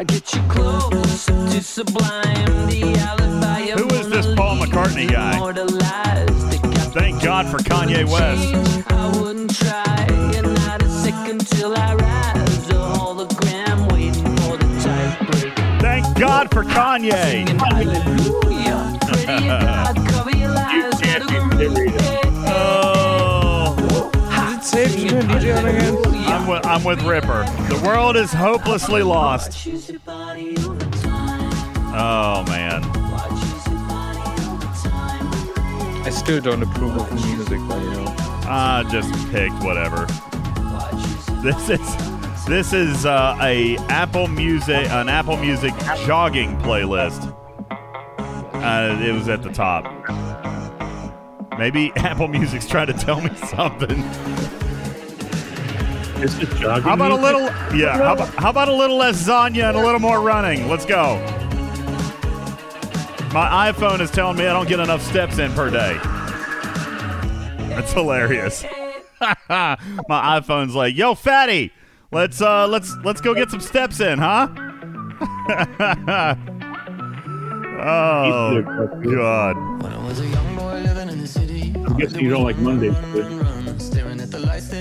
I get you close to sublime. The alibi Who is this Paul McCartney guy? Thank God for Kanye West. I wouldn't try, and not a second till I rise. A hologram waiting for the type break. Thank God for Kanye. Hallelujah. Pray to God, cover your lies. Let it Oh, Is it safe to DJ on again? I'm with, I'm with Ripper. The world is hopelessly lost. Choose your body over time. Oh man. Choose your body over time. I still don't approve of the music, but you know. I just picked whatever. This is this is uh, a Apple Music an Apple Music jogging playlist. Uh, it was at the top. Maybe Apple Music's trying to tell me something. Is it jogging? How about a little? Yeah. How about, how about a little less Zanya and a little more running? Let's go. My iPhone is telling me I don't get enough steps in per day. That's hilarious. My iPhone's like, "Yo, fatty, let's uh, let's let's go get some steps in, huh?" oh God. When I was a young boy living in the city, I'm guessing you don't like Mondays. but- staring at the lights,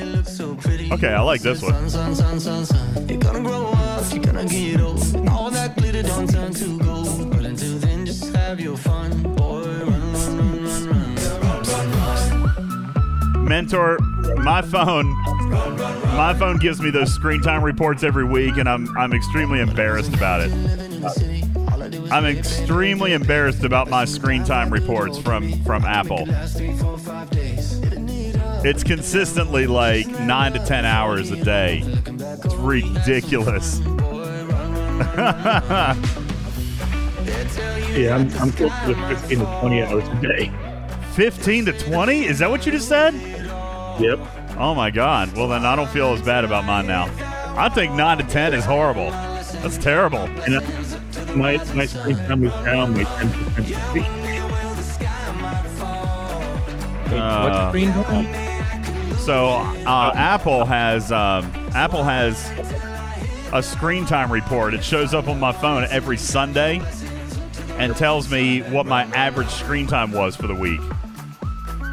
Okay, I like this one. Sun, sun, sun, sun, sun. You're gonna grow up, you're gonna get old. All that glitter don't turn to gold. But until then, just have your fun, boy. Run, run, run, run, run. Mentor, my phone, my phone gives me those screen time reports every week, and I'm I'm extremely embarrassed about it. Living in the city, all I do is I'm extremely embarrassed about my screen time reports from from Apple. It's consistently like nine to ten hours a day. It's ridiculous. Yeah, I'm, I'm close to 15 to 20 hours a day. Fifteen to twenty? Is that what you just said? Yep. Oh my god. Well then I don't feel as bad about mine now. I think nine to ten is horrible. That's terrible. And uh, my, my screen time is down by 10% this. Wait, Uh, what screen time? So uh, Apple has um, Apple has a screen time report. It shows up on my phone every Sunday and tells me what my average screen time was for the week,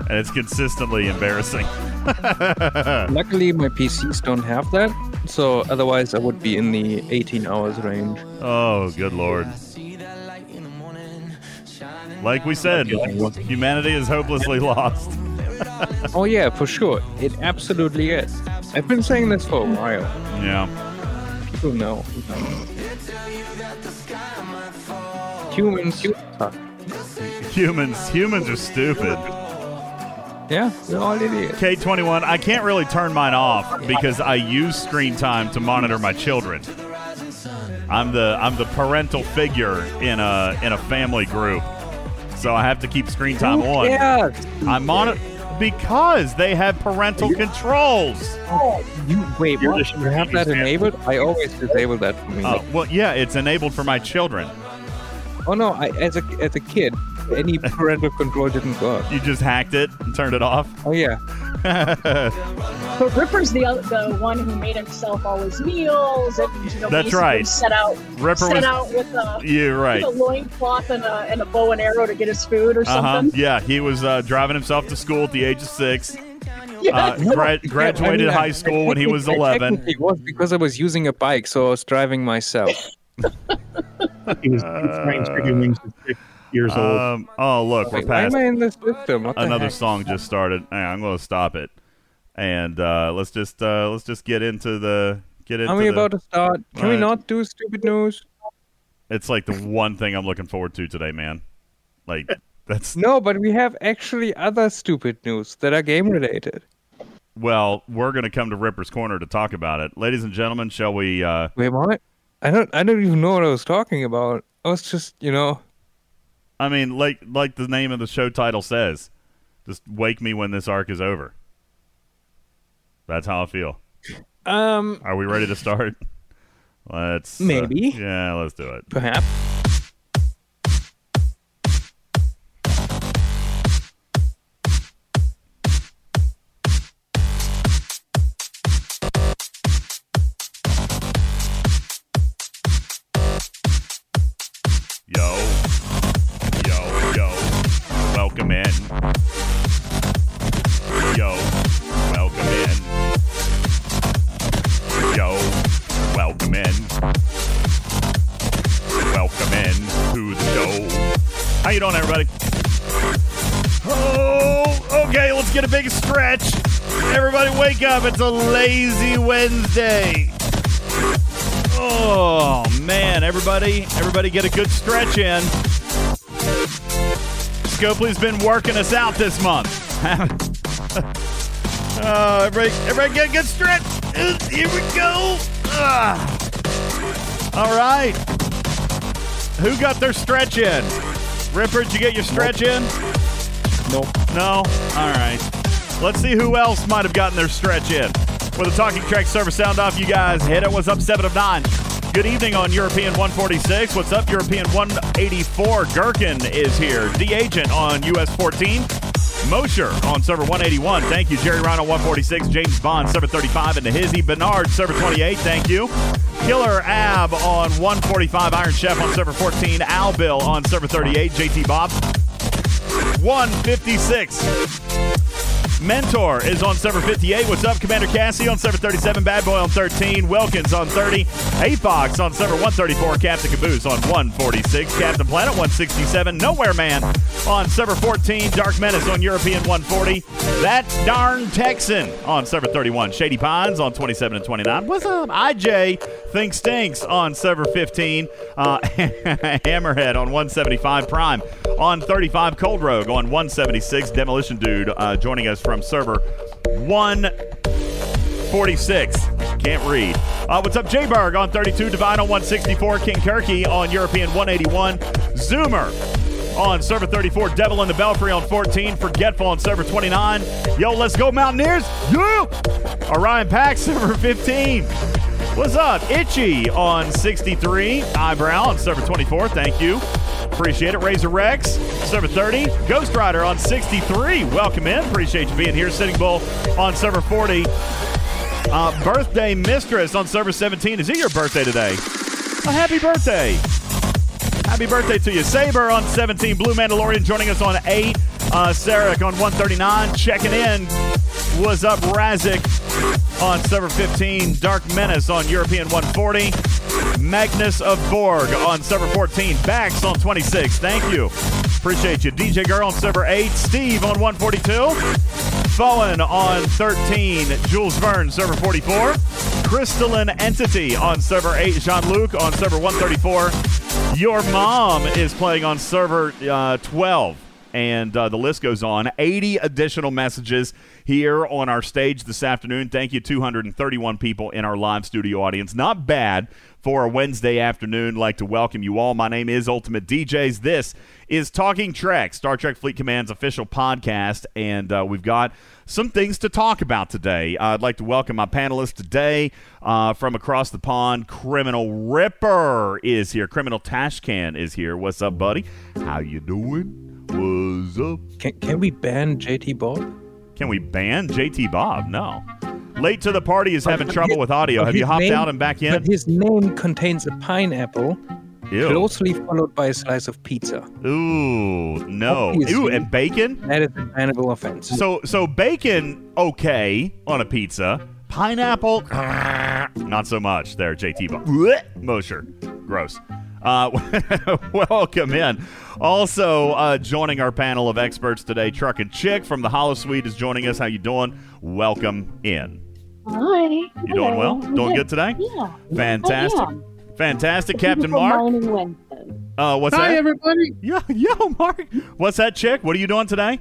and it's consistently embarrassing. Luckily, my PCs don't have that, so otherwise I would be in the 18 hours range. Oh, good lord! Like we said, humanity is hopelessly lost. Oh yeah, for sure. It absolutely is. I've been saying this for a while. Yeah. People know. Humans suck. Humans, humans are stupid. Yeah, we're all idiots. K21, I can't really turn mine off because I use screen time to monitor my children. I'm the I'm the parental figure in a in a family group. So I have to keep screen time on. cares? I monitor because they have parental controls. You wait, You're what? the You have that enabled? I always disable that for me. Uh, well, yeah, it's enabled for my children. Oh no, I, as a as a kid, any parental control didn't work. You just hacked it and turned it off. Oh yeah, But Ripper's the the one who made himself all his meals and you know That's right. set out Ripper set was out with a, You're right. with a loincloth and a, and a bow and arrow to get his food or Uh huh. something. Yeah, he was uh, driving himself to school at the age of six. Yeah. Uh, gra- Yeah, graduated I mean, high school when he was 11. technically was because I was using a bike, so I was driving myself. He was flying chicken wings at six years old. Um, oh, look, we're Wait, why past am I in this system? What the another heck? song just started. Hang on, I'm going to stop it, and uh, let's just uh, let's just get into the get into. Are we the, about to start? Can we Right. not do stupid news? It's like the one thing I'm looking forward to today, man. Like that's No, but we have actually other stupid news that are game related. well, we're going to come to Ripper's Corner to talk about it, ladies and gentlemen. Shall we? Uh, Wait, what? I don't. I don't even know what I was talking about. I was just, you know. I mean, like like the name of the show title says, just wake me when this arc is over. That's how I feel. Um, Are we ready to start? Let's uh, Maybe. yeah, let's do it. perhaps. Up! It's a lazy Wednesday. Oh man, everybody, everybody, get a good stretch in. Scopely's been working us out this month. oh, everybody, everybody, get a good stretch. Uh, Here we go. All right. Who got their stretch in? Ripper, did you get your stretch in? Nope. No? All right. Let's see who else might have gotten their stretch in. With the talking trek server sound off, you guys hit it. What's up, 7 of 9? Good evening on European 146. What's up, European 184? Gherkin is here. The agent on US 14. Mosher on server 181. Thank you. Jerry Ryan on 146. James Bond, server 35. And the Hizzy Bernard, server 28. Thank you. Killer Ab on 145. Iron Chef on server 14. Al Bill on server 38. JT Bob 156. Mentor is on server 58. What's up, Commander Cassie on server 37. Bad Boy on 13. Wilkins on 30. Afox on server 134. Captain Caboose on 146. Captain Planet 167. Nowhere Man on server 14. Dark Menace on European 140. That darn Texan on server 31. Shady Pines on 27 and 29. What's up? IJ Think Stinks on server 15. Uh, Hammerhead on 175. Prime on 35. Cold Rogue on 176. Demolition Dude uh, joining us from server 146. Can't read. Uh, what's up, J-Berg on 32. Divine on 164. King Kirky on European 181. Zoomer on server 34. Devil in the Belfry on 14. Forgetful on server 29. Yo, let's go, Mountaineers. Yeah! Orion Pack, server 15. What's up? Itchy on 63. Eyebrow on server 24. Thank you. Appreciate it. Razor Rex, server 30. Ghost Rider on 63. Welcome in. Appreciate you being here. Sitting Bull on server 40. Uh, birthday Mistress on server 17. Is it your birthday today? A happy birthday. Happy birthday to you. Saber on 17. Blue Mandalorian joining us on 8. Uh, Sarek on 139. Checking in. Was up, Razik on server 15. Dark Menace on European 140. Magnus of Borg on server 14. Bax on 26. Thank you. Appreciate you. DJ Girl on server 8. Steve on 142. Fowen on 13. Jules Verne, server 44. Crystalline Entity on server 8. Jean Luc on server 134. Your mom is playing on server uh, 12 and uh, the list goes on. 80 additional messages here on our stage this afternoon. Thank you, 231 people in our live studio audience. Not bad for a Wednesday afternoon. Like to welcome you all. My name is Ultimate DJs. This is Talking Trek, Star Trek Fleet Command's official podcast, and uh, we've got some things to talk about today. Uh, I'd like to welcome my panelists today uh, from across the pond. Criminal Ripper is here. Criminal Tashcan is here. What's up, buddy? How you doing? What's up? Can, can we ban JT Bob? Can we ban JT Bob? No. Late to the party is having But trouble his- with audio. Have you hopped name- out and back in? But his name contains a pineapple, Ew. closely followed by a slice of pizza. Ooh, no. Obviously. Ooh, and bacon? That is a bannable offense. So so bacon okay on a pizza. Pineapple not so much there, JT Bob. Mosher. Gross. Uh, welcome in. Also uh, joining our panel of experts today, Truck and Chick from the Hollow Suite is joining us. How you doing? Welcome in. Hi. You doing well? Doing good today? Yeah. Fantastic. I am. Fantastic, Captain Beautiful Mark. Mining Wednesday. Uh, what's up? Hi, that? everybody. Yo, yo, Mark. What's that, chick? What are you doing today?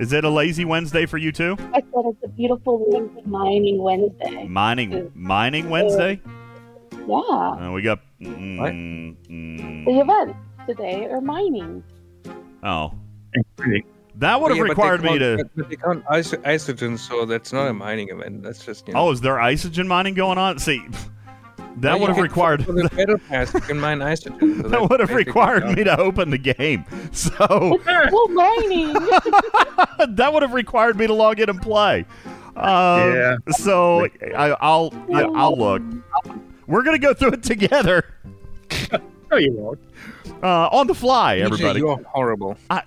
Is it a lazy Wednesday for you too? I said it's a beautiful mining Wednesday. Mining, mining Wednesday. Yeah. Uh, we got. Mm, mm, The event today are mining. oh, that would have Yeah, but they required me to. But, but they count iso- isogen, so that's not a mining event. That's just you know. Oh, is there isogen mining going on? See, that would have required. For the battle pass, you can mine isogen. so That would have required me to open the game. So Well, mining. that would have required me to log in and play. Um, Yeah. So I, I'll I, I'll look. We're gonna go through it together No, you won't. uh, on the fly, everybody. you're horrible. I,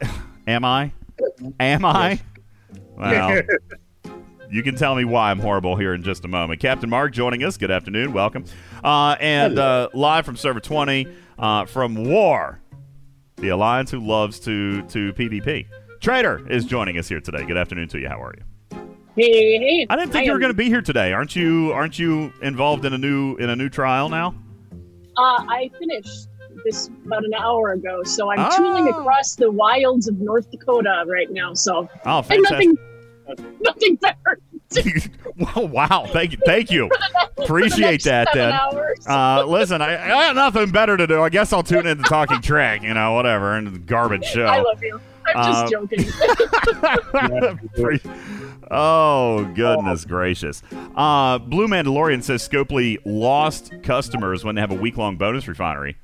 am I? Am I? Well, you can tell me why I'm horrible here in just a moment. Captain Mark joining us. Good afternoon. Welcome. Uh, and uh, live from Server 20 uh, from War the alliance who loves to to PvP. Trader is joining us here today. Good afternoon to you. How are you? Hey, hey. I didn't think I you were am- going to be here today. Aren't you? Aren't you involved in a new in a new trial now? Uh, I finished this about an hour ago, so I'm Ah. tooling across the wilds of North Dakota right now. So Oh, and fantastic! nothing, nothing better. Well, wow, thank you, thank you. Appreciate that, then. Uh, listen, I, I got nothing better to do. I guess I'll tune in to Talking Trek, you know, whatever, and the garbage show. I love you. I'm just uh, joking. Pre- oh goodness gracious! Uh, Blue Mandalorian says Scopely lost customers when they have a week long bonus refinery.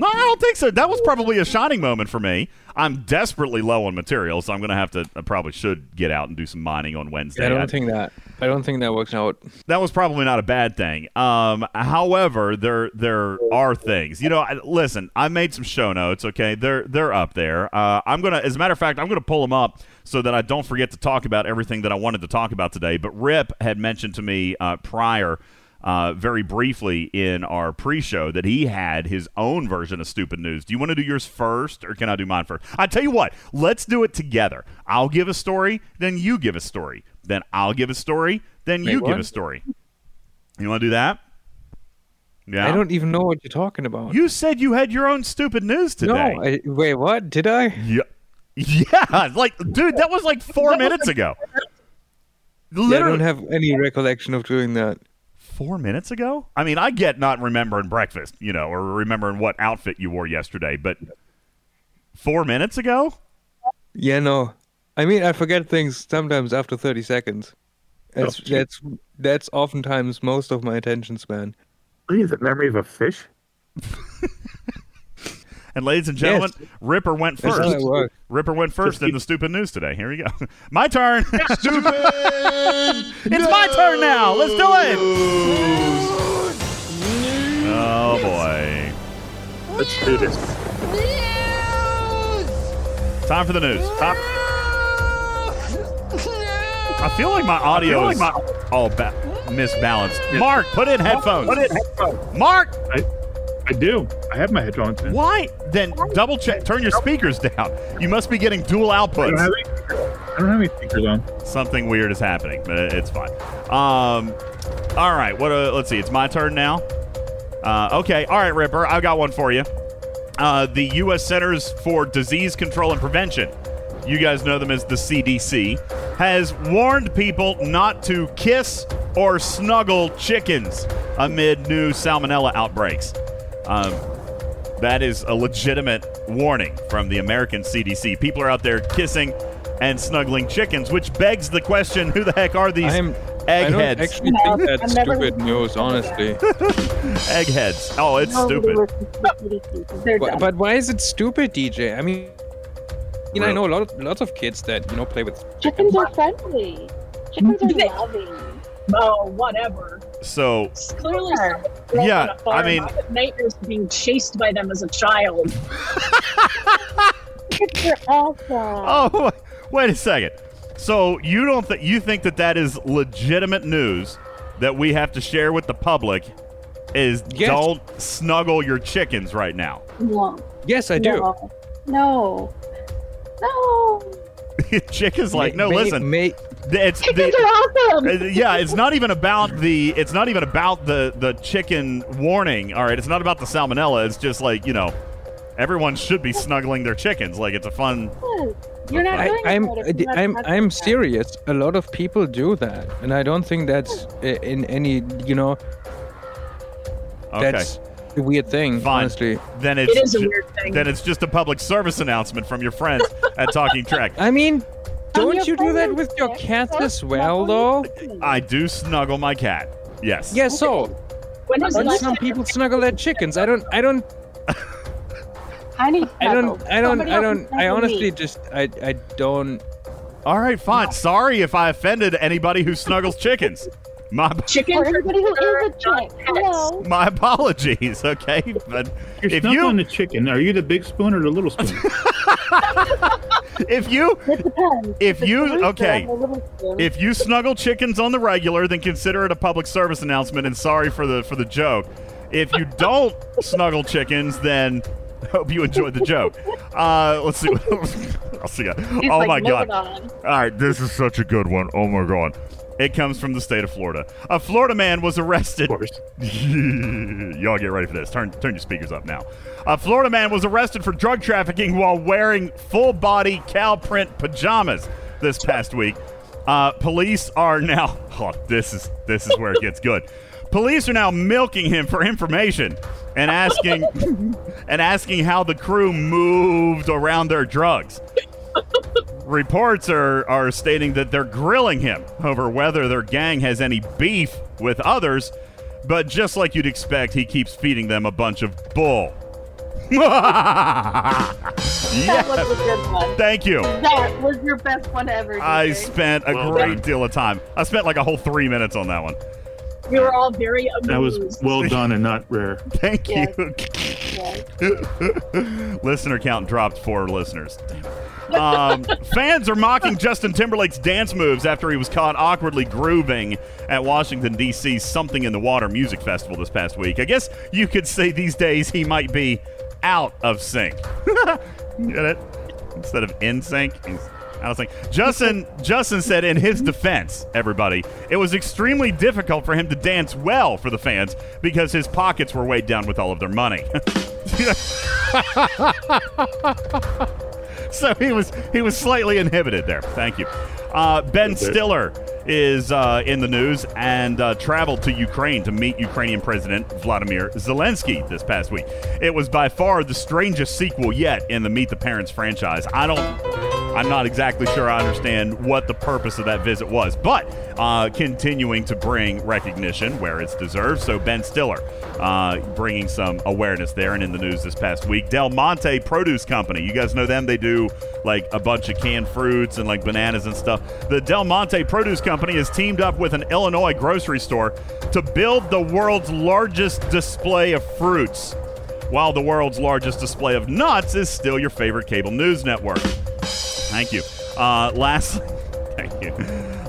No, I don't think so. That was probably a shining moment for me. I'm desperately low on material, so I'm going to have to. I probably should get out and do some mining on Wednesday. I I- don't think that. I don't think that works out. that was probably not a bad thing. Um, however, there there are things. You know, I, listen, I made some show notes. Okay, they're they're up there. Uh, I'm gonna, as a matter of fact, I'm gonna pull them up so that I don't forget to talk about everything that I wanted to talk about today. But Rip had mentioned to me uh, prior. Uh, very briefly in our pre-show that he had his own version of stupid news. Do you want to do yours first, or can I do mine first? I tell you what, let's do it together. I'll give a story, then you give a story, then I'll give a story, then Wait, you give a story. You want to do that? Yeah. I don't even know what you're talking about. You said you had your own stupid news today. No, I, wait, what? Did I? Yeah. Yeah, like dude, that was like 4 minutes ago. Yeah, I don't have any recollection of doing that. 4 minutes ago? I mean, I get not remembering breakfast, you know, or remembering what outfit you wore yesterday, but 4 minutes ago? Yeah, no. I mean, I forget things sometimes after 30 seconds. Oh, that's Oh, that's that's oftentimes most of my attention span. What is it? Memory of a fish? And ladies and gentlemen, Ripper went first. Ripper went first in the stupid news today. Here we go. My turn. stupid. it's my turn now. Let's do it. Oh boy. Let's do this. Time for the news. Top. I feel like my audio is my- all ba- misbalanced. Mark, put in headphones. Put it headphones. Mark, I, I do. I have my headphones in. why? Then double check. Turn your speakers down. You must be getting dual I don't have outputs. any, I don't have any speakers on. Something weird is happening, but it's fine. Um, all right. What? Uh, let's see. It's my turn now. Uh, okay. All right, Ripper. I've got one for you. Uh, the U.S. Centers for Disease Control and Prevention, you guys know them as the CDC, has warned people not to kiss or snuggle chickens amid new salmonella outbreaks. Um, that is a legitimate warning from the American CDC. People are out there kissing and snuggling chickens, which begs the question: Who the heck are these I'm I don't eggheads? actually No, think that's I've never- stupid news, honestly. Eggheads. Oh, it's stupid. But, but why is it stupid, DJ? I mean, you know, I know a lot of lots of kids that you know play with Chickens chickens are friendly. Chickens are loving. oh, whatever. So It's clearly Sure. someone grew up Yeah, on a farm. I mean- I had nightmares being chased by them as a child. Chickens are awesome. Oh, wait a second. So you don't think you think that that is legitimate news that we have to share with the public? Is Yes. don't snuggle your chickens right now. No. Yes, I do. No. No. No. Chick is like, no, May- listen. may- It's Chickens the, are awesome. Uh, yeah, it's not even about the it's not even about the the chicken warning. All right, it's not about the salmonella. It's just like you know, everyone should be snuggling their chickens. Like it's a fun. You're not I, doing I'm it if I'm I'm serious. A lot of people do that, and I don't think that's in any you know Okay, that's a weird thing. Fine. Honestly, then it's It is a weird thing. then it's just a public service announcement from your friends at Talking Trek. I mean, don't you do that with your is cats as well, though? I do snuggle my cat. Yes. Yeah. So, when but some time people snuggle their chickens. I don't. I don't. I need. I don't. I don't. Somebody I don't. I honestly me. just. I. I don't. All right, fine. Sorry if I offended anybody who snuggles chickens. My chickens For are everybody who a chick. Hello. my apologies. Okay, but You're if snuggling you the chicken. Are you the big spoon or the little spoon? if you It depends. If it's you- the rooster, okay. I'm a little spoon. If you snuggle chickens on the regular, then consider it a public service announcement and sorry for the for the joke. If you don't snuggle chickens, then Hope you enjoyed the joke. Uh, let's see. I'll see. ya. He's oh like, my god! moving on. All right, this is such a good one. Oh my god! It comes from the state of Florida. A Florida man was arrested. Of course. Y'all get ready for this. Turn turn your speakers up now. A Florida man was arrested for drug trafficking while wearing full body cow print pajamas this past week. Uh, police are now. Oh, this is this is where it gets good. Police are now milking him for information and asking and asking how the crew moved around their drugs. Reports are, are stating that they're grilling him over whether their gang has any beef with others, but just like you'd expect, he keeps feeding them a bunch of bull. That was a good one. thank you. That was your best one ever. I spent a Well great done. deal of time. I spent like a whole three minutes on that one. We were all very amused. That was well done and not rare. Thank Yes. you. Yeah. Listener count dropped four listeners. Um, fans are mocking Justin Timberlake's dance moves after he was caught awkwardly grooving at Washington, D.C.'s Something in the Water Music Festival this past week. I guess you could say these days he might be out of sync. Get it? Instead of in sync, out of sync. Justin, Justin said in his defense, everybody, it was extremely difficult for him to dance well for the fans because his pockets were weighed down with all of their money. so he was he was slightly inhibited there. Thank you. Uh, ben Stiller is uh, in the news and uh, traveled to Ukraine to meet Ukrainian President Vladimir Zelensky this past week. It was by far the strangest sequel yet in the Meet the Parents franchise. I don't. I'm not exactly sure I understand what the purpose of that visit was, but uh, continuing to bring recognition where it's deserved. So Ben Stiller uh, bringing some awareness there, and in the news this past week, Del Monte Produce Company. You guys know them? They do like a bunch of canned fruits and like bananas and stuff. The Del Monte Produce Company has teamed up with an Illinois grocery store to build the world's largest display of fruits. While the world's largest display of nuts is still your favorite cable news network. Thank you. Uh, lastly, thank you.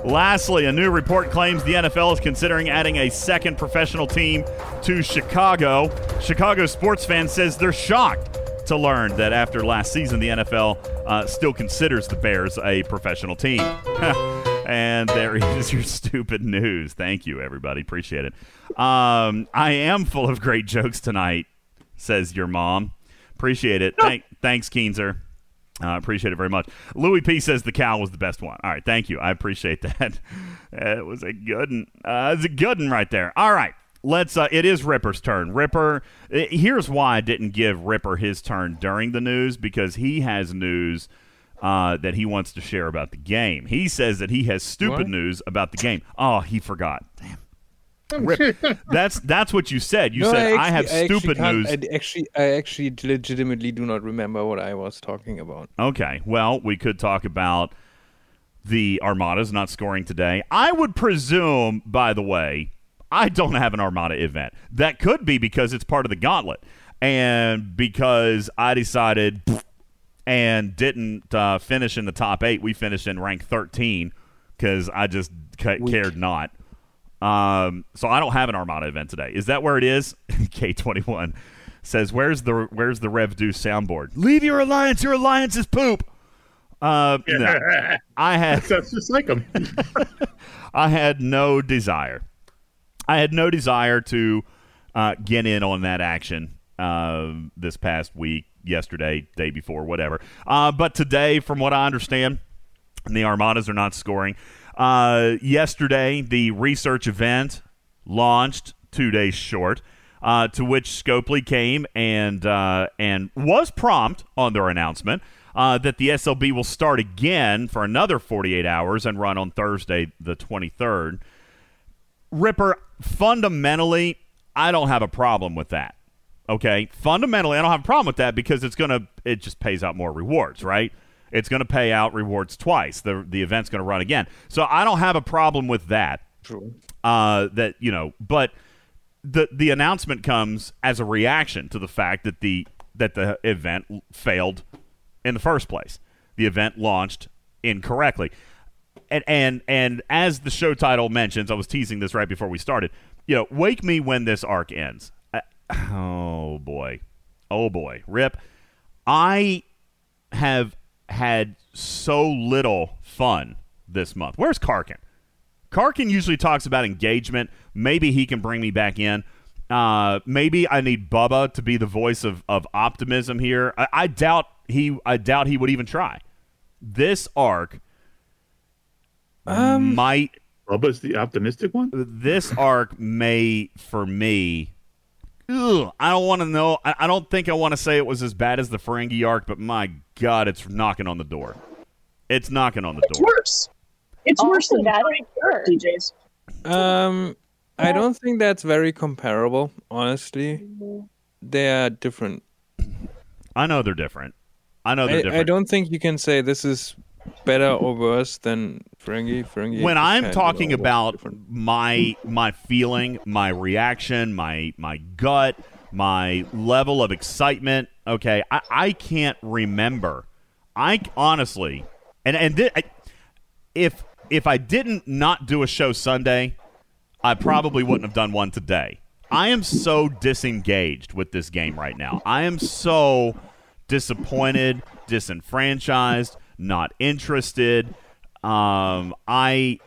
Lastly, a new report claims the NFL is considering adding a second professional team to Chicago. Chicago sports fan says they're shocked to learn that after last season, the NFL uh, still considers the Bears a professional team. and there is your stupid news. Thank you, everybody. Appreciate it. Um, I am full of great jokes tonight, says your mom. Appreciate it. Thank, thanks, Keenzer. I uh, appreciate it very much. Louis P says the cow was the best one. All right, thank you. I appreciate that. it was a good one. Uh, it's a good one right there. All right, let's. Uh, it is Ripper's turn. Ripper. uh, Here's why I didn't give Ripper his turn during the news because he has news uh, that he wants to share about the game. He says that he has stupid What? news about the game. Oh, he forgot. Damn. Rip. That's that's what you said. You No, said I, actually- have actually stupid news. I actually, I actually legitimately do not remember what I was talking about. Okay. Well, we could talk about the Armadas not scoring today. I would presume, by the way, I don't have an Armada event. That could be because it's part of the gauntlet. And because I decided and didn't uh, finish in the top eight, we finished in rank 13 because I just ca- cared not. Um, so I don't have an Armada event today. Is that where it is? K21 says, "Where's the Where's the Rev Deuce soundboard? Leave your alliance. Your alliance is poop." Uh, no. I had That's just like him. I had no desire. I had no desire to uh, get in on that action uh, this past week, yesterday, day before, whatever. Uh, but today, from what I understand, the Armadas are not scoring. Uh, yesterday, the research event launched two days short. Uh, to which Scopely came and uh, and was prompt on their announcement uh, that the SLB will start again for another 48 hours and run on Thursday, the 23rd. Ripper, fundamentally, I don't have a problem with that. Okay, fundamentally, I don't have a problem with that because it's gonna it just pays out more rewards, right? It's gonna pay out rewards twice. The the event's gonna run again, so I don't have a problem with that. True. Uh, that you know, but the the announcement comes as a reaction to the fact that the that the event failed in the first place. The event launched incorrectly. And and and as the show title mentions, I was teasing this right before we started. You know, wake me when this arc ends. I, oh boy, Oh boy, Rip. I have had so little fun this month. Where's Karkin? Karkin usually talks about engagement. Maybe he can bring me back in. Uh, maybe I need Bubba to be the voice of, of optimism here. I, I doubt he. I doubt he would even try. This arc Um, might. Bubba's the optimistic one. This arc may, for me. Ugh, I don't want to know. I, I don't think I want to say it was as bad as the Ferengi arc, but my God, it's knocking on the door. It's knocking on the It's door. worse. It's Oh, worse than that that. sure. DJs. Um, I don't think that's very comparable. Honestly, they are different. I know they're different. I know they're I, different. I don't think you can say this is better or worse than Ferengi. Ferengi. when I'm talking about different. my my feeling, my reaction, my my gut, my level of excitement, okay, I, I can't remember. I honestly, and and thi- I, if if I didn't not do a show Sunday, I probably wouldn't have done one today. I am so disengaged with this game right now. I am so disappointed, disenfranchised, not interested. Um, I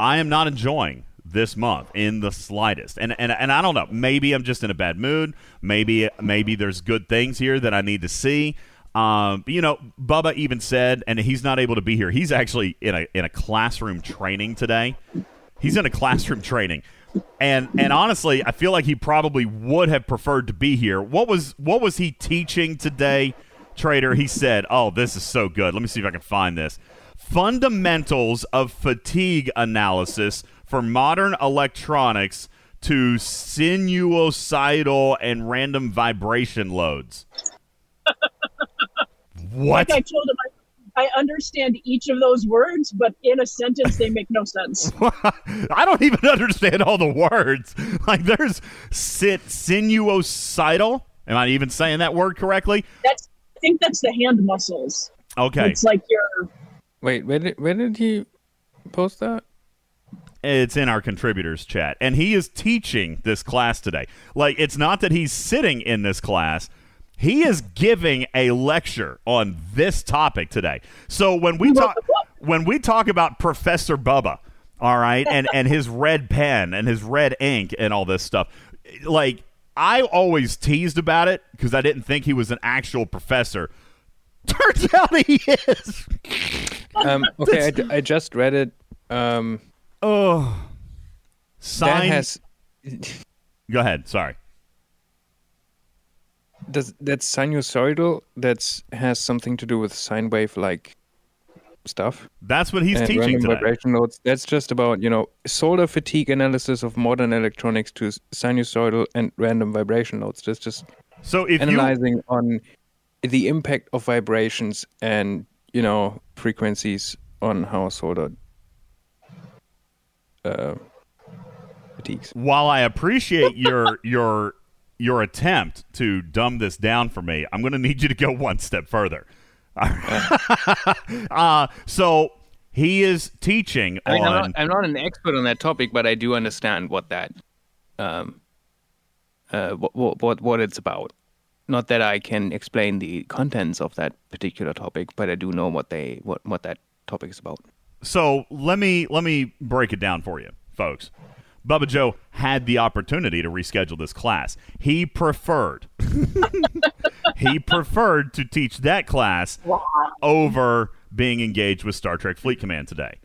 I am not enjoying this month in the slightest. And and and I don't know. Maybe I'm just in a bad mood. Maybe maybe there's good things here that I need to see. Um, you know, Bubba even said, and he's not able to be here. He's actually in a in a classroom training today. He's in a classroom training. And and honestly, I feel like he probably would have preferred to be here. What was what was he teaching today, Trader? He said, "Oh, this is so good. Let me see if I can find this. Fundamentals of fatigue analysis for modern electronics to sinusoidal and random vibration loads." what? Like I told him, I, I understand each of those words, but in a sentence, they make no sense. I don't even understand all the words. Like there's sit sinusoidal. Am I even saying that word correctly? That's think that's the hand muscles. Okay. It's like your Wait, where did where did he post that? It's in our contributors chat. And he is teaching this class today. Like it's not that he's sitting in this class. He is giving a lecture on this topic today. So when we talk when we talk about Professor Bubba, all right, and and his red pen and his red ink and all this stuff, like I always teased about it because I didn't think he was an actual professor. Turns out he is. Um, okay, I, d- I just read it. Um, Oh, that sign. has Go ahead. Sorry. does that's sinusoidal. That's has something to do with sine wave like stuff. That's what he's teaching random today. vibration nodes. That's just about you know solder fatigue analysis of modern electronics to sinusoidal and random vibration nodes. That's just So if you analyzing on the impact of vibrations and you know frequencies on how solder uh, fatigues. while I appreciate your your your attempt to dumb this down for me, I'm going to need you to go one step further. uh, so he is teaching I mean, I'm not, I'm not an expert on that topic, but I do understand what that, um, uh, what what what it's about. Not that I can explain the contents of that particular topic, but I do know what they what what that topic is about. so let me let me break it down for you, folks. Bubba Joe had the opportunity to reschedule this class. He preferred he preferred to teach that class over being engaged with Star Trek Fleet Command today.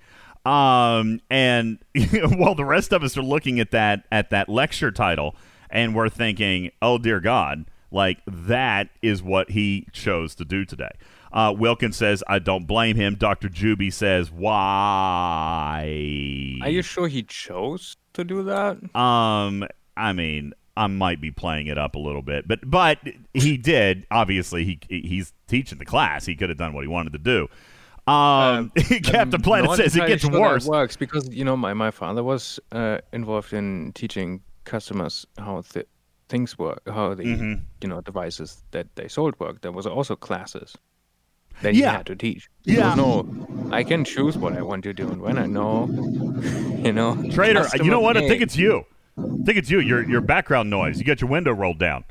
Um, and while the rest of us are looking at that at that lecture title, and we're thinking, "Oh dear God!" Like that is what he chose to do today. Uh, Wilkins says, "I don't blame him." Doctor Juby says, "Why?" Are you sure he chose to do that? Um, I mean, I might be playing it up a little bit, but but he did. Obviously, he he's teaching the class. He could have done what he wanted to do. Um, Captain Planet Not says it gets sure that worse. works because you know my, my father was uh, involved in teaching customers how th- things work, how the Mm-hmm. you know devices that they sold work. There was also classes that Yeah. you had to teach. There Yeah. was no, I can choose what I want to do and when I know, you know. Trader, you know customer what? I think it's you. I think it's you. Your your background noise. You got your window rolled down.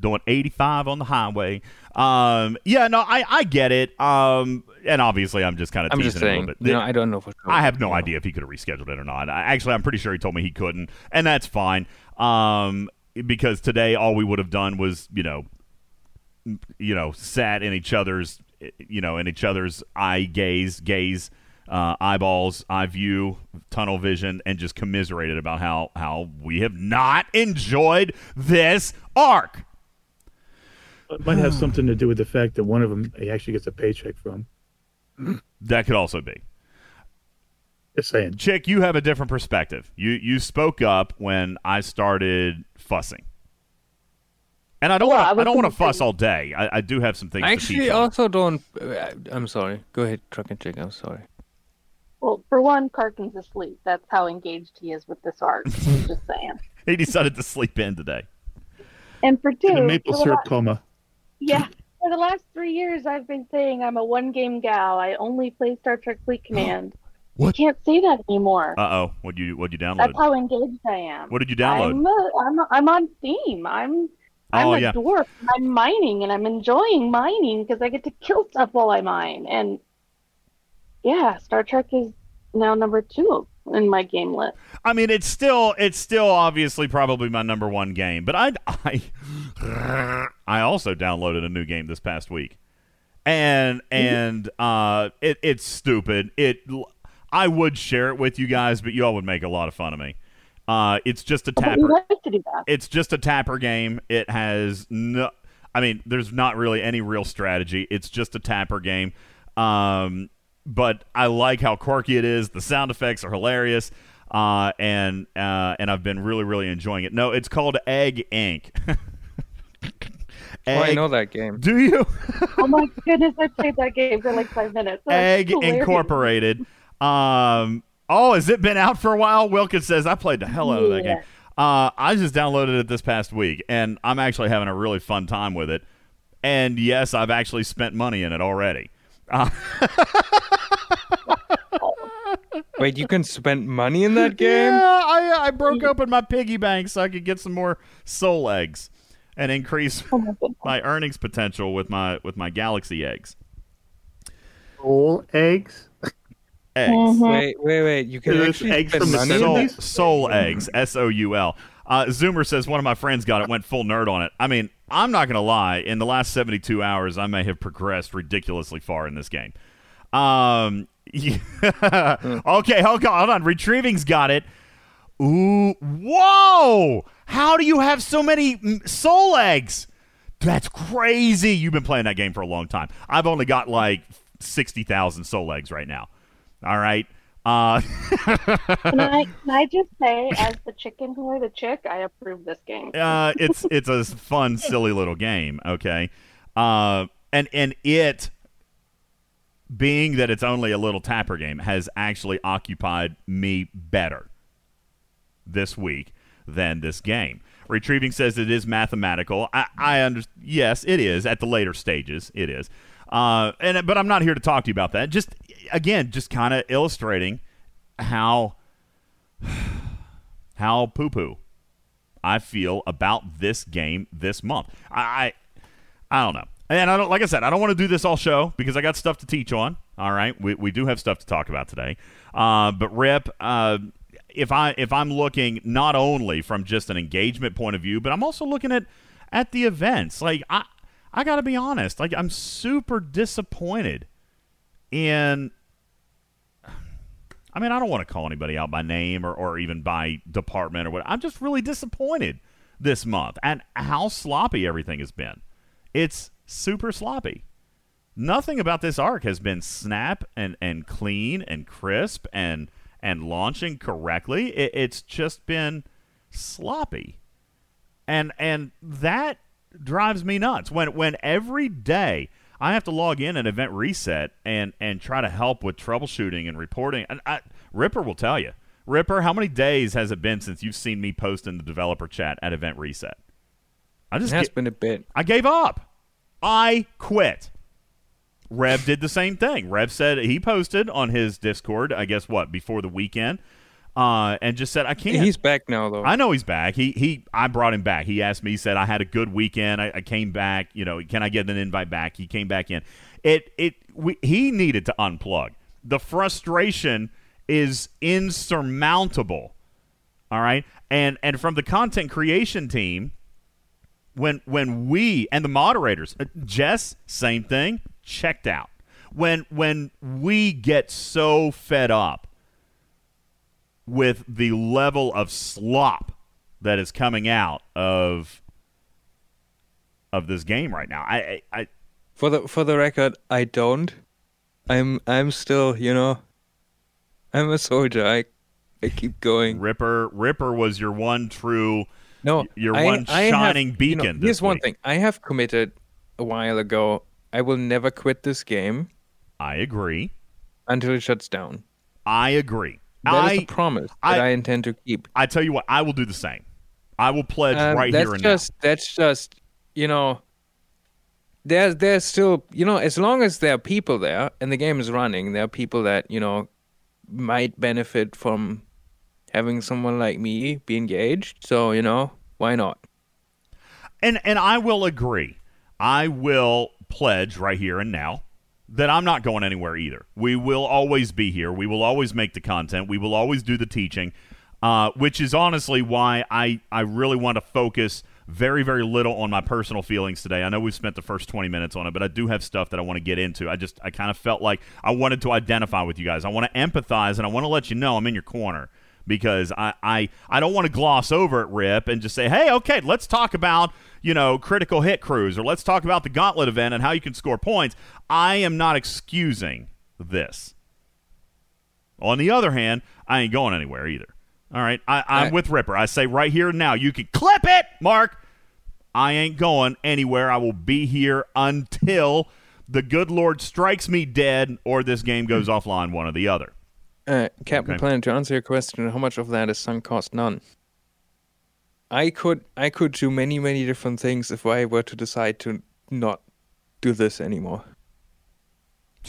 doing 85 on the highway. Um, yeah, no, I, I get it. Um, and obviously, I'm just kind of teasing just it a saying. little bit. You know, I don't know for sure. I have no idea if he could have rescheduled it or not. I, actually, I'm pretty sure he told me he couldn't, and that's fine. Um, because today all we would have done was, you know, m- you know, sat in each other's, you know, in each other's eye gaze, gaze, uh, eyeballs, eye view, tunnel vision, and just commiserated about how how we have not enjoyed this arc. It might have something to do with the fact that one of them he actually gets a paycheck from. That could also be. Just saying. Chick, you have a different perspective. You you spoke up when I started fussing, and I don't Well, want I I, don't want to fuss all day. I, I do have some things I to actually teach. also don't. Uh, I'm sorry. Go ahead, truck and chick. I'm sorry. Well, for one, Karkin's asleep. That's how engaged he is with this art. just saying. He decided to sleep in today. And for two, In a maple syrup la- coma. yeah, for the last three years, I've been saying I'm a one-game gal. I only play Star Trek Fleet Command. What? You can't say that anymore. Uh oh, what you what you download? That's how engaged I am. What did you download? I'm, a, I'm, a, I'm on Steam. I'm I'm Oh, a yeah. dwarf. I'm mining and I'm enjoying mining because I get to kill stuff while I mine. And yeah, Star Trek is now number two in my game list. I mean, it's still it's still obviously probably my number one game, but I I I also downloaded a new game this past week, and and uh, it it's stupid. It I would share it with you guys, but you all would make a lot of fun of me. Uh, it's just a tapper. we like to do that. it's just a tapper game. It has no. I mean, there's not really any real strategy. It's just a tapper game. Um, but I like how quirky it is. The sound effects are hilarious. Uh, and uh, and I've been really really enjoying it. No, it's called Egg Inc. Oh, I know that game. Do you? oh my goodness, I played that game for like five minutes. That's Egg hilarious. Incorporated. Um, oh, has it been out for a while? Wilkins says I played the hell out of that Yeah. game. Uh, I just downloaded it this past week, and I'm actually having a really fun time with it. And yes, I've actually spent money in it already. Uh, Wait, you can spend money in that game? Yeah, I, I broke open my piggy bank so I could get some more soul eggs and increase Oh my earnings potential with my with my galaxy eggs. Whole eggs. Eggs. Mhm. Wait, wait, wait. You can Is actually eggs spend from the money soul, that? seventies? soul eggs, S O U L. Uh, Zoomer says one of my friends got it, went full nerd on it. I mean, I'm not going to lie. In the last 72 hours, I may have progressed ridiculously far in this game. Um, yeah. okay, hold on, hold on. Retrieving's got it. Ooh, whoa! How do you have so many mm, soul eggs? That's crazy. You've been playing that game for a long time. I've only got like 60,000 soul eggs right now. All right. Uh, Can I, can I just say, as the chicken who the chick, I approve this game. uh, it's it's a fun, silly little game. Okay, uh, and and it being that it's only a little tapper game has actually occupied me better this week than this game. Retrieving says it is mathematical. I, I understand. Yes, it is at the later stages. It is. Uh, and but I'm not here to talk to you about that. Just again, just kind of illustrating how how poo poo I feel about this game this month. I, I, don't know. And I don't, like I said, I don't want to do this all show because I got stuff to teach on. All right, we, we do have stuff to talk about today. Uh, but Rip, uh, if I if I'm looking not only from just an engagement point of view, but I'm also looking at at the events. Like I I got to be honest, like I'm super disappointed in I mean, I don't want to call anybody out by name or, or even by department or what. I'm just really disappointed this month and how sloppy everything has been. It's super sloppy. Nothing about this arc has been snap and, and clean and crisp and and launching correctly. It, it's just been sloppy, and and that drives me nuts. When when every day I have to log in at Event Reset and and try to help with troubleshooting and reporting. And I, Ripper will tell you, Ripper, how many days has it been since you've seen me post in the developer chat at Event Reset? I It just has get- been a bit. I gave up. I quit. Rev did the same thing. Rev said he posted on his Discord, I guess what, before the weekend. Uh, and just said, "I can't." He's back now, though. I know he's back. He he. I brought him back. He asked me. He said, "I had a good weekend. I, I came back. You know, can I get an invite back?" He came back in. It it. We, he needed to unplug. The frustration is insurmountable. All right, and and from the content creation team, when when we and the moderators, uh, Jess, same thing, checked out. When when we get so fed up with the level of slop that is coming out of of this game right now. I, I, I For the for the record, I don't. I'm I'm still, you know, I'm a soldier. I I keep going. Ripper Ripper was your one true No, your I- one I have- shining you know, beacon this here's one thing: I have committed a while ago. I will never quit this game I agree. until it shuts down. I agree. That is I a promise I- that I intend to keep. I tell you what, I will do the same. I will pledge Um, right that's here and just that's just you know there's there's still you know as long as there are people there and the game is running there are people that you know might benefit from having someone like me be engaged so you know why not. And and I will agree. I will pledge right here and now that I'm not going anywhere either. We will always be here. We will always make the content. We will always do the teaching, uh, which is honestly why I, I really want to focus very, very little on my personal feelings today. I know we've spent the first 20 minutes on it, but I do have stuff that I want to get into. I just, I kind of felt like I wanted to identify with you guys. I want to empathize and I want to let you know I'm in your corner because I, I, I don't want to gloss over it, Rip, and just say, hey, okay, let's talk about, you know, critical hit crews or let's talk about the gauntlet event and how you can score points. I am not excusing this. On the other hand, I ain't going anywhere either. All right, I, I'm with Ripper. I say right here and now, you can clip it, Mark. I ain't going anywhere. I will be here until the good Lord strikes me dead or this game goes offline, one or the other. Uh, captain Okay. planet to answer your question how much of that is sunk cost none i could i could do many many different things if i were to decide to not do this anymore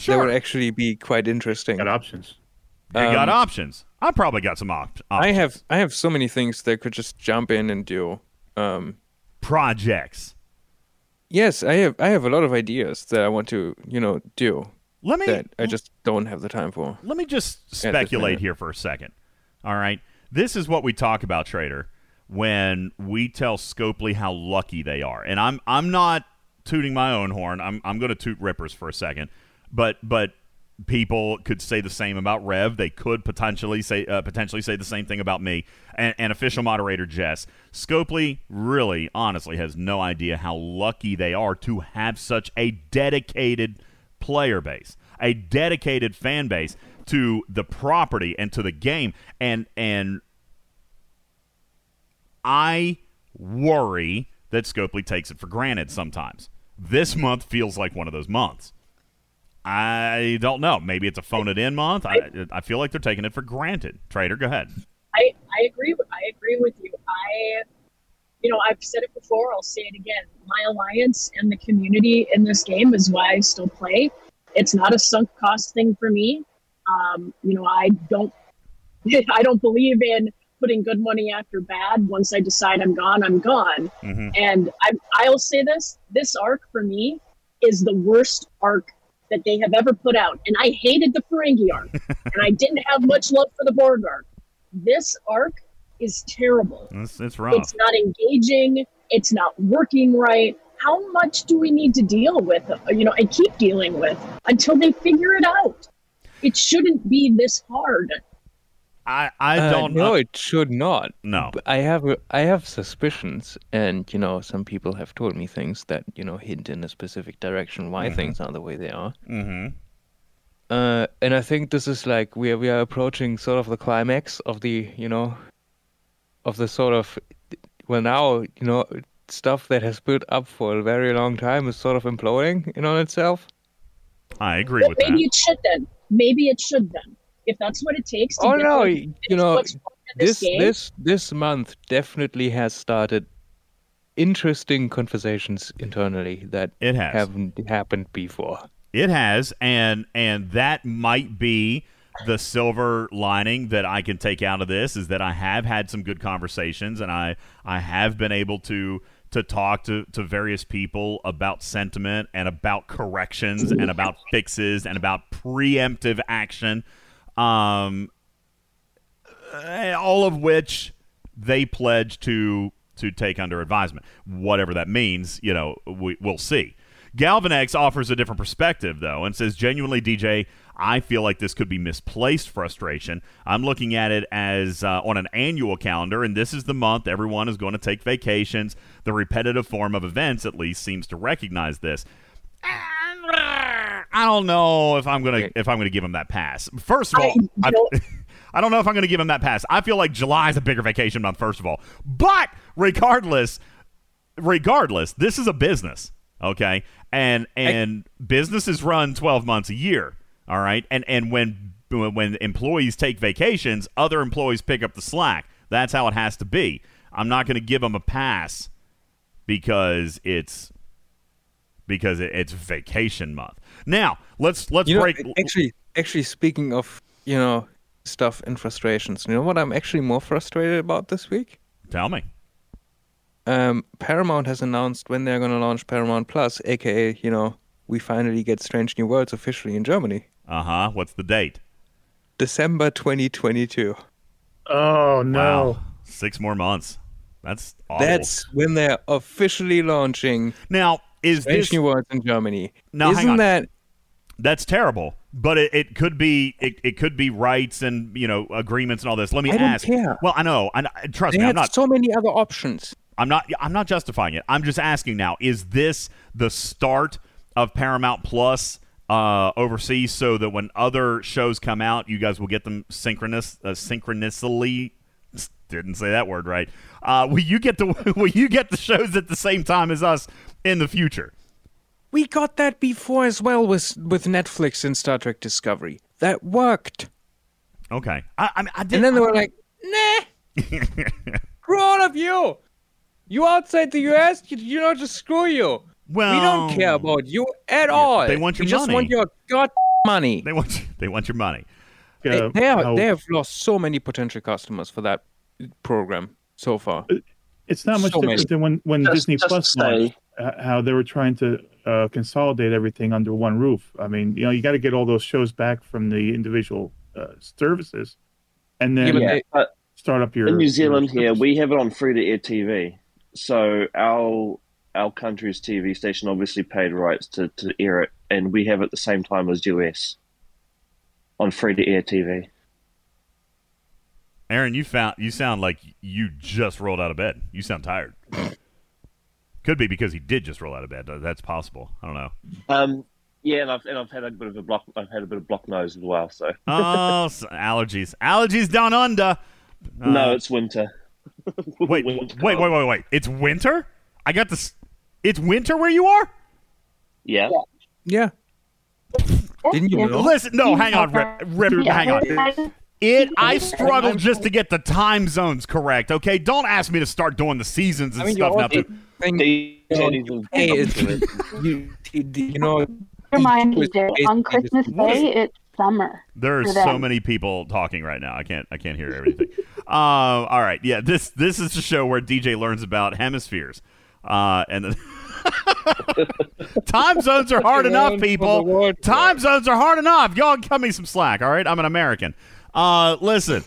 that would actually be quite interesting Got options. You got Um, options. I probably got some op- I have I have so many things that I could just jump in and do. Um, projects. yes, I have I have a lot of ideas that I want to you know do Let me that I just don't have the time for. let me just speculate here for a second. All right. This is what we talk about, Trader, when we tell Scopely how lucky they are. And I'm I'm not tooting my own horn. I'm I'm going to toot Rippers for a second. But but people could say the same about Rev. They could potentially say uh, potentially say the same thing about me and, and official moderator Jess. Scopely really, honestly, has no idea how lucky they are to have such a dedicated player base, a dedicated fan base to the property and to the game, and and I worry that Scopely takes it for granted sometimes. This month feels like one of those months. I don't know. Maybe it's a phone it in month. I, I feel like they're taking it for granted. Trader, go ahead. I, I agree. I agree with you. I, you know, I've said it before. I'll say it again. My alliance and the community in this game is why I still play. It's not a sunk cost thing for me. Um, you know, I don't, I don't believe in putting good money after bad. Once I decide I'm gone, I'm gone. hmm And I, I'll say this: this arc for me is the worst arc that they have ever put out. And I hated the Ferengi arc, and I didn't have much love for the Borg arc. This arc is terrible. It's, it's rough. It's not engaging. It's not working right. How much do we need to deal with? uh, You know, and keep dealing with until they figure it out. It shouldn't be this hard. I, I Uh, don't no, know. it should not. No. But I have I have suspicions, and you know, some people have told me things that you know hint in a specific direction why Mm-hmm. things are the way they are. Mm-hmm. Uh, and I think this is like we are we are approaching sort of the climax of the you know, of the sort of well now you know stuff that has built up for a very long time is sort of imploding in on itself. I agree Well, with maybe that. Maybe it should then. Maybe it should then. If that's what it takes to Oh get no, them to you know what's wrong with this, this game, this this month definitely has started interesting conversations internally that It has. haven't happened before. It has, and and that might be the silver lining that I can take out of this is that I have had some good conversations, and I I have been able to to talk to, to various people about sentiment and about corrections and about fixes and about preemptive action, um, all of which they pledge to to take under advisement. Whatever that means, you know, we, we'll see. Galvanex offers a different perspective, though, and says, genuinely, DJ, I feel like this could be misplaced frustration. I'm looking at it as uh, on an annual calendar, and this is the month everyone is going to take vacations. The repetitive form of events, at least, seems to recognize this. I don't know if I'm gonna if I'm gonna give him that pass. First of all, I, I don't know if I'm gonna give him that pass. I feel like July is a bigger vacation month. First of all, but regardless, regardless, this is a business, okay, and and businesses run 12 months a year. All right, and and when when employees take vacations, other employees pick up the slack. That's how it has to be. I'm not going to give them a pass because it's because it's vacation month. Now let's let's You know, break. actually, actually, speaking of you know stuff and frustrations, you know what I'm actually more frustrated about this week? Tell me. Um, Paramount has announced when they're going to launch Paramount Plus, aka you know we finally get Strange New Worlds officially in Germany, Uh huh. What's the date? December 2022. Oh no! Wow, six more months. That's awful. That's when they're officially launching now is Strange this New Worlds in Germany. Now, Isn't on. that that's terrible? But it, it could be it, it could be rights and you know agreements and all this. Let me I don't ask. care. Well, I know. I, I- trust they me. I'm had not. so many other options? I'm not. I'm not justifying it. I'm just asking now. Is this the start of Paramount Plus uh, overseas, so that when other shows come out, you guys will get them synchronous, uh, synchronously? Didn't say that word right. Uh, will you get the Will you get the shows at the same time as us in the future? We got that before as well with with Netflix and Star Trek Discovery. That worked. Okay. I, I mean, I did, And then they were like, nah, screw all of you. You outside the US, you, you know, just screw you. Well, we don't care about you at all. they want your we just want your god money. They want they want your money. They, Uh, they, are, how- they have lost so many potential customers for that program so far. it's not much so different many. than when when Just- Disney just Plus launched. uh, How they were trying to uh, consolidate everything under one roof. I mean, you know, you got to get all those shows back from the individual uh, services, and then Yeah, but Yeah, they- but start up your. in New Zealand your here, we have it on free to air TV. So our our country's TV station obviously paid rights to, to air it, and we have it at the same time as US on free to air TV. Aaron, you found you sound like you just rolled out of bed. You sound tired. Could be because he did just roll out of bed. That's possible. I don't know. Um, yeah, and I've and I've had a bit of a block. I've had a bit of block nose as well. So Oh, s- allergies. Allergies down under. Uh, no, it's winter. wait, wait, Winter wait, cold. wait, wait. It's winter. I got this. It's winter where you are. Yeah, Yeah. Didn't you know? Listen, no, hang on, Rip, Rip hang on. It. I struggled just to get the time zones correct. Okay, don't ask me to start doing the seasons and I mean, stuff you're now. also saying, hey, you, you know, Remind me, it's Jay, on Christmas just- Day, it's summer. There are so many people talking right now. I can't. I can't hear everything. uh, all right. Yeah. This this is the show where DJ learns about hemispheres. Uh, and then time zones are hard enough, the people. Time zones are hard enough. Y'all cut me some slack. All right. I'm an American. Uh, listen.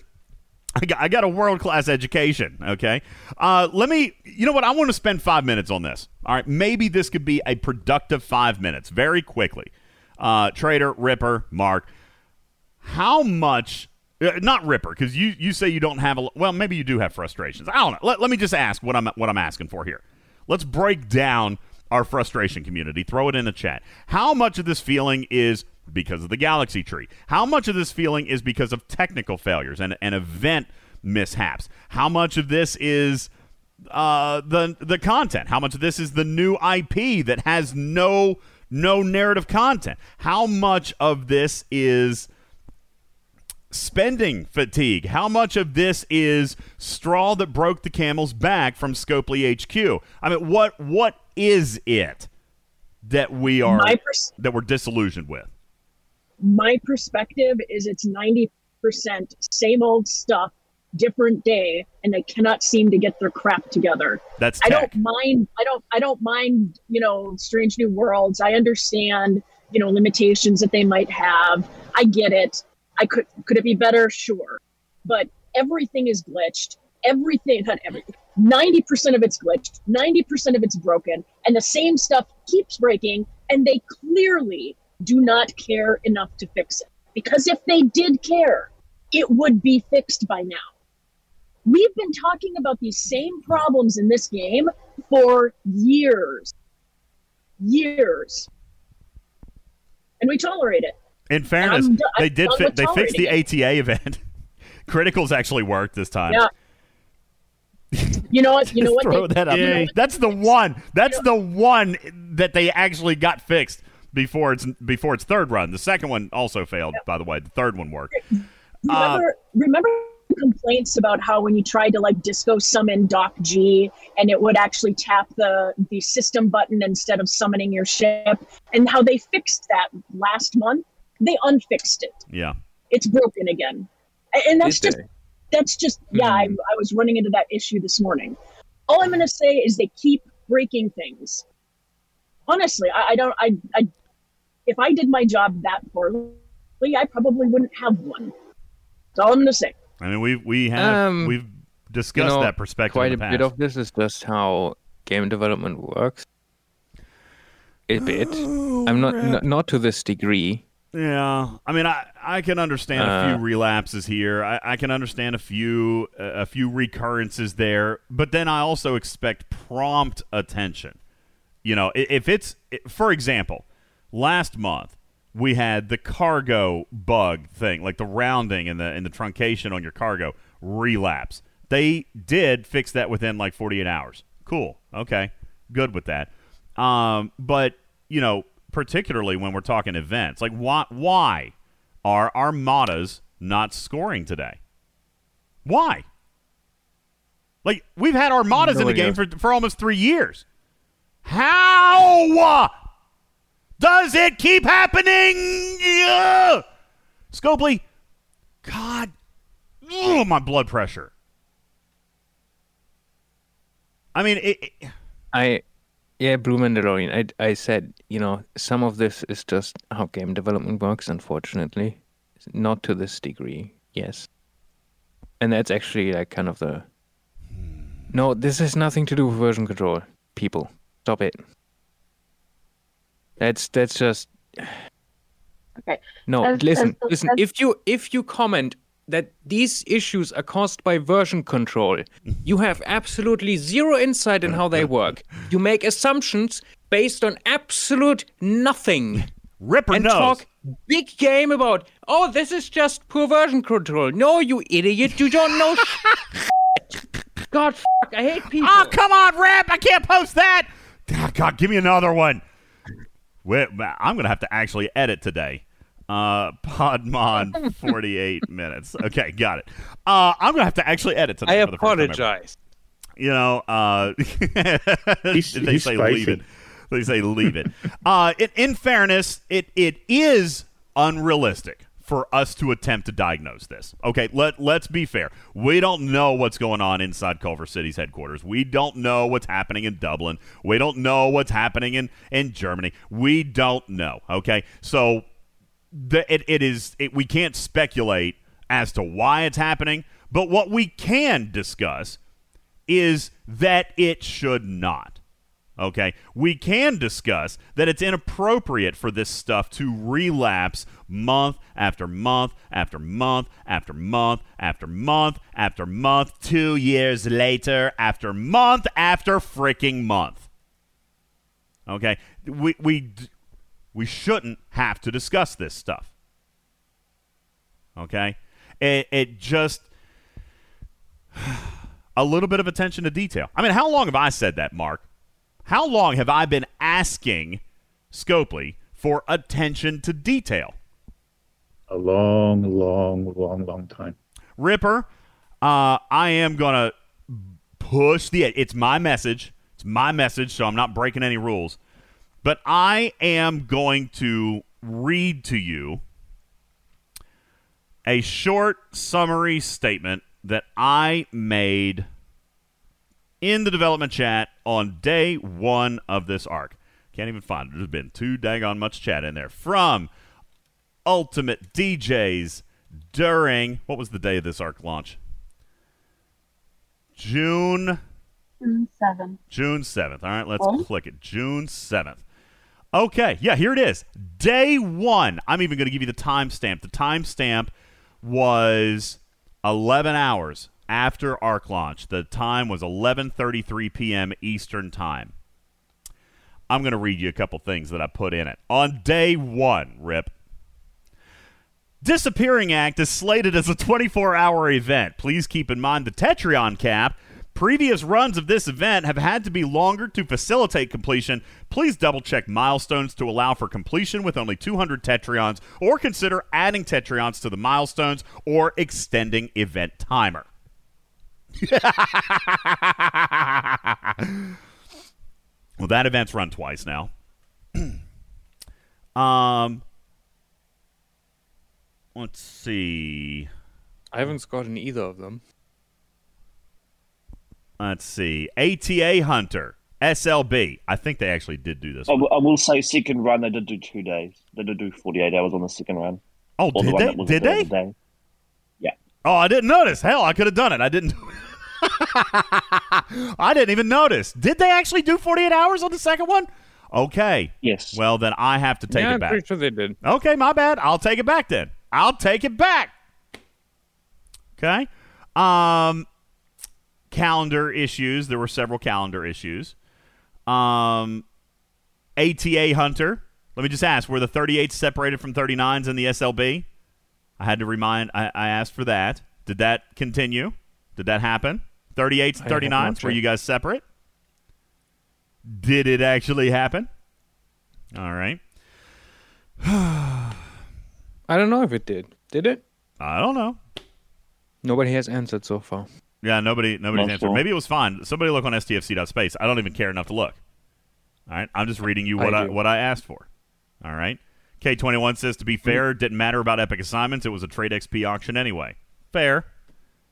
I got, I got a world class education. Okay. Uh, let me, you know what? I want to spend five minutes on this. All right. Maybe this could be a productive five minutes very quickly. Uh, Trader, Ripper, Mark, how much, uh, not Ripper, because you, you say you don't have a, well, maybe you do have frustrations. I don't know. Let, let me just ask what I'm, what I'm asking for here. Let's break down our frustration community. Throw it in the chat. How much of this feeling is because of the galaxy tree? How much of this feeling is because of technical failures and, and event mishaps? How much of this is uh, the the content? How much of this is the new IP that has no no narrative content? How much of this is spending fatigue? How much of this is straw that broke the camel's back from Scopely HQ? I mean, what what is it that we are pers- that we're disillusioned with? my perspective is it's 90% same old stuff, different day, and they cannot seem to get their crap together. That's I don't mind. I don't. I don't mind. You know, Strange New Worlds. I understand. You know, limitations that they might have. I get it. I could. Could it be better? Sure, but everything is glitched. Everything. Not everything. Ninety percent of it's glitched. Ninety percent of it's broken, and the same stuff keeps breaking. And they clearly do not care enough to fix it. Because if they did care, it would be fixed by now. We've been talking about these same problems in this game for years. Years. And we tolerate it. In fairness, I'm they I'm did. done Fi- they fixed the ATA event. Criticals actually worked this time. Yeah. You know what? You know what? Throw They- that up. you know what? That's the one. That's the one that they actually got fixed before its before its third run. The second one also failed, by the way. The third one worked. Uh, remember remember complaints about how when you tried to like disco summon doc g and it would actually tap the the system button instead of summoning your ship and how they fixed that last month they unfixed it Yeah. it's broken again and that's Did just they? that's just yeah I, I was running into that issue this morning all i'm going to say is they keep breaking things honestly i, I don't I, I if i did my job that poorly i probably wouldn't have one that's all i'm going to say I mean, we we have Um, we've discussed know, that perspective Quite in a the bit of this is just how game development works. A bit. I'm not n- not to this degree. Yeah, I mean, I I can understand a Uh, few relapses here. I, I can understand a few a few recurrences there, but then I also expect prompt attention. You know, if it's for example, last month we had the cargo bug thing, like the rounding and the and the truncation on your cargo relapse. They did fix that within like 48 hours. Cool. Okay. Good with that. Um, but you know, particularly when we're talking events, like why why are armadas not scoring today? Why? Like we've had armadas in the No game for for almost three years. How does it keep happening? Yeah. Scopely, God, ugh, my blood pressure. I mean, it, it- I, yeah, Blue Mandalorian. I, I said, you know, some of this is just how game development works. Unfortunately, not to this degree. Yes, and that's actually like kind of the. Hmm. No, this has nothing to do with version control. People, stop it. That's that's just. Okay. No, As- listen, as- listen. as- If you if you comment that these issues are caused by version control, you have absolutely zero insight in how they work. You make assumptions based on absolute nothing. Ripper and knows. talk big game about, oh, this is just poor version control. No, you idiot, you don't know. God, fuck, I hate people. Oh, come on, Rip! I can't post that. God, God, give me another one. Wait, I'm gonna have to actually edit today. Uh, Podmon, 48 minutes. Okay, got it. Uh, I'm gonna have to actually edit today. I for the first time ever. apologize. You know, uh, He's- they he's say spicy. leave it. They say leave it. Uh, in, in fairness, it it is unrealistic for us to attempt to diagnose this. Okay, let let's be fair. We don't know what's going on inside Culver City's headquarters. We don't know what's happening in Dublin. We don't know what's happening in in Germany. We don't know. Okay, so the, it, it is it, we can't speculate as to why it's happening, but what we can discuss is that it should not. Okay, we can discuss that it's inappropriate for this stuff to relapse month after month after month after month after month after month, two years later, after month after freaking month. Okay, we we we shouldn't have to discuss this stuff. Okay, it it just a little bit of attention to detail. I mean, how long have I said that, Mark? How long have I been asking Scopely for attention to detail? A long, long, long, long time. Ripper, uh, I am gonna push the. It's my message. It's my message, so I'm not breaking any rules. But I am going to read to you a short summary statement that I made in the development chat on day one of this arc. Can't even find it. There's been too dang on much chat in there from Ultimate DJs during what was the day of this arc launch? June June seventh. June 7th. All right, let's Oh. click it. June 7th. Okay, yeah, here it is. Day one. I'm even going to give you the timestamp. The timestamp was 11 hours after ARC launch. The time was 11:33 p.m. Eastern Time. I'm going to read you a couple things that I put in it. On day one, Rip, Disappearing Act is slated as a 24 hour event. Please keep in mind the Tetryon cap. Previous runs of this event have had to be longer to facilitate completion. Please double check milestones to allow for completion with only 200 Tetryons, or consider adding Tetryons to the milestones or extending event timer. well, that event's run twice now. um, let's see. I haven't gotten either of them. Let's see. ATA Hunter, SLB. I think they actually did do this. I, One. w- I will say second run they did do two days. They did do forty eight hours on the second run. Oh, Or did one they? that Did they? other day. Oh, I didn't notice. Hell, I could have done it. I didn't. I didn't even notice. Did they actually do 48 hours on the second one? Okay. Yes. Well, then I have to take yeah, it I'm back. pretty sure they did. Okay, my bad. I'll take it back then. I'll take it back. Okay. Um calendar issues. There were several calendar issues. Um ATA Hunter. Let me just ask, were the 38s separated from 39s in the SLB? I had to remind I, I asked for that. Did that continue? Did that happen? 38s, I have 39s, were you guys separate? Did it actually happen? All right. I don't know if it did. Did it? I don't know. Nobody has answered so far. Yeah, nobody nobody's Not answered. sure. Maybe it was fine. Somebody look on stfc.space. I don't even care enough to look. All right, I'm just reading you what I, do. what I asked for. All right. K21 says to be fair, it didn't matter about epic assignments. It was a trade XP auction anyway. Fair.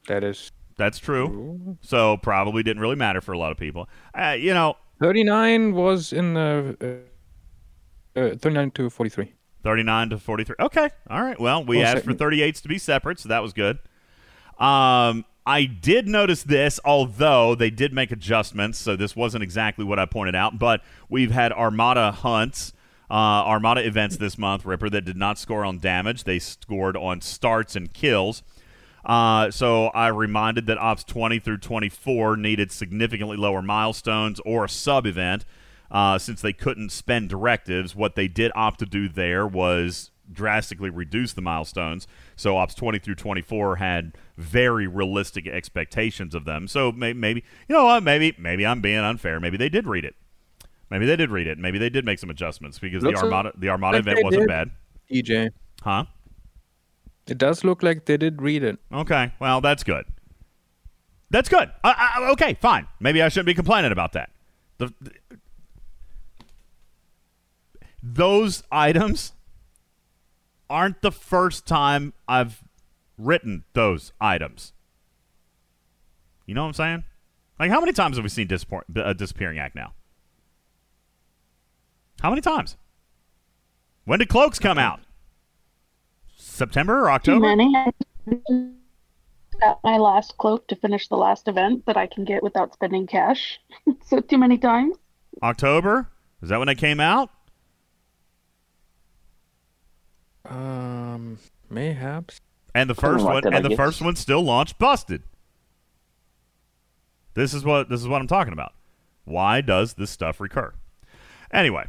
That is That's true. So probably didn't really matter for a lot of people. Uh, you know, 39 was in the uh, uh, 39 to 43. 39 to 43. Okay. All right. Well, we Well, asked for 38s to be separate, so that was good. Um, I did notice this, although they did make adjustments, so this wasn't exactly what I pointed out, but we've had Armada hunts, uh, Armada events this month, Ripper, that did not score on damage. They scored on starts and kills. Uh, so I reminded that Ops 20 through 24 needed significantly lower milestones or a sub event uh, since they couldn't spend directives. What they did opt to do there was drastically reduce the milestones. So Ops 20 through 24 had very realistic expectations of them. So may- maybe you know what? Maybe maybe I'm being unfair. Maybe they did read it. Maybe they did read it. Maybe they did make some adjustments because Looks the Armada the Armada like event wasn't did. bad, DJ. huh? It does look like they did read it. Okay, well, that's good. That's good. I, I, okay, fine. Maybe I shouldn't be complaining about that. The, those items aren't the first time I've written those items. You know what I'm saying? Like, how many times have we seen Disappor- uh, Disappearing Act now? How many times? When did Cloaks come out? September or Too October? many. Got my last cloak to finish the last event that I can get without spending cash. so too many times. October? Is that when they came out? Um, mayhaps. And the Something first like one that, I and the guess. first one still launched busted. This is what this is what I'm talking about. Why does this stuff recur? Anyway,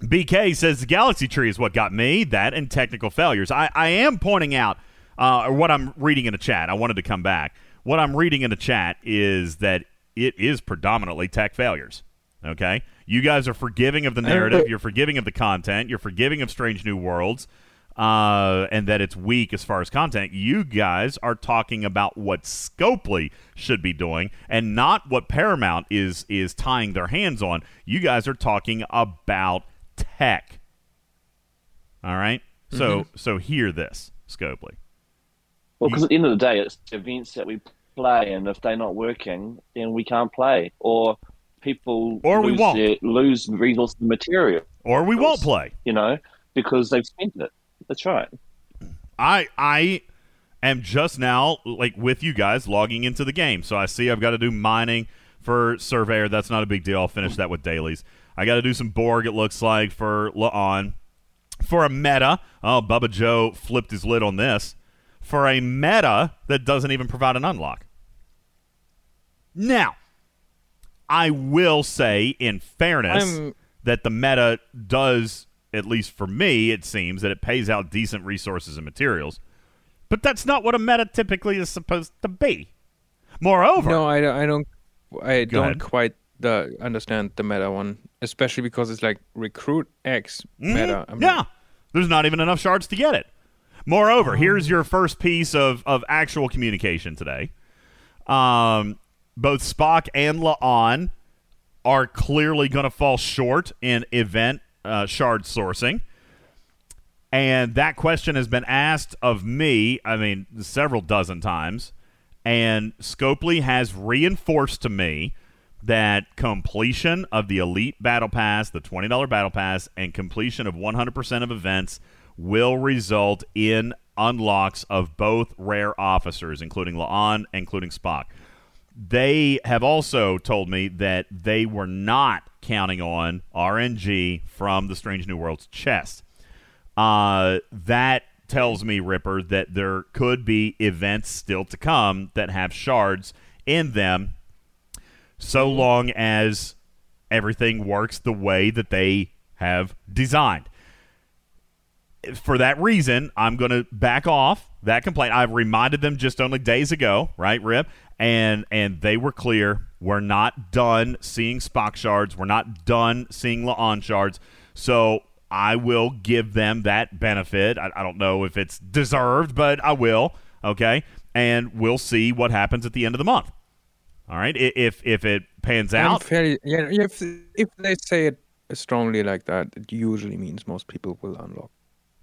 BK says the galaxy tree is what got me. That and technical failures. I, I am pointing out uh, or what I'm reading in the chat. I wanted to come back. What I'm reading in the chat is that it is predominantly tech failures. Okay, you guys are forgiving of the narrative. You're forgiving of the content. You're forgiving of Strange New Worlds, uh, and that it's weak as far as content. You guys are talking about what Scopely should be doing, and not what Paramount is is tying their hands on. You guys are talking about tech. All right. So so hear this, Scopely. Well, because at the end of the day, it's events that we play, and if they're not working, then we can't play, or people Or we lose won't. their- lose resource material, or we won't play. you know, because they've spent it. That's right. I I am just now like with you guys logging into the game. So I see I've got to do mining for Surveyor. That's not a big deal. I'll finish that with dailies. I got to do some Borg. It looks like for La'an. For a meta, oh Bubba Joe flipped his lid on this. For a meta that doesn't even provide an unlock. Now, I will say, in fairness, I'm- that the meta does, at least for me, it seems that it pays out decent resources and materials. But that's not what a meta typically is supposed to be. Moreover, No, I, don't- I don't. I don't ahead. quite uh, understand the meta one, especially because it's like recruit X Mhm. meta. I'm yeah, there's not even enough shards to get it. Moreover, here's your first piece of, of actual communication today. Um, both Spock and La'an are clearly going to fall short in event uh, shard sourcing. And that question has been asked of me, I mean, several dozen times. And Scopely has reinforced to me that completion of the Elite Battle Pass, the $20 Battle Pass, and completion of 100% of events will result in unlocks of both rare officers, including La'an, including Spock. They have also told me that they were not counting on RNG from the Strange New Worlds chest. Uh, that tells me, Ripper, that there could be events still to come that have shards in them, so long as everything works the way that they have designed. For that reason, I'm going to back off that complaint. I've reminded them just only days ago, right, Rip? And and they were clear. We're not done seeing Spock shards. We're not done seeing La'an shards. So I will give them that benefit. I, I don't know if it's deserved, but I will. Okay, and we'll see what happens at the end of the month. All right, if if it pans out, fairly, yeah, if if they say it strongly like that, it usually means most people will unlock.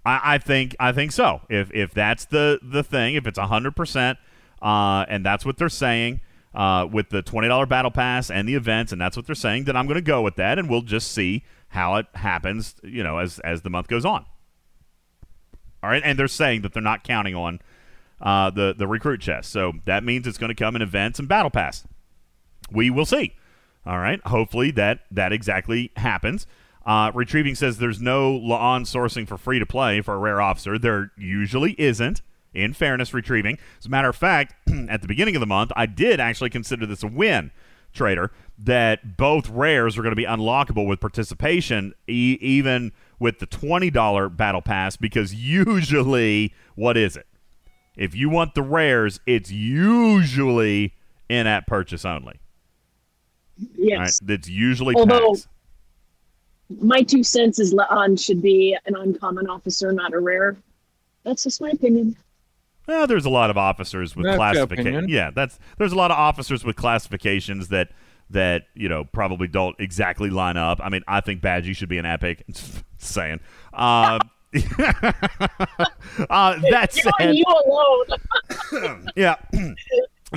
I, I think I think so. If if that's the the thing, if it's hundred percent, uh, and that's what they're saying uh, with the twenty dollar battle pass and the events, and that's what they're saying, then I'm going to go with that, and we'll just see how it happens. You know, as as the month goes on. All right, and they're saying that they're not counting on uh, the the recruit chest, so that means it's going to come in events and battle pass. We will see. All right. Hopefully that that exactly happens. Uh, Retrieving says there's no La'an sourcing for free to play for a rare officer. There usually isn't. In fairness, Retrieving. As a matter of fact, at the beginning of the month, I did actually consider this a win, Trader, that both rares are going to be unlockable with participation, e- even with the $20 battle pass, because usually, what is it? If you want the rares, it's usually in app purchase only. Yes. Right, that's usually Although- packs. My two cents is Leon should be an uncommon officer, not a rare. That's just my opinion. Well, there's a lot of officers with That's your classification. Yeah, that's there's a lot of officers with classifications that that you know probably don't exactly line up. I mean, I think Badgey should be an epic. saying. Um, uh, that You said, and you alone. yeah.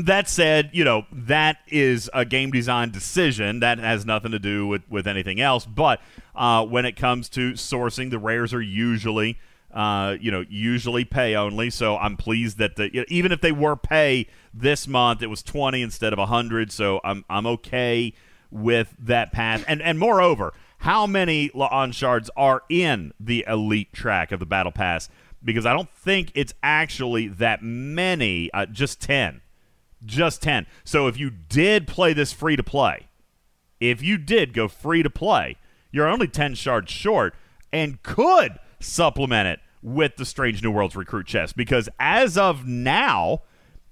that said, you know, that is a game design decision. That has nothing to do with, with anything else. But uh, when it comes to sourcing, the rares are usually, uh, you know, usually pay only. So I'm pleased that the, you know, even if they were pay this month, it was 20 instead of 100. So I'm, I'm okay with that path. And, and moreover, how many La'an shards are in the elite track of the battle pass? Because I don't think it's actually that many, uh, just 10 just 10. So if you did play this free to play, if you did go free to play, you're only 10 shards short and could supplement it with the Strange New Worlds recruit chest because as of now,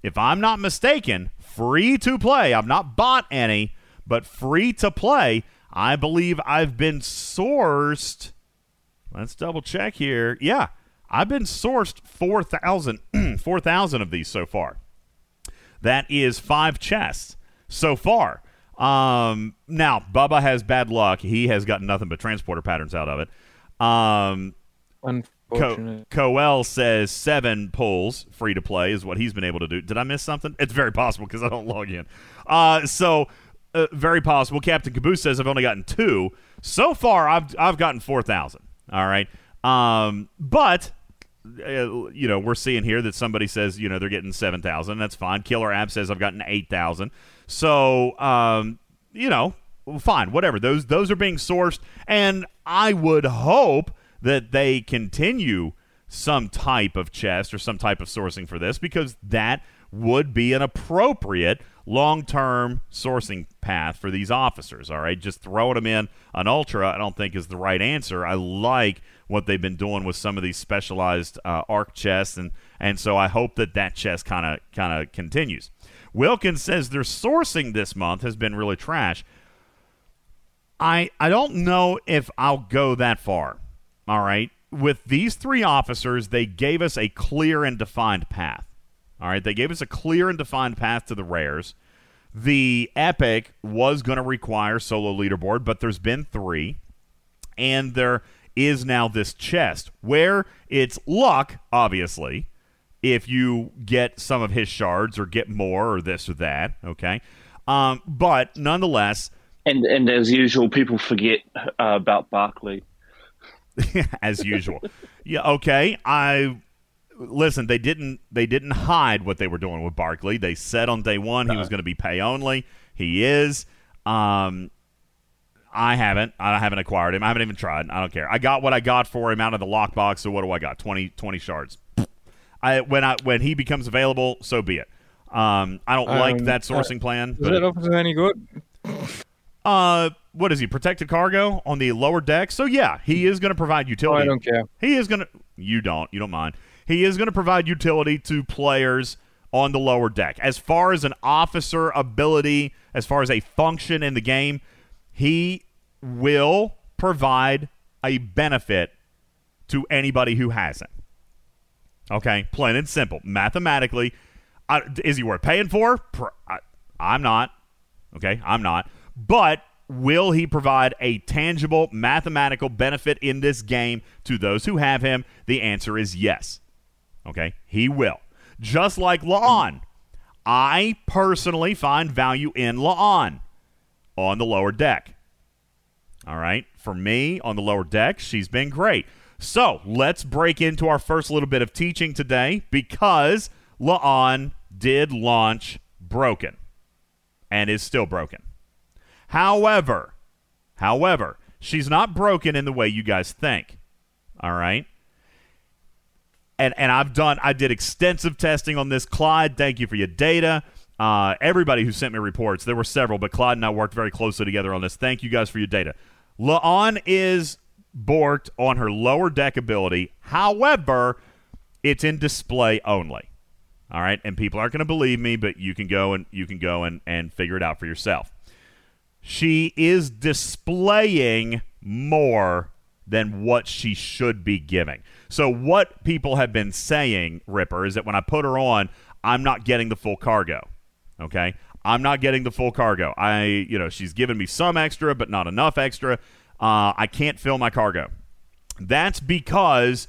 if I'm not mistaken, free to play, I've not bought any, but free to play, I believe I've been sourced. Let's double check here. Yeah, I've been sourced 4,000 4,000 of these so far. That is five chests so far. Um, now, Bubba has bad luck. He has gotten nothing but transporter patterns out of it. Um, Un- Co- Coel says seven pulls free to play is what he's been able to do. Did I miss something? It's very possible because I don't log in. Uh, so uh, very possible. Captain Caboose says I've only gotten two so far. I've I've gotten four thousand. All right, um, but uh, you know, we're seeing here that somebody says, you know, they're getting 7,000. That's fine. Killer App says I've gotten 8,000. So, um, you know, fine, whatever. Those those are being sourced and I would hope that they continue some type of chest or some type of sourcing for this because that would be an appropriate long-term sourcing path for these officers all right just throwing them in an ultra i don't think is the right answer i like what they've been doing with some of these specialized uh, arc chests and and so i hope that that chest kind of kind of continues wilkins says their sourcing this month has been really trash I I don't know if I'll go that far. All right. With these three officers, they gave us a clear and defined path. All right. They gave us a clear and defined path to the rares. The epic was going to require solo leaderboard, but there's been three, and there is now this chest where it's luck, obviously, if you get some of his shards or get more or this or that. Okay. Um, but nonetheless, And and as usual, people forget uh, about Barkley. as usual. yeah, okay. I listen. They didn't. They didn't hide what they were doing with Barkley. They said on day one he was going to be pay only. He is. Um, I haven't. I haven't acquired him. I haven't even tried. I don't care. I got what I got for him out of the lockbox. So what do I got? 20, 20 shards. I when I when he becomes available, so be it. Um, I don't like Um, that sourcing plan. Is But that officer any good? uh, what is he? Protected cargo on the lower deck. So yeah, he is going to provide Oh, utility. I don't care. He is going to. You don't. You don't mind. He is going to provide utility to players on the lower deck. As far as an officer ability, as far as a function in the game, he will provide a benefit to anybody who has him. Okay, plain and simple. Mathematically, I, is he worth paying for? I, I'm not. Okay, I'm not. But will he provide a tangible mathematical benefit in this game to those who have him? The answer is yes. Okay, he will. Just like La'an, I personally find value in La'an on the lower deck. All right. For me, on the lower deck, she's been great. So let's break into our first little bit of teaching today because La'an did launch broken and is still broken. However, however, she's not broken in the way you guys think. All right. And and I've done I did extensive testing on this. Clyde, thank you for your data. Uh, everybody who sent me reports, there were several, but Clyde and I worked very closely together on this. Thank you guys for your data. La'an is borked on her lower deck ability. However, it's in display only. All right, and people aren't going to believe me, but you can go and you can go and, and figure it out for yourself. She is displaying more than what she should be giving. So what people have been saying, Ripper, is that when I put her on, I'm not getting the full cargo. Okay? I'm not getting the full cargo. I, you know, she's giving me some extra, but not enough extra. Uh, I can't fill my cargo. That's because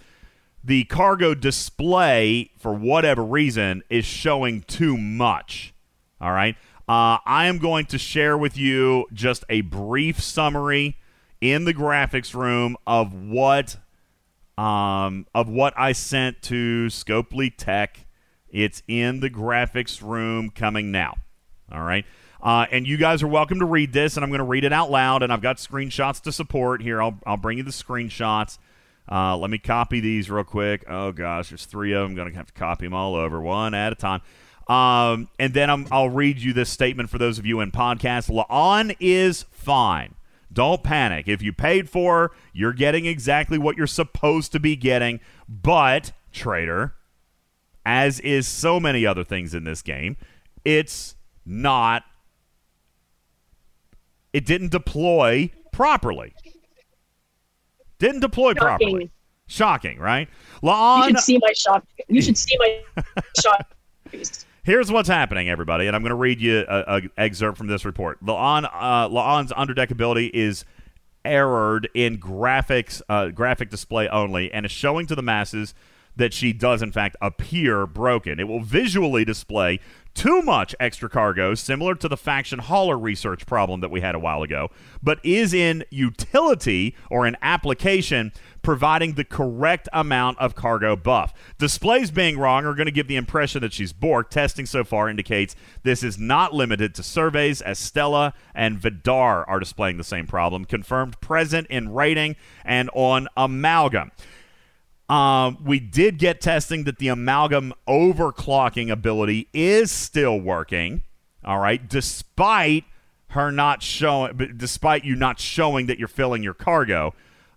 the cargo display, for whatever reason, is showing too much. All right. Uh, I am going to share with you just a brief summary in the graphics room of what um, of what I sent to Scopely Tech. It's in the graphics room coming now. All right. Uh, and you guys are welcome to read this, and I'm going to read it out loud, and I've got screenshots to support. Here, I'll, I'll bring you the screenshots. Uh, let me copy these real quick. Oh, gosh, there's three of them. I'm going to have to copy them all over one at a time. Um, and then I'm, I'll read you this statement for those of you in podcast. La'an is fine. Don't panic. If you paid for you're getting exactly what you're supposed to be getting. But, trader, as is so many other things in this game, it's not. It didn't deploy properly. Didn't deploy properly. Shocking. right? right? You should see my shop. You should see my shop. Here's what's happening, everybody, and I'm going to read you a, a excerpt from this report. La'an, uh, La'an's underdeck ability is errored in graphics, uh, graphic display only, and is showing to the masses that she does in fact appear broken. It will visually display too much extra cargo, similar to the faction hauler research problem that we had a while ago, but is in utility or in application providing the correct amount of cargo buff. Displays being wrong are going to give the impression that she's Bork. Testing so far indicates this is not limited to surveys, as Stella and Vidar are displaying the same problem, confirmed present in rating and on Amalgam. Um, we did get testing that the amalgam overclocking ability is still working. All right, despite her not showing, despite you not showing that you're filling your cargo.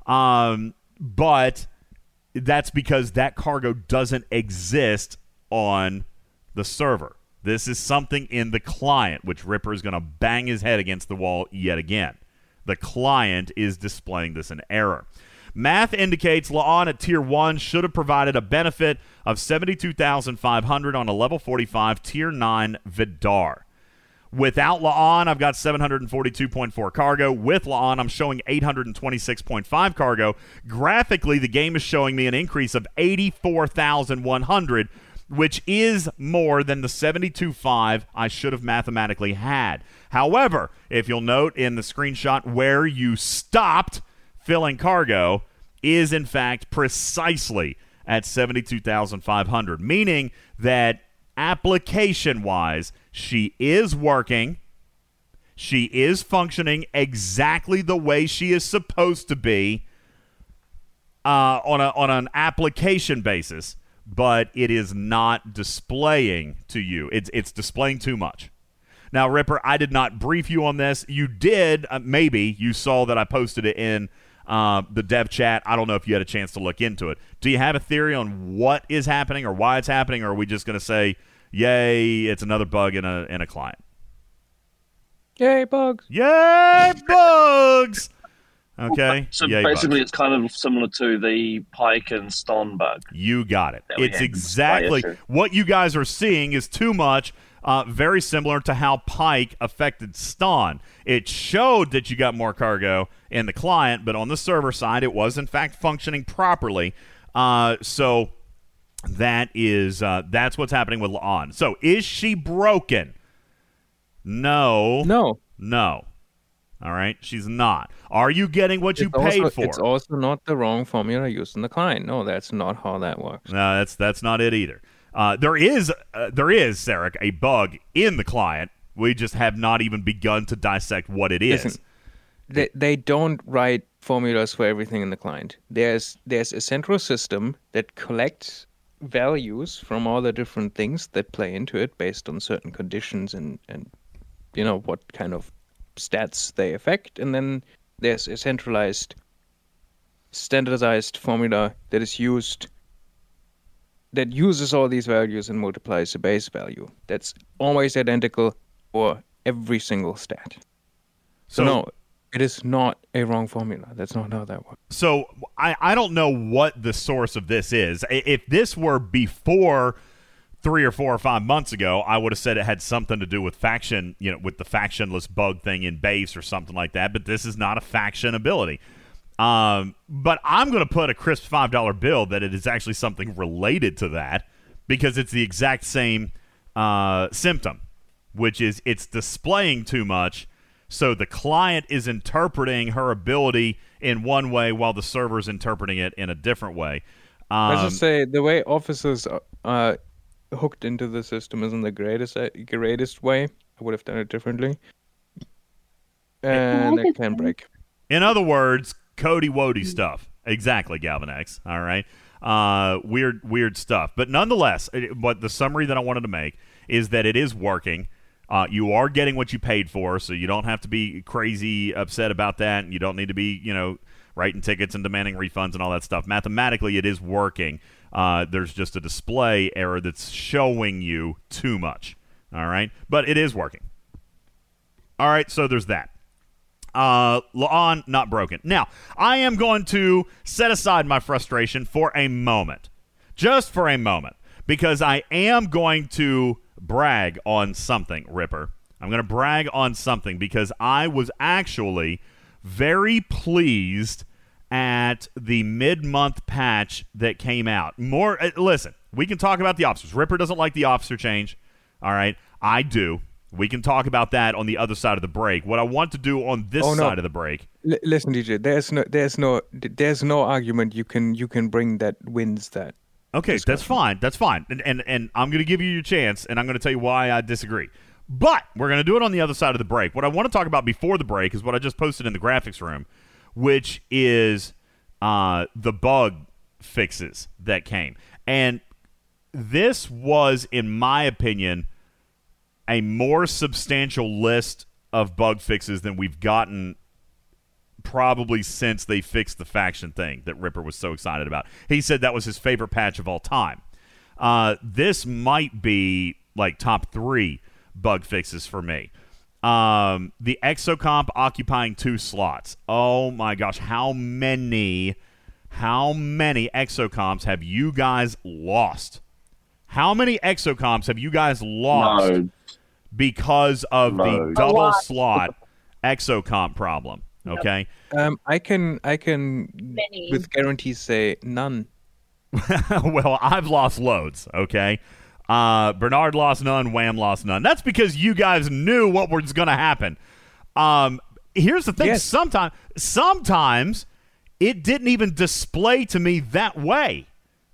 Um, but that's because that cargo doesn't exist on the server. This is something in the client, which Ripper is going to bang his head against the wall yet again. The client is displaying this in error. Math indicates La'an at tier 1 should have provided a benefit of 72,500 on a level 45 tier 9 Vidar. Without La'an, I've got 742.4 cargo. With La'an, I'm showing 826.5 cargo. Graphically, the game is showing me an increase of 84,100, which is more than the 72.5 I should have mathematically had. However, if you'll note in the screenshot where you stopped filling cargo, is in fact precisely at 72,500, meaning that application wise, she is working. She is functioning exactly the way she is supposed to be uh, on, a, on an application basis, but it is not displaying to you. It's, it's displaying too much. Now, Ripper, I did not brief you on this. You did, uh, maybe, you saw that I posted it in uh, the dev chat. I don't know if you had a chance to look into it. Do you have a theory on what is happening or why it's happening, or are we just going to say, yay, it's another bug in a, in a client? Yay, bugs. Yay, bugs! Okay. So Yay, basically, bugs. it's kind of similar to the Pike and Stonn bug. You got it. It's exactly what you guys are seeing is too much. Uh, very similar to how Pike affected Stonn. It showed that you got more cargo in the client, but on the server side, it was in fact functioning properly. Uh, so that is uh, that's what's happening with La'an. So is she broken? No. No. No. All right, she's not. Are you getting what you paid also, for? It's also not the wrong formula used in the client. No, that's not how that works. No, that's that's not it either. Uh, there is uh, there is Sarek a bug in the client. We just have not even begun to dissect what it is. Listen, they, they don't write formulas for everything in the client. There's there's a central system that collects values from all the different things that play into it based on certain conditions and and you know what kind of stats they affect and then there's a centralized standardized formula that is used that uses all these values and multiplies the base value that's always identical for every single stat so, no, it is not a wrong formula. That's not how that works. So I, I don't know what the source of this is. If this were before three or four or five months ago, I would have said it had something to do with faction, you know, with the factionless bug thing in base or something like that. But this is not a faction ability. Um, but I'm going to put a crisp five dollar bill that it is actually something related to that because it's the exact same uh, symptom, which is it's displaying too much. So the client is interpreting her ability in one way while the server is interpreting it in a different way. Um, Let's just say the way officers are uh, hooked into the system isn't the greatest uh, greatest way. I would have done it differently, and it can break. In other words, Cody Wody stuff. Exactly, Galvin X. All right. Uh, weird, weird stuff. But nonetheless, it, what the summary that I wanted to make is that it is working. Uh, you are getting what you paid for, so you don't have to be crazy upset about that, and you don't need to be, you know, writing tickets and demanding refunds and all that stuff. Mathematically, it is working. Uh, there's just a display error that's showing you too much. All right, but it is working. All right, so there's that uh, La'an not broken. Now, I am going to set aside my frustration for a moment, just for a moment, because I am going to brag on something, Ripper. I'm going to brag on something because I was actually very pleased at the mid-month patch that came out. More uh, listen, we can talk about the officers. Ripper doesn't like the officer change. All right, I do. We can talk about that on the other side of the break. What I want to do on this Oh, no. side of the break. L- listen, DJ. There's no, there's no, there's no argument you can you can bring that wins that. Okay, that's fine. That's fine. And and, and I'm going to give you your chance, and I'm going to tell you why I disagree. But we're going to do it on the other side of the break. What I want to talk about before the break is what I just posted in the graphics room, which is uh, the bug fixes that came. And this was, in my opinion, a more substantial list of bug fixes than we've gotten probably since they fixed the faction thing that Ripper was so excited about. He said that was his favorite patch of all time. Uh, this might be like top three bug fixes for me. Um, the exocomp occupying two slots. Oh my gosh, how many, how many exocomps have you guys lost? How many exocomps have you guys lost No, because of the Loads. double lot. slot exocomp problem? Okay. Um, I can I can Many. with guarantee say none. well, I've lost loads, okay? Uh, Bernard lost none, Wham lost none. That's because you guys knew what was going to happen. Um, here's the thing Yes. sometimes sometimes it didn't even display to me that way.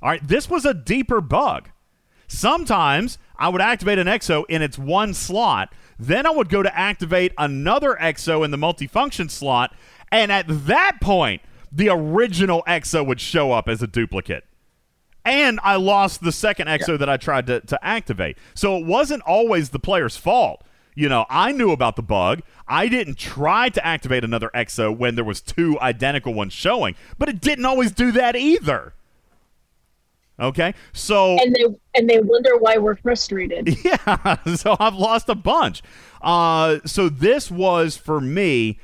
All right, this was a deeper bug. Sometimes I would activate an EXO in its one slot, then I would go to activate another EXO in the multifunction slot, and at that point, the original EXO would show up as a duplicate. And I lost the second EXO that I tried to, to activate. So it wasn't always the player's fault. You know, I knew about the bug. I didn't try to activate another EXO when there was two identical ones showing, but it didn't always do that either. Okay? So and they and they wonder why we're frustrated. yeah, so I've lost a bunch. Uh, so this was for me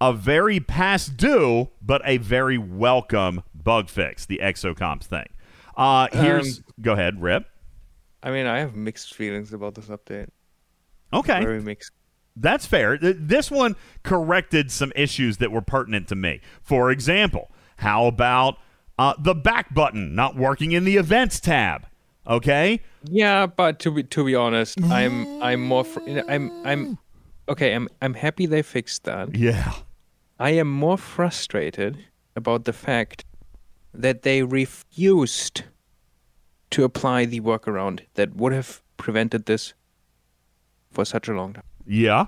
a very past due, but a very welcome bug fix. The exocomps thing. Uh, here's go ahead, Rip. I mean, I have mixed feelings about this update. Okay, Very mixed. That's fair. This one corrected some issues that were pertinent to me. For example, how about uh, the back button not working in the events tab? Okay, Yeah, but to be to be honest, I'm I'm more fr- I'm I'm okay. I'm I'm happy they fixed that. yeah, I am more frustrated about the fact that they refused to apply the workaround that would have prevented this for such a long time. yeah.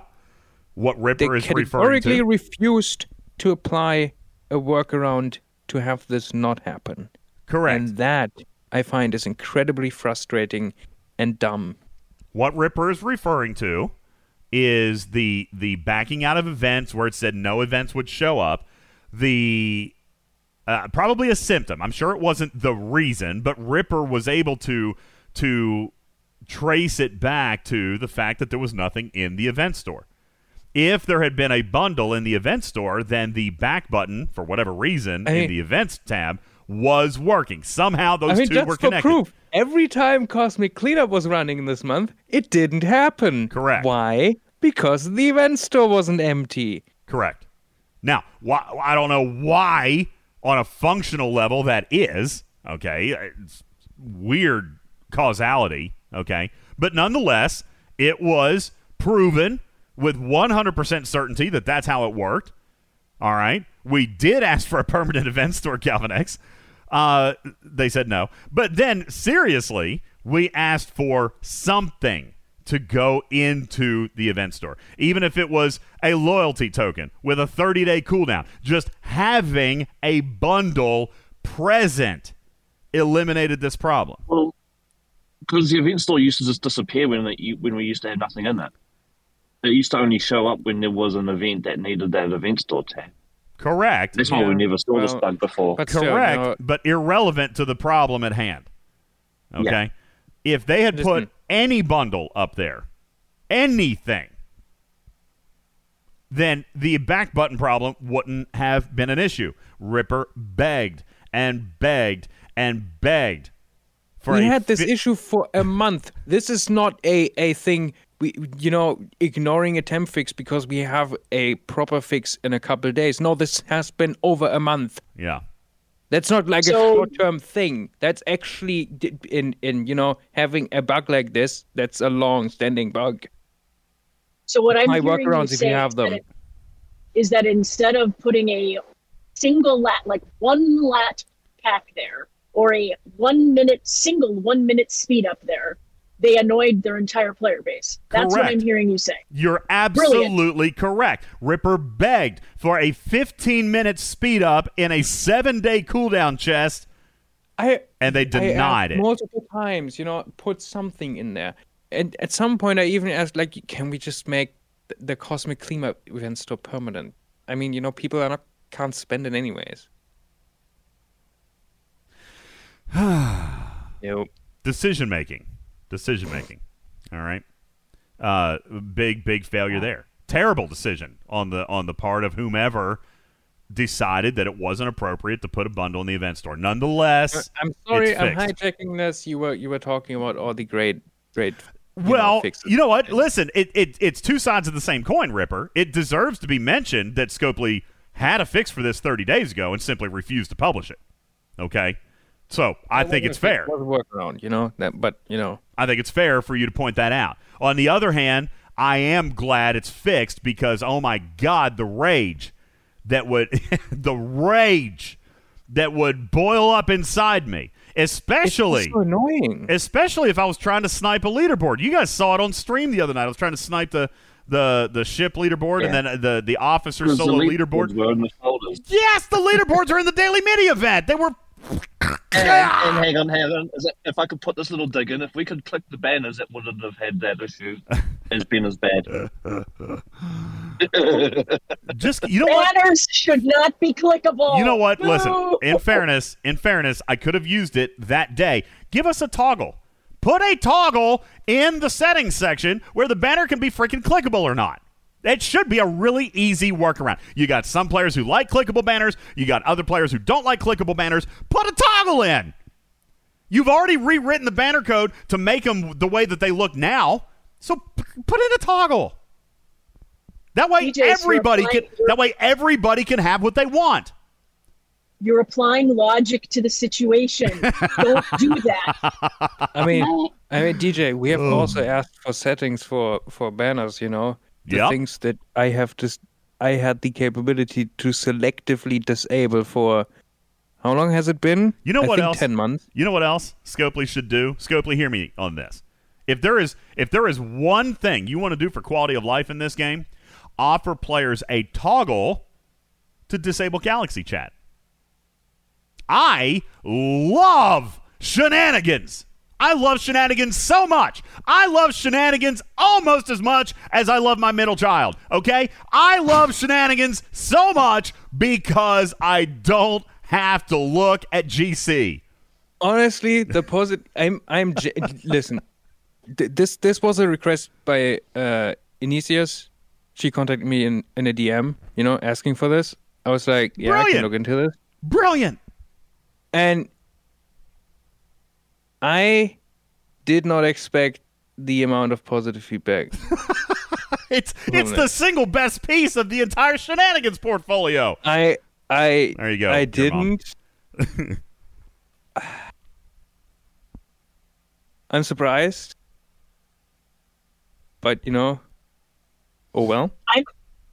What They Ripper is referring to? categorically refused to apply a workaround to have this not happen. Correct. And that I find is incredibly frustrating and dumb. What Ripper is referring to is the the backing out of events where it said no events would show up. The uh, probably a symptom. I'm sure it wasn't the reason, but Ripper was able to to trace it back to the fact that there was nothing in the event store. If there had been a bundle in the event store, then the back button, for whatever reason, I in the events tab was working. Somehow those I mean, two just were for connected. proof, every time Cosmic Cleanup was running this month, it didn't happen. Correct. Why? Because the event store wasn't empty. Correct. Now, why, I don't know why on a functional level that is. Okay, it's weird causality. Okay, but nonetheless, it was proven with 100% certainty that that's how it worked. All right, we did ask for a permanent event store, Calvin X. Uh, they said no, but then seriously, we asked for something to go into the event store, even if it was a loyalty token with a 30 day cooldown. Just having a bundle present eliminated this problem. Well, because the event store used to just disappear when when we used to have nothing in it. It used to only show up when there was an event that needed that event store tab. Correct. That's why Yeah, we never saw this bug before. But still, Correct, no, but irrelevant to the problem at hand. Okay? Yeah. If they had put Listen. any bundle up there, anything, then the back button problem wouldn't have been an issue. Ripper begged and begged and begged for we had this fi- issue for a month. This is not a, a thing we you know ignoring a temp fix because we have a proper fix in a couple of days. No, this has been over a month. Yeah. That's not like a short-term thing. That's actually in in you know having a bug like this. That's a long-standing bug. So what I'm My hearing workarounds if you have is that it- is that instead of putting a single lat, like one lat pack there, or a one minute single one minute speed up there, they annoyed their entire player base. That's what I'm hearing you say. You're absolutely correct. Ripper begged for a 15 minute speed up in a seven day cooldown chest, I and they denied asked it. multiple times. You know, put something in there. And at some point, I even asked, like, can we just make the cosmic cleanup event still permanent? I mean, you know, people are not can't spend it anyways. Yep. Decision making. Decision making. All right. Uh, big, big failure there. Terrible decision on the on the part of whomever decided that it wasn't appropriate to put a bundle in the event store. Nonetheless, I'm sorry, I'm hijacking this. You were you were talking about all the great, great. you Well, fixes. you know what? Listen, it, it it's two sides of the same coin, Ripper. It deserves to be mentioned that Scopely had a fix for this 30 days ago and simply refused to publish it. Okay? So, I think it's fair. It was a workaround, you know. That, but you know, I think it's fair for you to point that out. On the other hand, I am glad it's fixed because oh my god, the rage that would the rage that would boil up inside me, especially it's so annoying. especially if I was trying to snipe a leaderboard. You guys saw it on stream the other night. I was trying to snipe the the the ship leaderboard and then uh, the the officer Because the solo leaderboard. the. Yes, the leaderboards are in the daily mini event. They were And, and hang on, hang on. Is it, if I could put this little dig in, if we could click the banners, it wouldn't have had that issue. It's been as bad. just you know what Banners should not be clickable. You know what? No. Listen, in fairness, in fairness, I could have used it that day. Give us a toggle. Put a toggle in the settings section where the banner can be freaking clickable or not. It should be a really easy workaround. You got some players who like clickable banners, you got other players who don't like clickable banners. Put a toggle in. You've already rewritten the banner code to make them the way that they look now. So p- put in a toggle. That way DJs, you're everybody can applying- you're- that way everybody can have what they want. You're applying logic to the situation. Don't do that. I mean, I mean, DJ, we have also asked for settings for for banners. You know, the things that I have just I had the capability to selectively disable for. How long has it been? You know I what think else? Ten months. You know what else Scopely should do? Scopely, hear me on this. If there is if there is one thing you want to do for quality of life in this game, offer players a toggle to disable Galaxy Chat. I love shenanigans. I love shenanigans so much. I love shenanigans almost as much as I love my middle child. Okay? I love shenanigans so much because I don't have to look at GC. Honestly, the posit I'm I'm j- listen. th- This this was a request by uh Inesius. She contacted me in in a DM, you know, asking for this. I was like, yeah, I can look into this. Brilliant. And I did not expect the amount of positive feedback. It's it's the single best piece of the entire shenanigans portfolio. I I There you go, I didn't. I'm surprised, but you know, oh well. I'm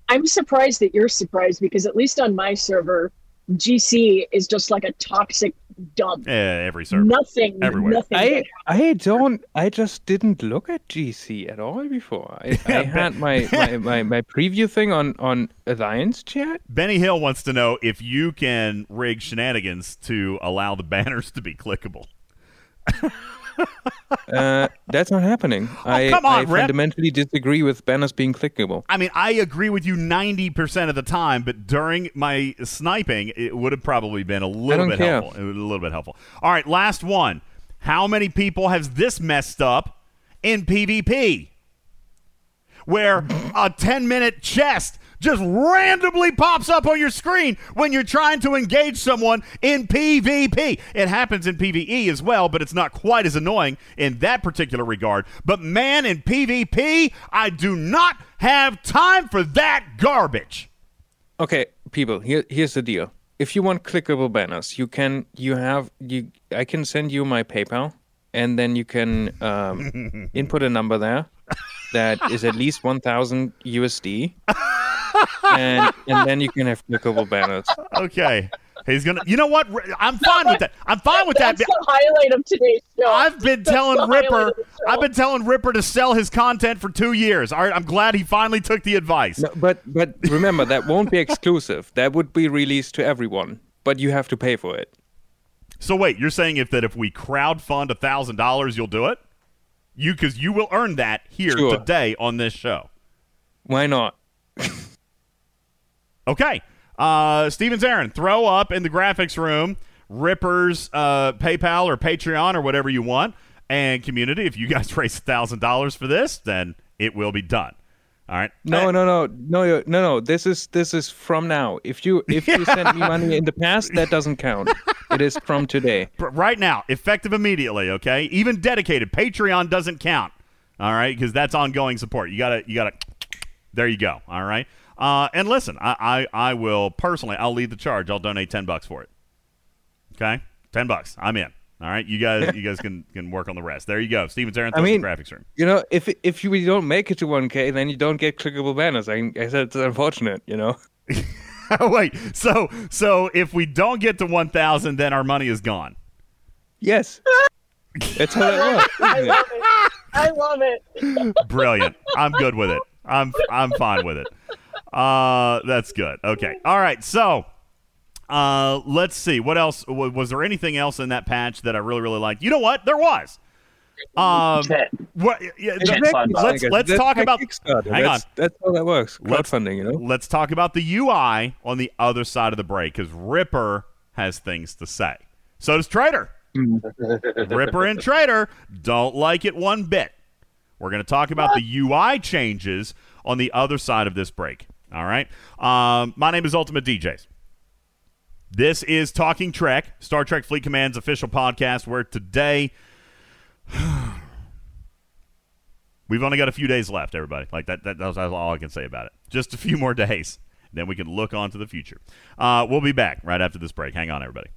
I'm surprised that you're surprised because at least on my server, GC is just like a toxic dump. Eh, every server. Nothing, Everywhere. nothing. I good I don't. I just didn't look at GC at all before. I, I had my, my, my, my preview thing on on Alliance chat. Benny Hill wants to know if you can rig shenanigans to allow the banners to be clickable. Uh, that's not happening. I, Oh, come on, I fundamentally disagree with banners being clickable. I mean, I agree with you 90% of the time, but during my sniping, it would have probably been a little bit care. helpful. It would a little bit helpful. All right, last one. How many people has this messed up in PvP? Where a 10 minute chest just randomly pops up on your screen when you're trying to engage someone in PvP. It happens in PvE as well, but it's not quite as annoying in that particular regard. But man, in PvP, I do not have time for that garbage. Okay, people, here, here's the deal. If you want clickable banners, you can you have you I can send you my PayPal and then you can um, input a number there that is at least 1000 USD. and and then you can have clickable banners. Okay. He's gonna. You know what? I'm fine with that. I'm fine with that. That's the highlight of today's show. I've been That's telling highlight Ripper. of. I've been telling Ripper to sell his content for two years. All right. I'm glad he finally took the advice. No, but but remember that won't be exclusive. That would be released to everyone, but you have to pay for it. So wait, you're saying if that if we crowdfund a thousand dollars, you'll do it? You because you will earn that here Sure. today on this show. Why not? Okay. Uh, Stevens Aaron, throw up in the graphics room Ripper's uh, PayPal or Patreon or whatever you want. And community, if you guys raise thousand dollars for this, then it will be done. All right. No, no, no, no, no, no. This is this is from now. If you if you sent me money in the past, that doesn't count. It is from today. Right now, effective immediately. Okay, even dedicated Patreon doesn't count. All right, because that's ongoing support. You gotta, you gotta. There you go. All right. Uh, and listen, I, I, I will personally. I'll lead the charge. I'll donate ten bucks for it. Okay, ten bucks. I'm in. All right, you guys, you guys can can work on the rest. There you go. Steven Aaron, I mean- graphics room. You know, if if you don't make it to 1K, then you don't get clickable banners. I, I said it's unfortunate. You know. Wait, so so if we don't get to one thousand, then our money is gone. Yes. That's how it works. I love it. I love it. Brilliant. I'm good with it. I'm I'm fine with it. Uh, that's good. Okay. All right. So, uh, let's see. What else was, was there? Anything else in that patch that I really really liked? You know what? There was. Um, what? Yeah, Chat let's let's, let's That's talk about. Hang that's, on. That's how that works. Crowdfunding, you know. Let's talk about the UI on the other side of the break because Ripper has things to say. So does Trader. Ripper and Trader don't like it one bit. We're going to talk about the UI changes on the other side of this break. All right. Um, my name is Ultimate DJs. This is Talking Trek, Star Trek Fleet Command's official podcast, where today we've only got a few days left, everybody. Like that, that that's all I can say about it. Just a few more days. Then we can look on to the future. Uh, we'll be back right after this break. Hang on, everybody.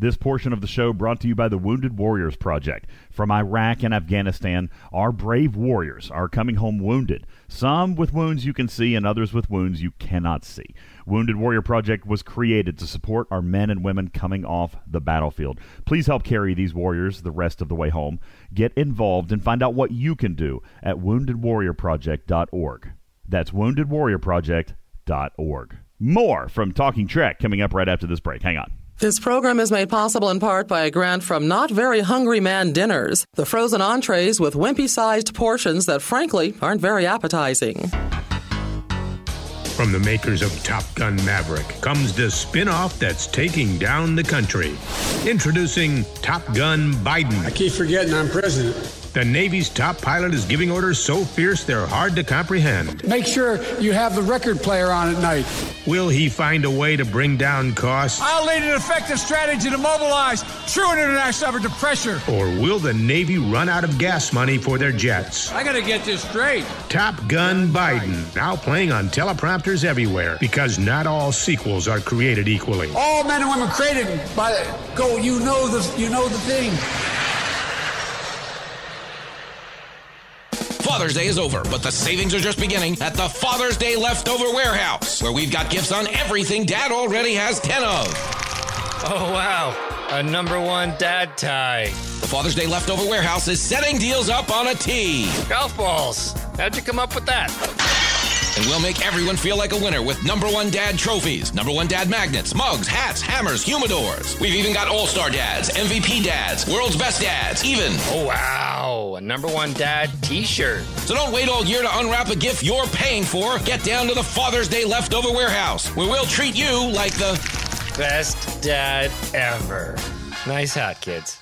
This portion of the show brought to you by the Wounded Warriors Project. From Iraq and Afghanistan, our brave warriors are coming home wounded. Some with wounds you can see, and others with wounds you cannot see. Wounded Warrior Project was created to support our men and women coming off the battlefield. Please help carry these warriors the rest of the way home. Get involved and find out what you can do at woundedwarriorproject.org. That's woundedwarriorproject.org. More from Talking Trek coming up right after this break. Hang on. This program is made possible in part by a grant from Not Very Hungry Man Dinners, the frozen entrees with wimpy sized portions that frankly aren't very appetizing. From the makers of Top Gun Maverick comes the spin off that's taking down the country. Introducing Top Gun Biden. I keep forgetting I'm president. The Navy's top pilot is giving orders so fierce they're hard to comprehend. Make sure you have the record player on at night. Will he find a way to bring down costs? I'll lead an effective strategy to mobilize true international effort to pressure. Or will the Navy run out of gas money for their jets? I gotta get this straight. Top Gun Biden, now playing on teleprompters everywhere because not all sequels are created equally. All men and women created by the go. You know the you know the thing. Father's Day is over, but the savings are just beginning at the Father's Day Leftover Warehouse, where we've got gifts on everything Dad already has 10 of. Oh, wow. A number one dad tie. The Father's Day Leftover Warehouse is setting deals up on a tee. Golf balls. How'd you come up with that? And we'll make everyone feel like a winner with number one dad trophies, number one dad magnets, mugs, hats, hammers, humidors. We've even got all star dads, MVP dads, world's best dads, even. Oh, wow. A number one dad t shirt. So don't wait all year to unwrap a gift you're paying for. Get down to the Father's Day Leftover Warehouse, where we'll treat you like the Best dad ever. Nice hat, kids.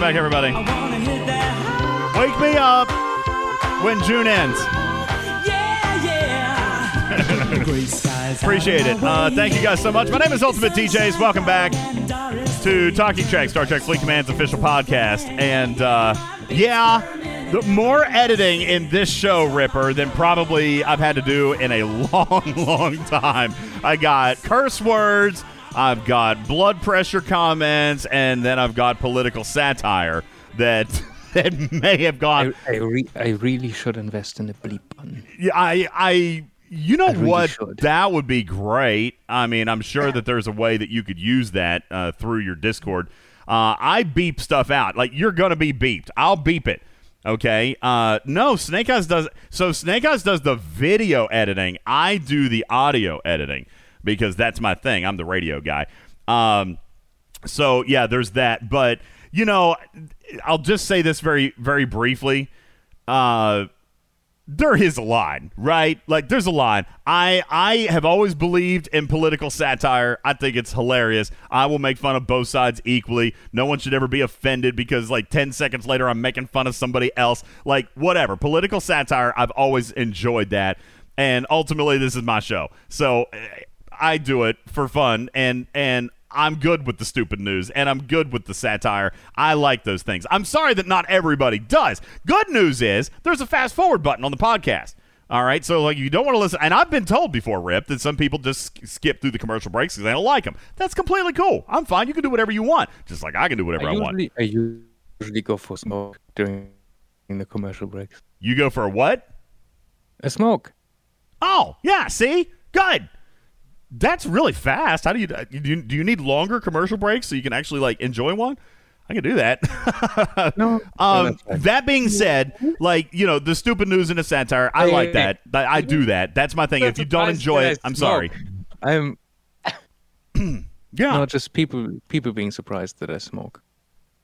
Back, everybody. Wake me up when June ends. Yeah, yeah. Appreciate it. Uh, thank you guys so much. My name is Ultimate DJs. Welcome back to Talking Trek, Star Trek Fleet Command's official podcast. And uh, yeah, the more editing in this show, Ripper, than probably I've had to do in a long, long time. I got curse words, I've got blood pressure comments, and then I've got political satire that that may have gone. I, I, re- I really should invest in a bleep button. Yeah, I, I, you know I really what? should. That would be great. I mean, I'm sure that there's a way that you could use that uh, through your Discord. Uh, I beep stuff out. Like you're gonna be beeped. I'll beep it. Okay. Uh, no, Snake Eyes does. So Snake Eyes does the video editing. I do the audio editing because that's my thing. I'm the radio guy. Um, so yeah, there's that. But you know, I'll just say this very, very briefly. Uh, there is a line, right? Like there's a line. I I have always believed in political satire. I think it's hilarious. I will make fun of both sides equally. No one should ever be offended because like 10 seconds later I'm making fun of somebody else. Like whatever. Political satire, I've always enjoyed that. And ultimately this is my show. So I do it for fun and and I'm good with the stupid news and I'm good with the satire. I like those things. I'm sorry that not everybody does. Good news is there's a fast forward button on the podcast. All right, so like you don't want to listen, and I've been told before, Rip, that some people just skip through the commercial breaks because they don't like them. That's completely cool. I'm fine. You can do whatever you want, just like I can do whatever I, I want. I usually go for smoke during the commercial breaks. You go for what? A smoke. Oh, yeah. See, good. That's really fast. How do you do? You, do you need longer commercial breaks so you can actually like enjoy one? I can do that. no. Um, that being said, like you know, the stupid news and the satire, I Hey, like hey, that. I, I do that. That's my thing. If you don't enjoy it, I'm sorry. I'm. yeah. No, just people people being surprised that I smoke.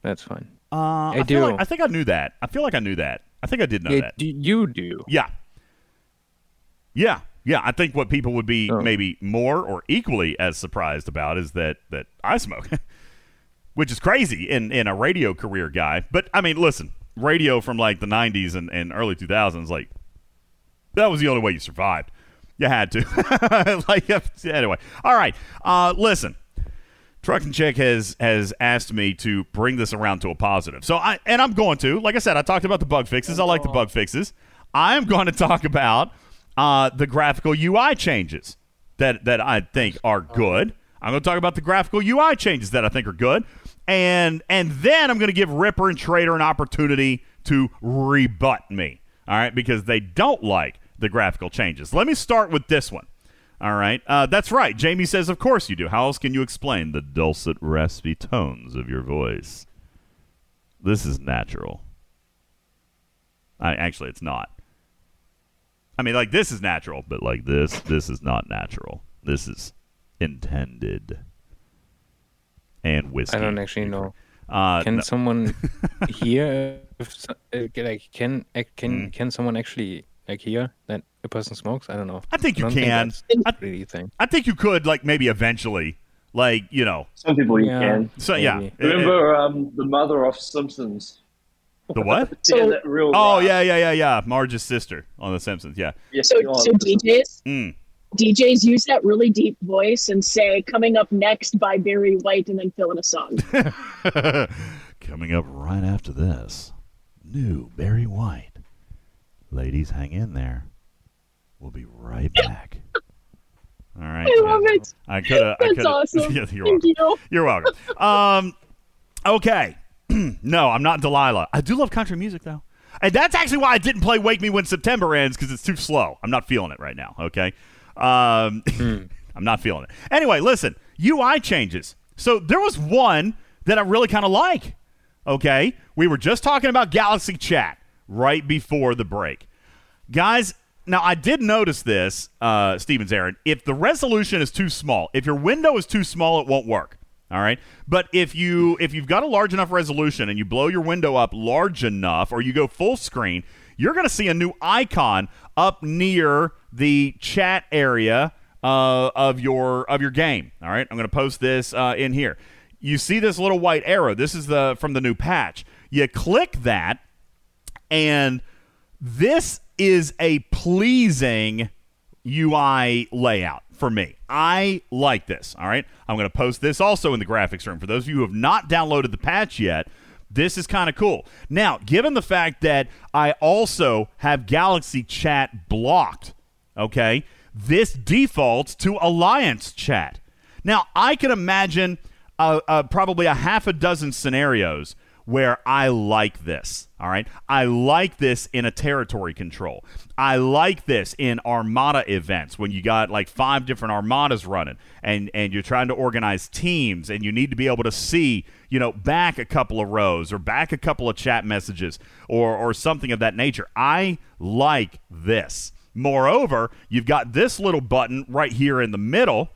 That's fine. Uh, I, I, do. like, I think I knew that. I feel like I knew that. I think I did know Yeah, that. do- you do. Yeah. Yeah. Yeah. I think what people would be Oh. maybe more or equally as surprised about is that that I smoke, which is crazy in in a radio career guy. But I mean, listen, radio from like the '90s and, and early 2000s, like that was the only way you survived. You had to. like anyway. All right. Uh, listen. Trucking Chick has has asked me to bring this around to a positive. So I and I'm going to. Like I said, I talked about the bug fixes. I like the bug fixes. I am going to talk about uh, the graphical UI changes that that I think are good. I'm going to talk about the graphical UI changes that I think are good, and and then I'm going to give Ripper and Trader an opportunity to rebut me. All right, because they don't like the graphical changes. Let me start with this one. All right. Uh, that's right. Jamie says, Of course you do. How else can you explain the dulcet, raspy tones of your voice? This is natural. I Actually, it's not. I mean, like, this is natural, but like this, this is not natural. This is intended. And whiskey. I don't actually know. Uh, can no. someone hear? If, so- uh, like, can uh, Mm. can can someone actually like hear that a person smokes? I don't know. I think you don't can. that's really a. I think you could, like, maybe eventually. Like, you know. Some people you Yeah. can. So, yeah. Maybe. Remember um, the mother of Simpsons? The what? yeah, that real. Oh, laugh. yeah, yeah, yeah, yeah. Marge's sister on The Simpsons. Yeah. Yes, So, so DJs, Mm. DJs use that really deep voice and say, "Coming up next by Barry White," and then fill in a song. Coming up right after this, new Barry White. Ladies, hang in there. We'll be right back. All right. I love it. I could have. That's awesome. Yeah, you're Thank welcome. you. You're welcome. Um, okay. no, I'm not Delilah. I do love country music though, and that's actually why I didn't play "Wake Me When September Ends" because it's too slow. I'm not feeling it right now. Okay. Um, I'm not feeling it. Anyway, listen. UI changes. So there was one that I really kind of like. Okay. We were just talking about Galaxy Chat right before the break. Guys, now I did notice this, uh, Stevens Aaron. If the resolution is too small, if your window is too small, it won't work. All right. But if you if you've got a large enough resolution and you blow your window up large enough or you go full screen, you're gonna see a new icon up near the chat area uh, of your of your game. All right. I'm gonna post this uh, in here. you see this little white arrow. This is the from the new patch. You click that, and this is a pleasing UI layout for me. I like this. All right. I'm going to post this also in the graphics room. For those of you who have not downloaded the patch yet, this is kind of cool. Now, given the fact that I also have Galaxy Chat blocked, okay, this defaults to Alliance Chat. Now, I can imagine uh, uh, probably a half a dozen scenarios where I like this. All right. I like this in a territory control. I like this in armada events when you got like five different armadas running and, and you're trying to organize teams and you need to be able to see, you know, back a couple of rows or back a couple of chat messages or, or something of that nature. I like this. Moreover, you've got this little button right here in the middle.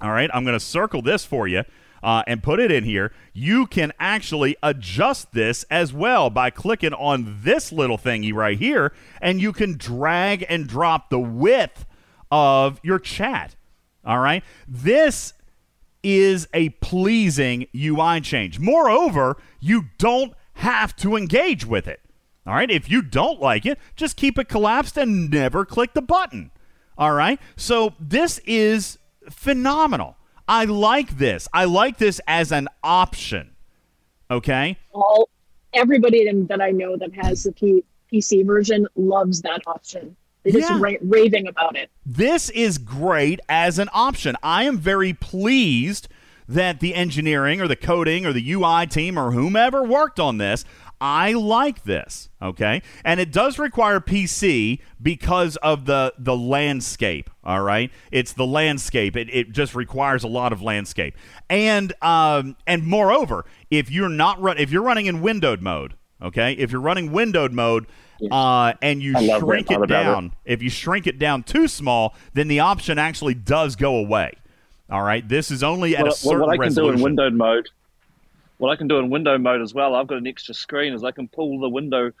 All right. I'm going to circle this for you uh, and put it in here, you can actually adjust this as well by clicking on this little thingy right here, and you can drag and drop the width of your chat. All right. This is a pleasing UI change. Moreover, you don't have to engage with it. All right. If you don't like it, just keep it collapsed and never click the button. All right. So this is phenomenal. I like this. I like this as an option. Okay. All everybody that I know that has the P- PC version loves that option. They're just Yeah. ra- raving about it. This is great as an option. I am very pleased that the engineering or the coding or the UI team or whomever worked on this. I like this, okay? And it does require PC because of the the landscape, all right? It's the landscape. It, it just requires a lot of landscape. And um and moreover, if you're not run if you're running in windowed mode, okay? If you're running windowed mode uh, and you I shrink it about it. down, if you shrink it down too small, then the option actually does go away. All right, this is only at Well, a certain what I can resolution. do in windowed mode, what I can do in window mode as well, I've got an extra screen, is I can pull the window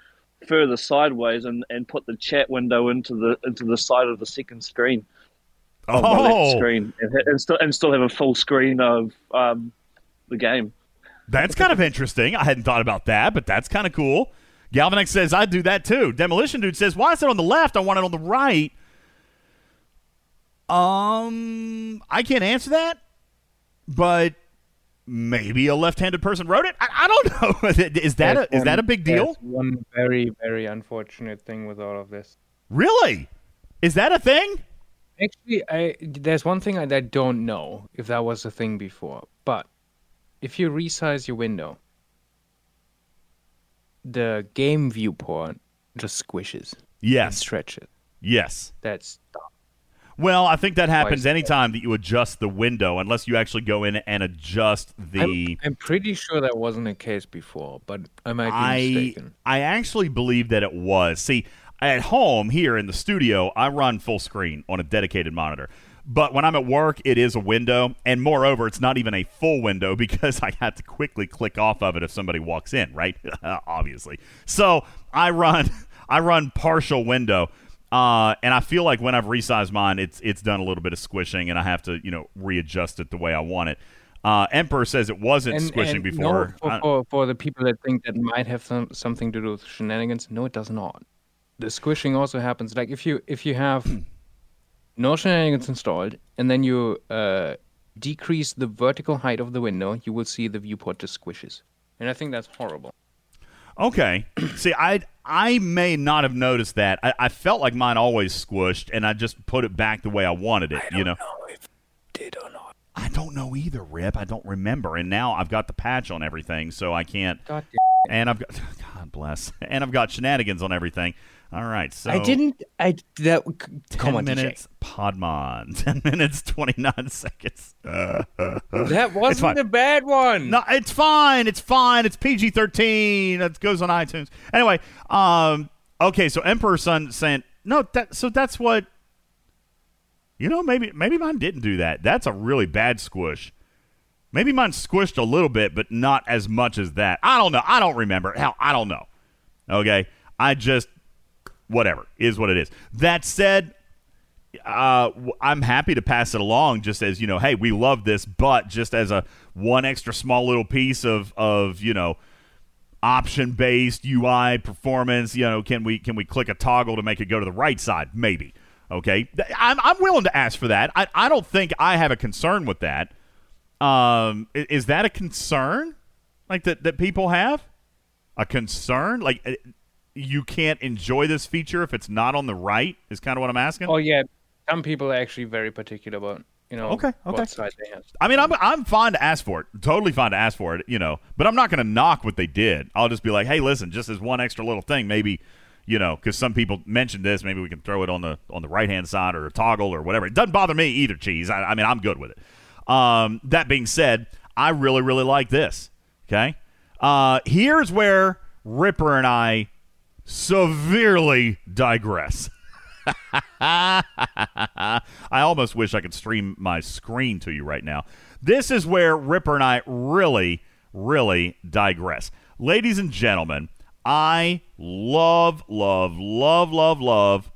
further sideways and, and put the chat window into the into the side of the second screen. Of my left Oh. screen, and, and still and still have a full screen of um, the game. That's kind of interesting. I hadn't thought about that, but that's kind of cool. Galvanex says I do that too. Demolition dude says, "Why is it on the left? I want it on the right." Um, I can't answer that, but maybe a left-handed person wrote it. I, I don't know. is that a, is that a big deal? One very, very unfortunate thing with all of this. Really? Is that a thing? Actually, I there's one thing I, I don't know if that was a thing before, but if you resize your window, the game viewport just squishes. Yes. Stretches. Yes. That's Well, I think that happens Twice. anytime that you adjust the window, unless you actually go in and adjust the. I'm, I'm pretty sure that wasn't the case before, but I might be I mistaken. I actually believe that it was. See, at home here in the studio, I run full screen on a dedicated monitor. But when I'm at work, it is a window, and moreover, it's not even a full window because I have to quickly click off of it if somebody walks in, right? Obviously. So I run I run partial window. Uh, and I feel like when I've resized mine, it's it's done a little bit of squishing, and I have to you know readjust it the way I want it. Uh, Emperor says it wasn't And- squishing and before. No, for, for, for the people that think that might have some, something to do with shenanigans, no, it does not. The squishing also happens. Like if you if you have no shenanigans installed, and then you uh, decrease the vertical height of the window, you will see the viewport just squishes, and I think that's horrible. Okay. See, I I may not have noticed that. I, I felt like mine always squished, and I just put it back the way I wanted it. you know. know if Did or not? I don't know either, Rip. I don't remember, and now I've got the patch on everything, so I can't. God And I've got God bless, and I've got shenanigans on everything. All right, so I didn't. I that. Ten on, minutes, Podmon. Ten minutes, twenty nine seconds. That wasn't the bad one. No, it's fine. It's fine. It's PG thirteen. That goes on iTunes. Anyway, um, okay. So Emperor Son saying no. That so that's what. You know, maybe maybe mine didn't do that. That's a really bad squish. Maybe mine squished a little bit, but not as much as that. I don't know. I don't remember. Hell, I don't know. Okay, I just whatever is what it is. That said, uh, I'm happy to pass it along just as, you know, hey, we love this, but just as a one extra small little piece of, of you know, option based UI performance, you know, can we can we click a toggle to make it go to the right side? Maybe. Okay. I'm, I'm willing to ask for that. I, I don't think I have a concern with that. Um, is that a concern? Like that, that people have? A concern? Like you can't enjoy this feature if it's not on the right is kind of what I'm asking. Oh yeah, some people are actually very particular about you know Okay, okay. what side they have. I mean, I'm I'm fine to ask for it. Totally fine to ask for it, you know. But I'm not going to knock what they did. I'll just be like, hey, listen, just as one extra little thing, maybe, you know, because some people mentioned this, maybe we can throw it on the on the right hand side or a toggle or whatever. It doesn't bother me either. Cheese. I, I mean, I'm good with it. Um, that being said, I really really like this. Okay. Uh, here's where Ripper and I severely digress. I almost wish I could stream my screen to you right now. This is where Ripper and I really, really digress. Ladies and gentlemen, I love, love, love, love, love,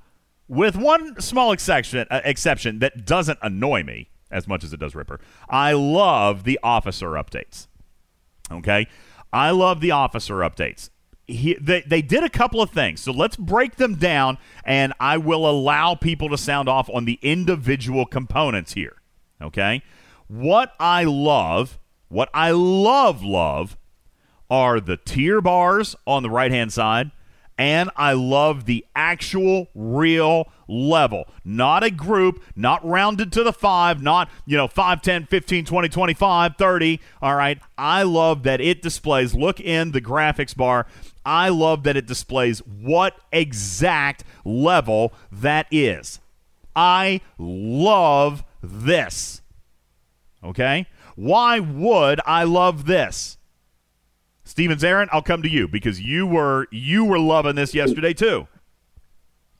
with one small exception, uh, exception that doesn't annoy me as much as it does Ripper. I love the officer updates. Okay? I love the officer updates. He, they, they did a couple of things. So let's break them down, and I will allow people to sound off on the individual components here. Okay? What I love, what I love, love, are the tier bars on the right hand side, and I love the actual real level. Not a group, not rounded to the five, not, you know, 5, 10, 15, 20, 25, 30. All right. I love that it displays, look in the graphics bar. I love that it displays what exact level that is. I love this. Okay? Why would I love this? Stevens Aaron, I'll come to you because you were you were loving this yesterday too.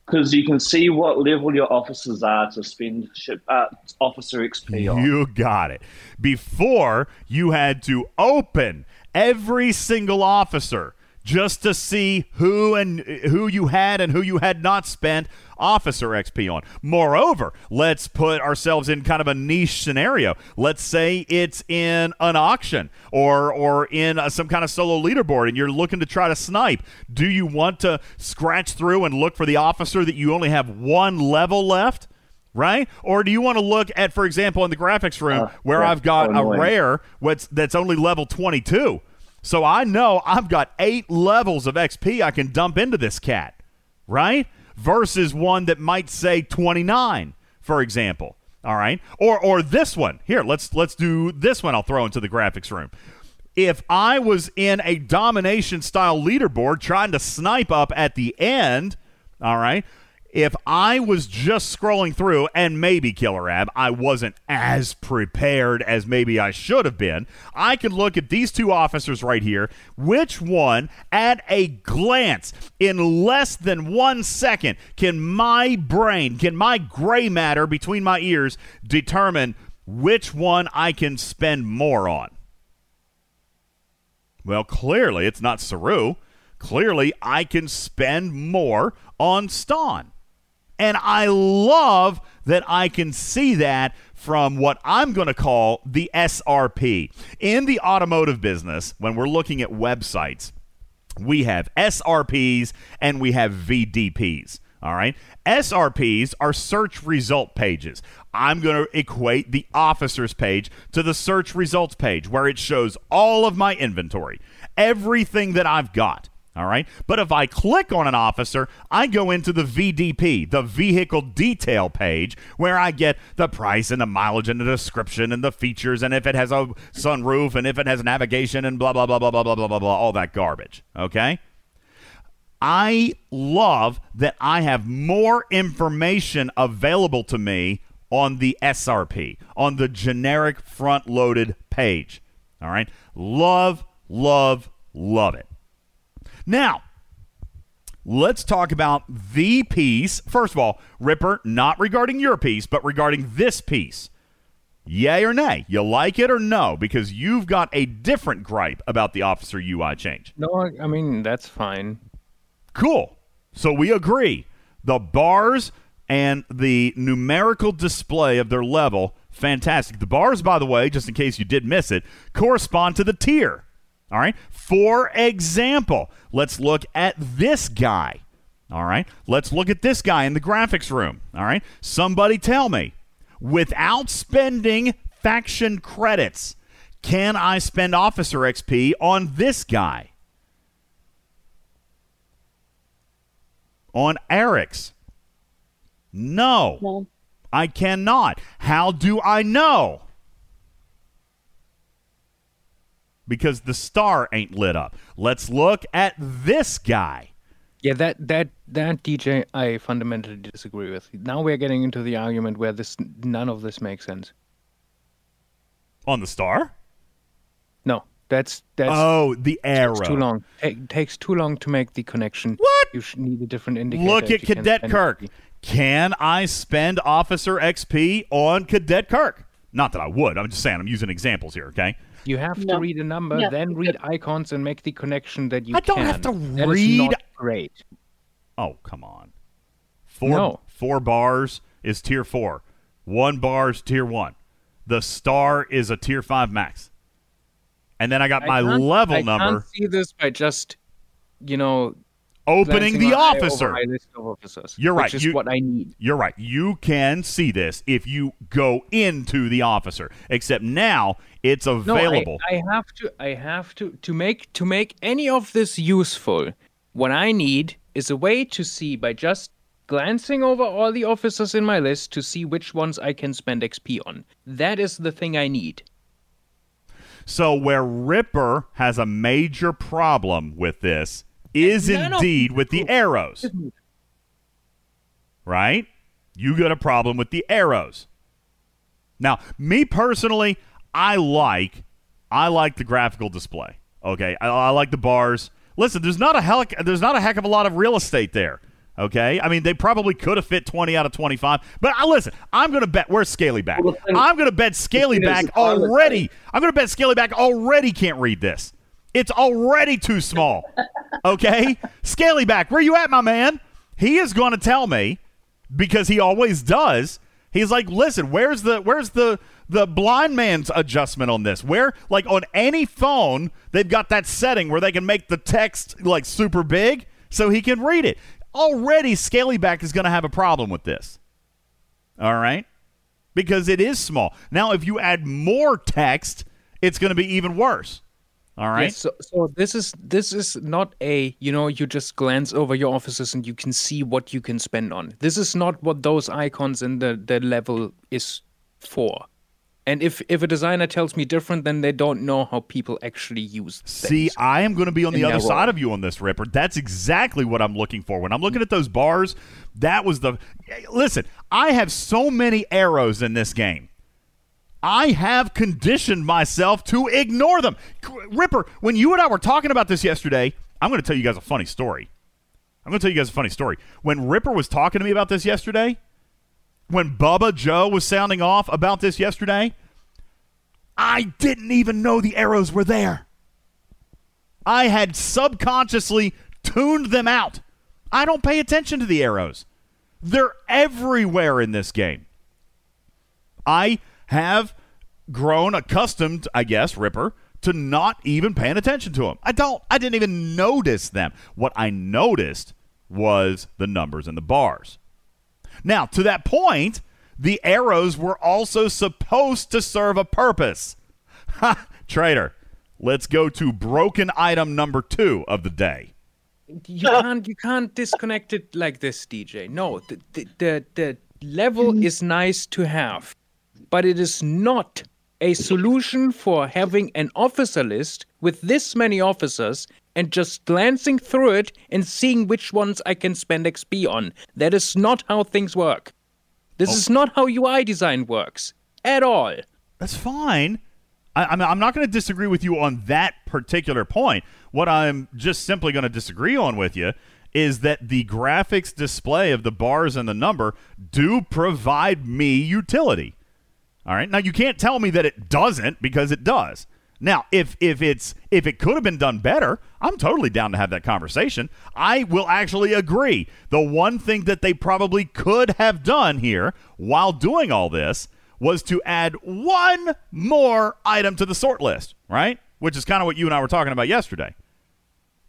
Because you can see what level your officers are to spend ship, uh, officer XP on. You got it. Before you had to open every single officer just to see who and who you had and who you had not spent officer XP on. Moreover, let's put ourselves in kind of a niche scenario. Let's say it's in an auction or or in a, some kind of solo leaderboard and you're looking to try to snipe. Do you want to scratch through and look for the officer that you only have one level left? Right? Or do you want to look at, for example, in the graphics room uh, where yeah, I've got a rare what's that's only level 22? So I know I've got eight levels of XP I can dump into this cat, right? Versus one that might say 29, for example. All right. Or or this one. Here, let's let's do this one I'll throw into the graphics room. If I was in a domination style leaderboard trying to snipe up at the end, all right, if I was just scrolling through, and maybe Killer Ab, I wasn't as prepared as maybe I should have been, I could look at these two officers right here. Which one, at a glance, in less than one second, can my brain, can my gray matter between my ears determine which one I can spend more on? Well, clearly it's not Saru. Clearly, I can spend more on Stonn. And I love that I can see that from what I'm going to call the SRP. In the automotive business, when we're looking at websites, we have SRPs and we have VDPs. All right. SRPs are search result pages. I'm going to equate the officers page to the search results page where it shows all of my inventory, everything that I've got. All right. But if I click on an officer, I go into the VDP, the vehicle detail page, where I get the price and the mileage and the description and the features and if it has a sunroof and if it has navigation and blah, blah, blah, blah, blah, blah, blah, blah, blah, all that garbage. Okay. I love that I have more information available to me on the SRP, on the generic front loaded page. All right. Love, love, love it. Now, let's talk about the piece. First of all, Ripper, not regarding your piece, but regarding this piece. Yay or nay? You like it or no? Because you've got a different gripe about the officer UI change. No, I- I mean that's fine. Cool. So we agree. The bars and the numerical display of their level, fantastic. The bars, by the way, just in case you did miss it, correspond to the tier. All right. For example, let's look at this guy. All right. Let's look at this guy in the graphics room. All right. Somebody tell me, without spending faction credits, can I spend officer XP on this guy? On Eric's? No. No. I cannot. How do I know? Because the star ain't lit up. Let's look at this guy. Yeah, that that that DJ I fundamentally disagree with. Now we're getting into the argument where this none of this makes sense. On the star? No, that's that's Oh, the arrow. takes too long. It takes too long to make the connection. What? You should need a different indicator. Look at Cadet Kirk. XP. Can I spend Officer XP on Cadet Kirk? Not that I would. I'm just saying I'm using examples here, okay? You have No. to read a number, Yeah. then read icons and make the connection that you can. I don't can. have to That is read- not great. Oh, come on. Four No. four bars is tier 4. 1 bar is tier 1. The star is a tier 5 max. And then I got my I can't- level I number can't see this by just, you know, opening the my eye over officer. my list of officers. You're right. Which is You- what I need. You're right. You can see this if you go into the officer. Except now it's No, available. I, I have to. I have to to make to make any of this useful. What I need is a way to see by just glancing over all the officers in my list to see which ones I can spend XP on. That is the thing I need. So where Ripper has a major problem with this is indeed with the arrows. Right? You got a problem with the arrows. Now, me personally, I like I like the graphical display. Okay, I, I like the bars. Listen, there's not a hell, there's not a heck of a lot of real estate there. Okay, I mean they probably could have fit 20 out of 25, but I listen. I'm going to bet where's Scaly back. Well, the thing- I'm going to bet Scaly back already. I'm going to bet Scaly back already can't read this. It's already too small. Okay, Scaly back, where you at, my man? He is going to tell me because he always does. He's like, listen, where's the where's the the blind man's adjustment on this? Where like on any phone, they've got that setting where they can make the text like super big so he can read it. Already Scalyback is going to have a problem with this. All right? Because it is small. Now if you add more text, it's going to be even worse. All right? Yes, so, so this is this is not a you know you just glance over your offices and you can see what you can spend on. This is not what those icons in the the level is for. And if if a designer tells me different, then they don't know how people actually use. See. I am going to be on the other that side of you on this, Ripper. That's exactly what I'm looking for. When I'm looking at those bars, that was the. Listen, I have so many arrows in this game. I have conditioned myself to ignore them. Ripper, when you and I were talking about this yesterday, I'm going to tell you guys a funny story. I'm going to tell you guys a funny story. When Ripper was talking to me about this yesterday, when Bubba Joe was sounding off about this yesterday, I didn't even know the arrows were there. I had subconsciously tuned them out. I don't pay attention to the arrows. They're everywhere in this game. I have grown accustomed, I guess, Ripper, to not even paying attention to them. I don't. I didn't even notice them. What I noticed was the numbers and the bars. Now, to that point, the arrows were also supposed to serve a purpose. Ha! Trader, let's go to broken item number two of the day. you can't you can't disconnect it like this, DJ. No, the the the, the level mm. is nice to have, but it is not a solution for having an officer list with this many officers and just glancing through it and seeing which ones I can spend XP on. That is not how things work. This is not how UI design works at all. That's fine. I, I'm, I'm not going to disagree with you on that particular point. What I'm just simply going to disagree on with you is that the graphics display of the bars and the number do provide me utility. All right. Now, you can't tell me that it doesn't because it does. Now, if if it's if it could have been done better, I'm totally down to have that conversation. I will actually agree. The one thing that they probably could have done here while doing all this was to add one more item to the sort list, right? Which is kind of what you and I were talking about yesterday.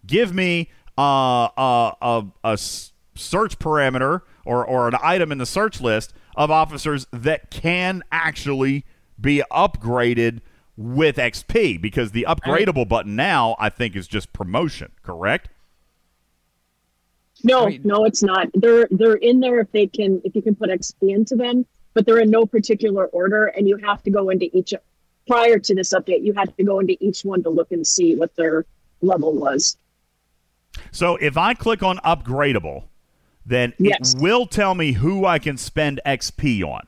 Give me uh, uh, a, a s- search parameter or, or an item in the search list of officers that can actually be upgraded with XP because the upgradable button now I think is just promotion, correct? No, no, it's not. They're they're in there if they can if you can put XP into them, but they're in no particular order, and you have to go into each. Prior to this update, you had to go into each one to look and see what their level was. So if I click on upgradable, then Yes. it will tell me who I can spend XP on.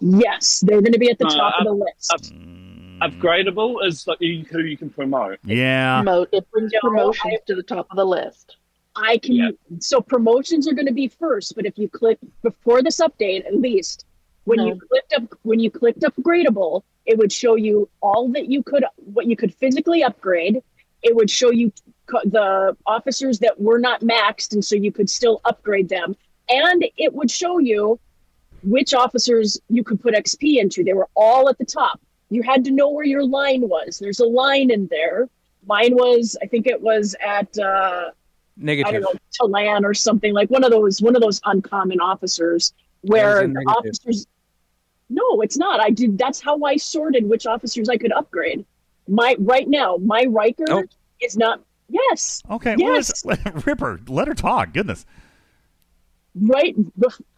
Yes, they're going to be at the Uh, top of the list. up- upgradable is like you, who you can promote. Yeah. Promote. It brings No, promotions to the top of the list. I can. So promotions are going to be first, but if you click before this update, at least when you clicked up when you clicked upgradable, it would show you all that you could what you could physically upgrade. It would show you co- the officers that were not maxed, and so you could still upgrade them, and it would show you which officers you could put XP into. They were all at the top. You had to know where your line was. There's a line in there. Mine was, I think it was at. Uh, I Negative. don't know, Talan or something like one of those one of those uncommon officers where That is a the officers. No, it's not. I did. That's how I sorted which officers I could upgrade. My right now, my Riker Oh. is not. Yes. Okay. well, Yes. let's- Ripper, let her talk. Goodness. right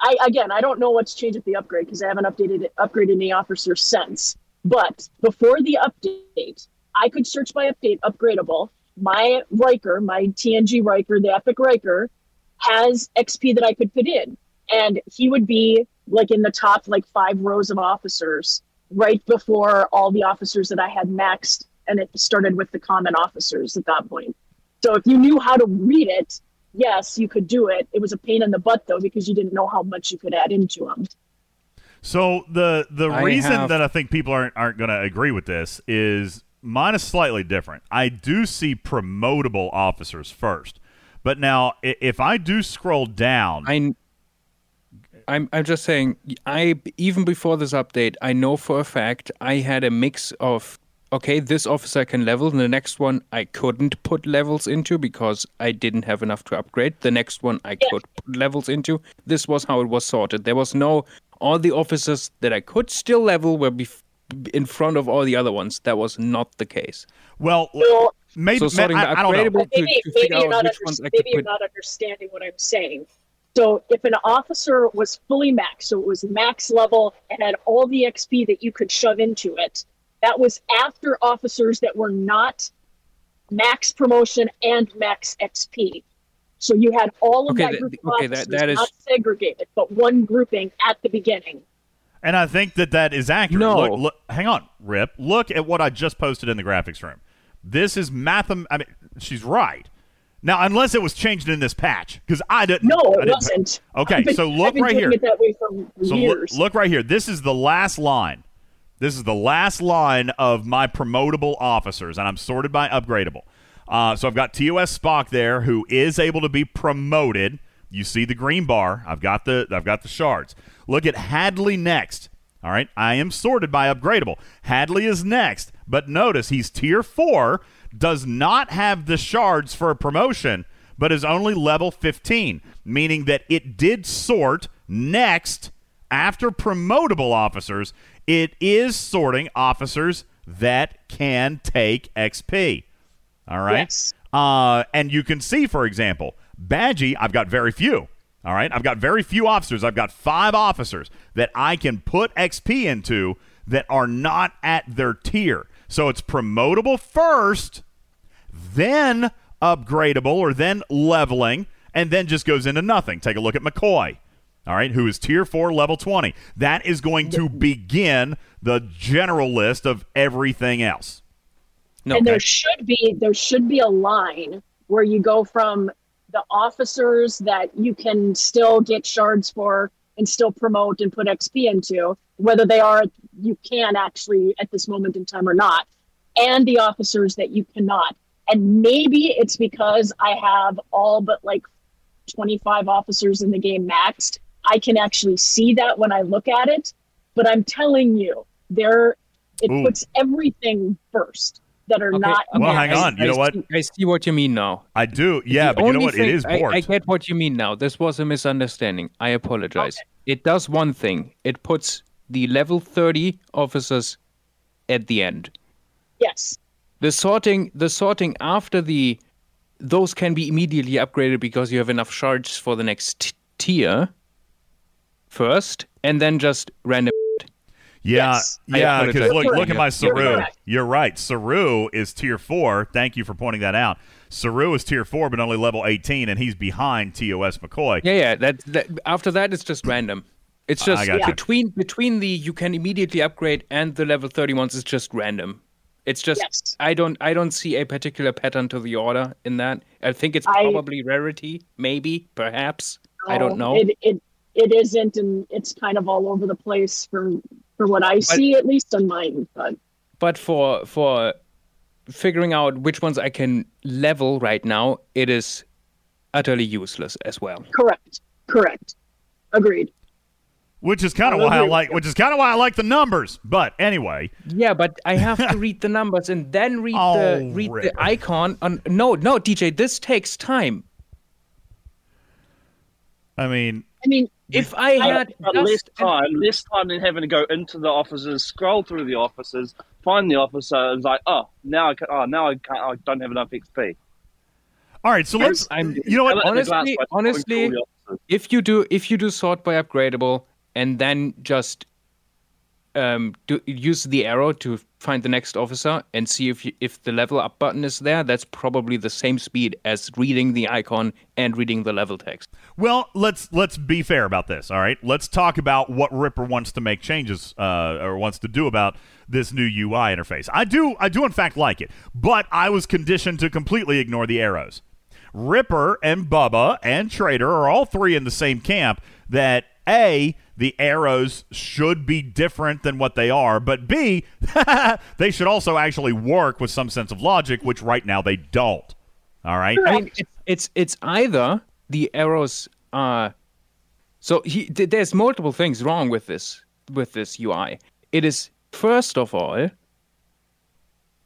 I again I don't know what's changed with the upgrade because I haven't updated it, upgraded any officers since. But before the update, I could search by update upgradable. My Riker, my TNG Riker, the Epic Riker, has XP that I could put in, and he would be like in the top like five rows of officers right before all the officers that I had maxed, and it started with the common officers at that point. So if you knew how to read it, yes, you could do it. It was a pain in the butt though because you didn't know how much you could add into them. So the the I reason have- that I think people aren't aren't going to agree with this is mine is slightly different. I do see promotable officers first, but now if I do scroll down, I, I'm I'm just saying. I even before this update, I know for a fact I had a mix of okay, this officer I can level, and the next one I couldn't put levels into because I didn't have enough to upgrade. The next one I could put levels into. This was how it was sorted. There was no all the officers that I could still level were bef- in front of all the other ones. That was not the case. well, So maybe So sorting I, the I don't know. to- maybe, to maybe you're not under- ones I could maybe you're put- not understanding what I'm saying. So if an officer was fully maxed, so it was max level and had all the XP that you could shove into it, that was after officers that were not max promotion and max XP. So you had all of Okay, that that- group of okay, that- that is- not segregated, but one grouping at the beginning. And I think that that is accurate. No. Look, look, hang on, Rip. Look at what I just posted in the graphics room. This is mathem. I mean, she's right. Now, unless it was changed in this patch, because I didn't. No, it didn't- wasn't. Okay, been- so look I've been right doing here. It that way for for So look, look right here. This is the last line. This is the last line of my promotable officers, and I'm sorted by upgradable. Uh, so I've got TOS Spock there, who is able to be promoted. You see the green bar. I've got the I've got the shards. Look at Hadley next. All right, I am sorted by upgradable. Hadley is next, but notice he's tier four, does not have the shards for a promotion, but is only level 15, meaning that it did sort next after promotable officers. It is sorting officers that can take XP. All right. Yes. Uh, and you can see, for example, Badgey, I've got very few. All right. I've got very few officers. I've got five officers that I can put XP into that are not at their tier. So it's promotable first, then upgradable or then leveling, and then just goes into nothing. Take a look at McCoy. All right, who is tier four, level 20. That is going to begin the general list of everything else. No, and there should be there should be a line where you go from the officers that you can still get shards for and still promote and put XP into, whether they are you can actually at this moment in time or not. and the officers that you cannot. And maybe it's because I have all but like 25 officers in the game maxed. I can actually see that when I look at it. But I'm telling you, there it Ooh. puts everything first that are Okay, not. Well, hang maxed. on. You I know what? see- I see what you mean now. I do. Yeah, The but you know what? It thing- is I. I get what you mean now. This was a misunderstanding. I apologize. It does one thing. It puts the level 30 officers at the end. Yes. The sorting the sorting after the those can be immediately upgraded because you have enough shards for the next t- tier first and then just random Yeah, Yes. Yeah. Because look, look at my You're Saru. You're right. Saru is tier four. Thank you for pointing that out. Saru is tier four, but only level 18, and he's behind TOS McCoy. Yeah, yeah. That, that after that, it's just random. It's just got you. between between the you can immediately upgrade and the level thirty ones is just random. It's just Yes. I don't I don't see a particular pattern to the order in that. I think it's I- probably rarity, maybe, perhaps. I don't know. It, it it isn't, and it's kind of all over the place for for what I see, at least on mine. But but for for figuring out which ones I can level right now, it is utterly useless as well. correct, correct, agreed. Which is kind of why I like. Which is kind of why I like the numbers. But anyway, Yeah, but I have to read the numbers and then read Oh, the read Rip. the icon. On no, no, DJ, this takes time. I mean, I mean, If I had But less just an- time, less time than having to go into the offices, scroll through the offices, find the officer, and it's like, oh, now I can, oh, now I can't, I don't have enough XP. all right. So let's. I'm- You know what? Fill it in the glass honestly- honestly, through the offices. if you do if you do sort by upgradable and then just um do use the arrow to find the next officer and see if you, if the level up button is there that's probably the same speed as reading the icon and reading the level text Well, let's let's be fair about this. All right, let's talk about what Ripper wants to make changes uh, or wants to do about this new UI interface. I do, I do in fact like it, but I was conditioned to completely ignore the arrows. Ripper and Bubba and Trader are all three in the same camp that A, the arrows should be different than what they are, but B, they should also actually work with some sense of logic, which right now they don't. All right? i mean it's it's, either the arrows are so he, th- there's multiple things wrong with this with this ui it is first of all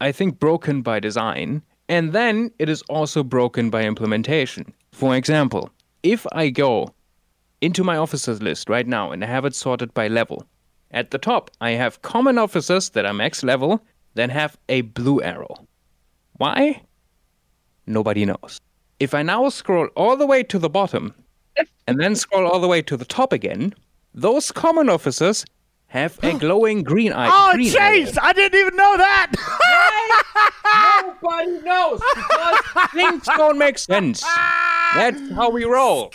I think, broken by design, and then it is also broken by implementation. For example, if I go into my officers list right now and I have it sorted by level, at the top I have common officers that are max level, then have a blue arrow. Why? Nobody knows. If I now scroll all the way to the bottom and then scroll all the way to the top again, those common officers have a glowing green eye. Oh, it green changed! arrow. I didn't even know that! Nobody knows because things don't make sense. That's how we roll.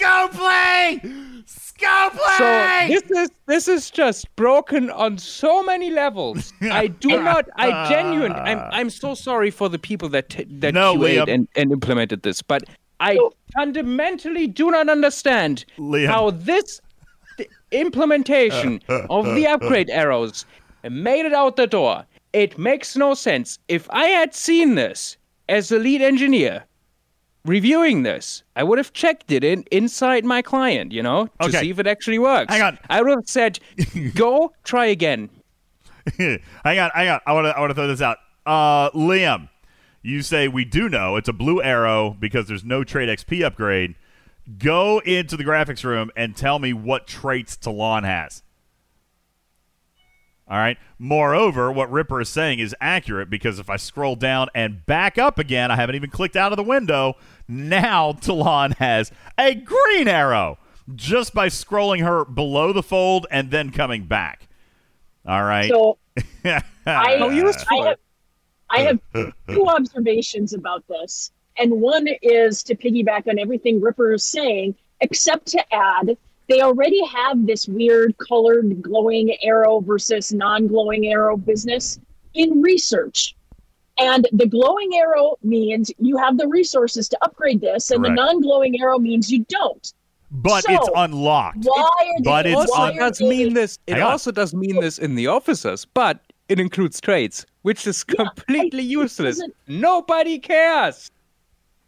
Scopely! Scopely! So this is this is just broken on so many levels. I do not. I genuinely. I'm ah. I'm so sorry for the people that t- that No, QA'd Liam. and, and implemented this, but I fundamentally do not understand Liam. how this the implementation of the upgrade arrows made it out the door. It makes no sense. If I had seen this as a lead engineer reviewing this, I would have checked it in inside my client, you know, to Okay. see if it actually works. Hang on. I would have said, "Go try again." hang on, hang on. I want to I want to throw this out. Uh, Liam, you say we do know it's a blue arrow because there's no trade XP upgrade. Go into the graphics room and tell me what traits Talon has. All right. Moreover, what Ripper is saying is accurate because if I scroll down and back up again, I haven't even clicked out of the window. Now Talon has a green arrow just by scrolling her below the fold and then coming back. All right. So I, How useful. I have, I have two observations about this. And one is to piggyback on everything Ripper is saying, except to add, they already have this weird colored glowing arrow versus non glowing arrow business in research. And the glowing arrow means you have the resources to upgrade this, and Correct. the non glowing arrow means you don't. but So, it's unlocked. Why are But they, it's also why un- are does they- mean this. It Hang on. also does mean this in the officers, but it includes trades. which is completely useless. doesn't- Nobody cares.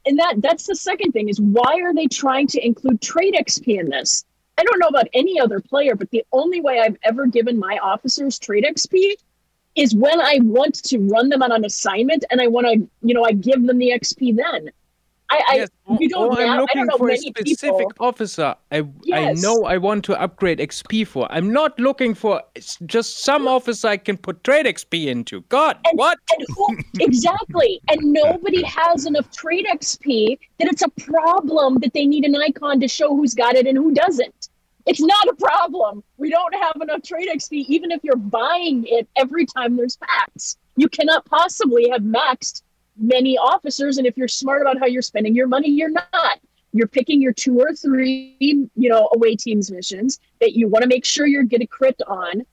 and that that's the second thing is why are they trying to include trade XP in this? I don't know about any other player, but the only way I've ever given my officers trade XP is when I want to run them on an assignment and I want to, you know, I give them the XP then. I, Yes, I you don't or I'm have, I looking for a specific people. officer. I I know I want to upgrade XP for. I'm not looking for just some officer I can put trade XP into. God, what? And who, exactly. And nobody has enough trade XP that it's a problem that they need an icon to show who's got it and who doesn't. It's not a problem. We don't have enough trade XP, even if you're buying it every time there's packs. You cannot possibly have maxed many officers. And if you're smart about how you're spending your money, you're not. You're picking your two or three, you know, away teams missions that you want to make sure you're getting crit on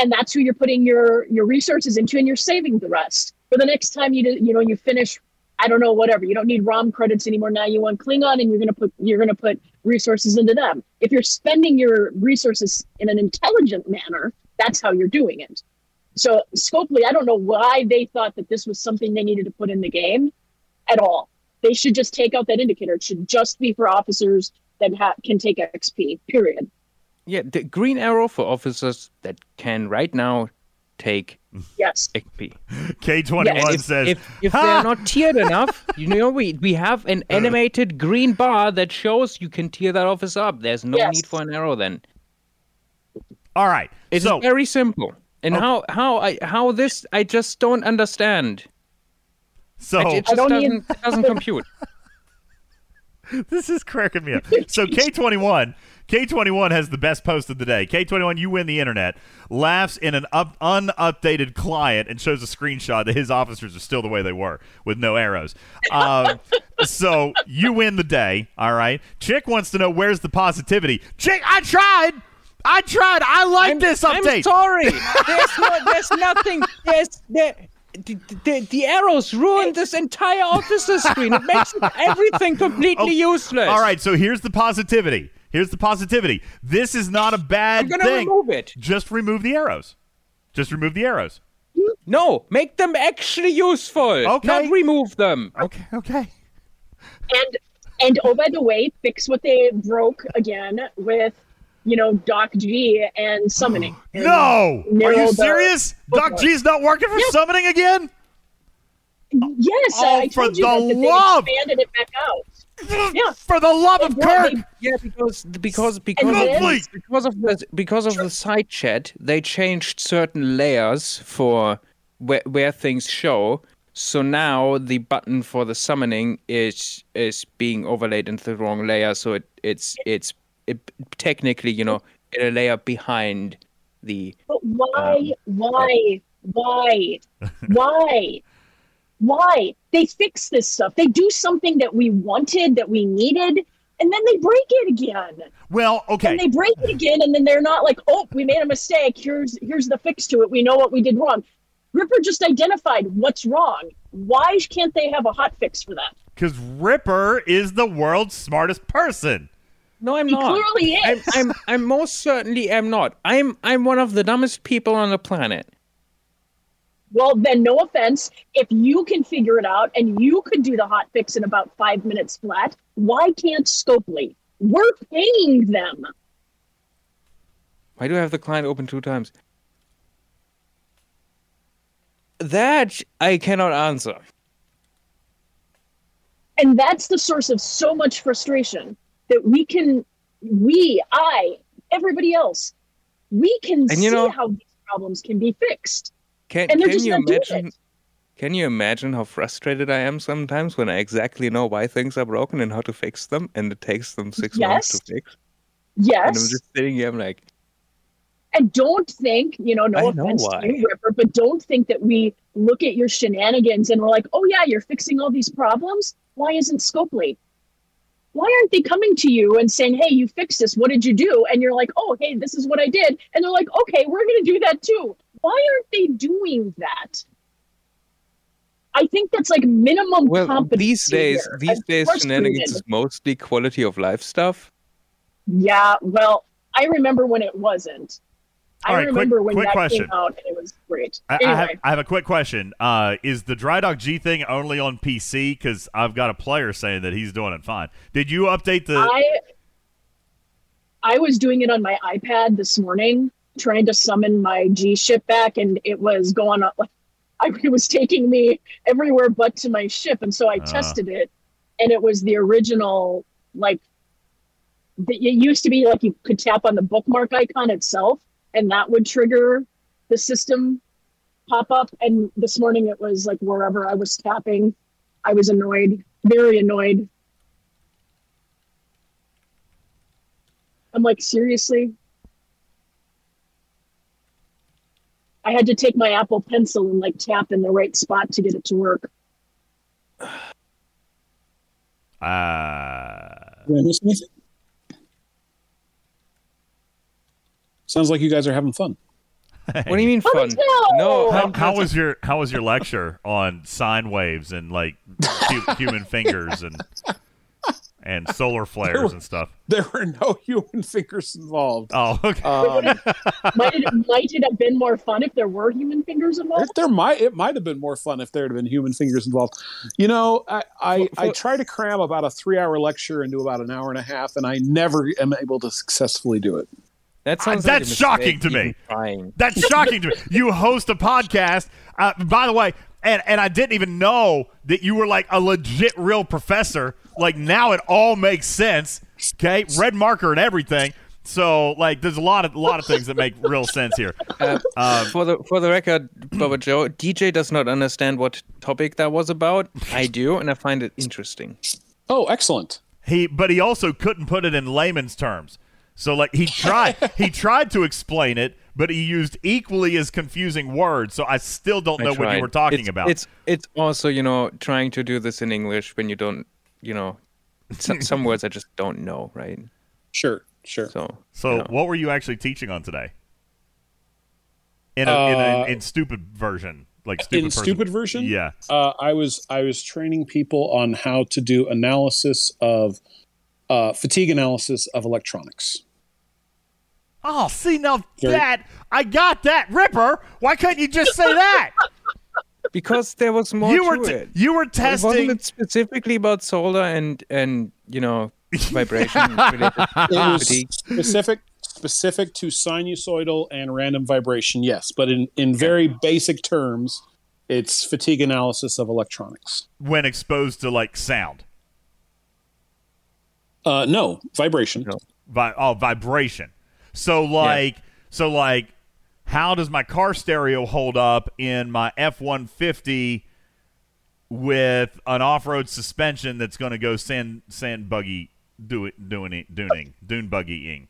and that's who you're putting your your resources into and you're saving the rest for the next time you do, you know you finish i don't know whatever. You don't need rom credits anymore. Now you want klingon and you're to put you're to put resources into them. If you're spending your resources in an intelligent manner that's how you're doing it. So scopely i don't know why they thought that this was something they needed to put in the game at all. They should just take out that indicator. It should just be for officers that ha- can take xp period. Yeah, the green arrow for officers that can right now take yes XP. K21 And if, says, if, if they're not tiered enough, you know, we we have an uh. animated green bar that shows you can tier that officer up. There's no Yes. need for an arrow then. All right. It's so very simple. And oh. how how I how this I just don't understand. So it, it just doesn't it doesn't compute. this is cracking me up. So K21, K21 has the best post of the day. K21, you win the internet. Laughs in an up, unupdated client and shows a screenshot that his officers are still the way they were with no arrows. Um, so you win the day. All right. Chick wants to know where's the positivity. Chick, I tried. I tried. I like this update. I'm sorry. There's no, there's nothing. There's there. The, the, the arrows ruined this entire officer screen. It makes everything completely useless. All right, so here's the positivity. Here's the positivity. This is not a bad I'm gonna thing. remove it. Just remove the arrows. Just remove the arrows. No, make them actually useful. Okay. Not remove them. Okay, okay. and and oh by the way fix what they broke again with you know dock g and summoning And No! Are you serious? Dock G's not working for summoning again? yes Oh, i for told you the that, that love! they expanded it back out yeah For the love of They brought- Kirk! Yeah, because because because And of, then- because of the because of the side chat, they changed certain layers for where where things show. So now the button for the summoning is is being overlaid into the wrong layer. So it it's it's it, technically you know in a layer behind the but why um, why why why why they fix this stuff they do something that we wanted that we needed and then they break it again Well, okay. and they break it again and then they're not like oh we made a mistake here's here's the fix to it we know what we did wrong ripper just identified what's wrong why can't they have a hot fix for that Because Ripper is the world's smartest person. No, I'm He not. clearly I'm. I'm I'm most certainly am not. I'm I'm one of the dumbest people on the planet. Well then no offense if you can figure it out and you could do the hot fix in about five minutes flat why can't scopely we're paying them Why do I have the client open two times? That I cannot answer. and that's the source of so much frustration that we can we i everybody else we can And you see know- how these problems can be fixed Can can you imagine? Can you imagine how frustrated I am sometimes when I exactly know why things are broken and how to fix them, and it takes them six months to fix? Yes. And I'm just sitting here, I'm like, and don't think you know no I offense why. to you ripper but don't think that we look at your shenanigans and we're like oh yeah you're fixing all these problems why isn't scopely why aren't they coming to you and saying hey you fixed this what did you do and you're like oh hey this is what i did and they're like okay we're going to do that too why aren't they doing that i think that's like minimum well, competency these days, here. these I'm days, frustrated. shenanigans is mostly quality of life stuff. Yeah, well, I remember when it wasn't. I All right, quick- remember when quick that question. came out, and it was great. I, anyway, I, have, I have a quick question. Uh, is the Dry Dock G thing only on PC? Because I've got a player saying that he's doing it fine. Did you update the? I I was doing it on my iPad this morning, trying to summon my G ship back, and it was going up. Like, I, it was taking me everywhere but to my ship, and so I Ah. tested it, and it was the original. Like, the, it used to be like you could tap on the bookmark icon itself, and that would trigger the system pop up. And this morning it was like wherever I was tapping, I was annoyed, very annoyed. I'm like, seriously? I had to take my Apple Pencil and like tap in the right spot to get it to work. Uh, Did I miss anything? Sounds like you guys are having fun. What do you mean Oh, fun? no! how, how was your How was your lecture on sine waves and like hu- human fingers and and solar flares and stuff? There were no human fingers involved. Oh, okay. Um, might, it, might it have been more fun if there were human fingers involved? there might it might have been more fun if there had been human fingers involved. You know, I I, I try to cram about a three hour lecture into about an hour and a half, and I never am able to successfully do it. That sounds like a That's shocking to me. even Trying. That's shocking to me. You host a podcast. Uh, by the way, and and I didn't even know that you were like a legit real professor. Like now it all makes sense. Okay, red marker and everything. So like, there's a lot of a lot of things that make real sense here. Uh, Um, for the for the record, Bubba Joe, DJ does not understand what topic that was about. I do, and I find it interesting. Oh, excellent. He, but he also couldn't put it in layman's terms. So like he tried, he tried to explain it, but he used equally as confusing words. So I still don't I know what you were talking It's- about. It's it's also you know trying to do this in English when you don't you know some, some words I just don't know, right? Sure, sure. So So, you know. what were you actually teaching on today? In a, in, a Uh, in stupid version, like stupid in person- stupid version Yeah. uh, i was i was training people on how to do analysis of uh, fatigue analysis of electronics Oh, see now Very- that I got that Ripper. Why couldn't you just say that? because there was more You to were t- it. you were It wasn't it specifically about solar and and you know vibration it was fatigue. specific specific to sinusoidal and random vibration yes but in in very basic terms it's fatigue analysis of electronics when exposed to like sound. uh no vibration Vi- oh, vibration. So like, so like, how does my car stereo hold up in my F one fifty with an off road suspension that's going to go sand sand buggy do it doing it dooning dune buggying,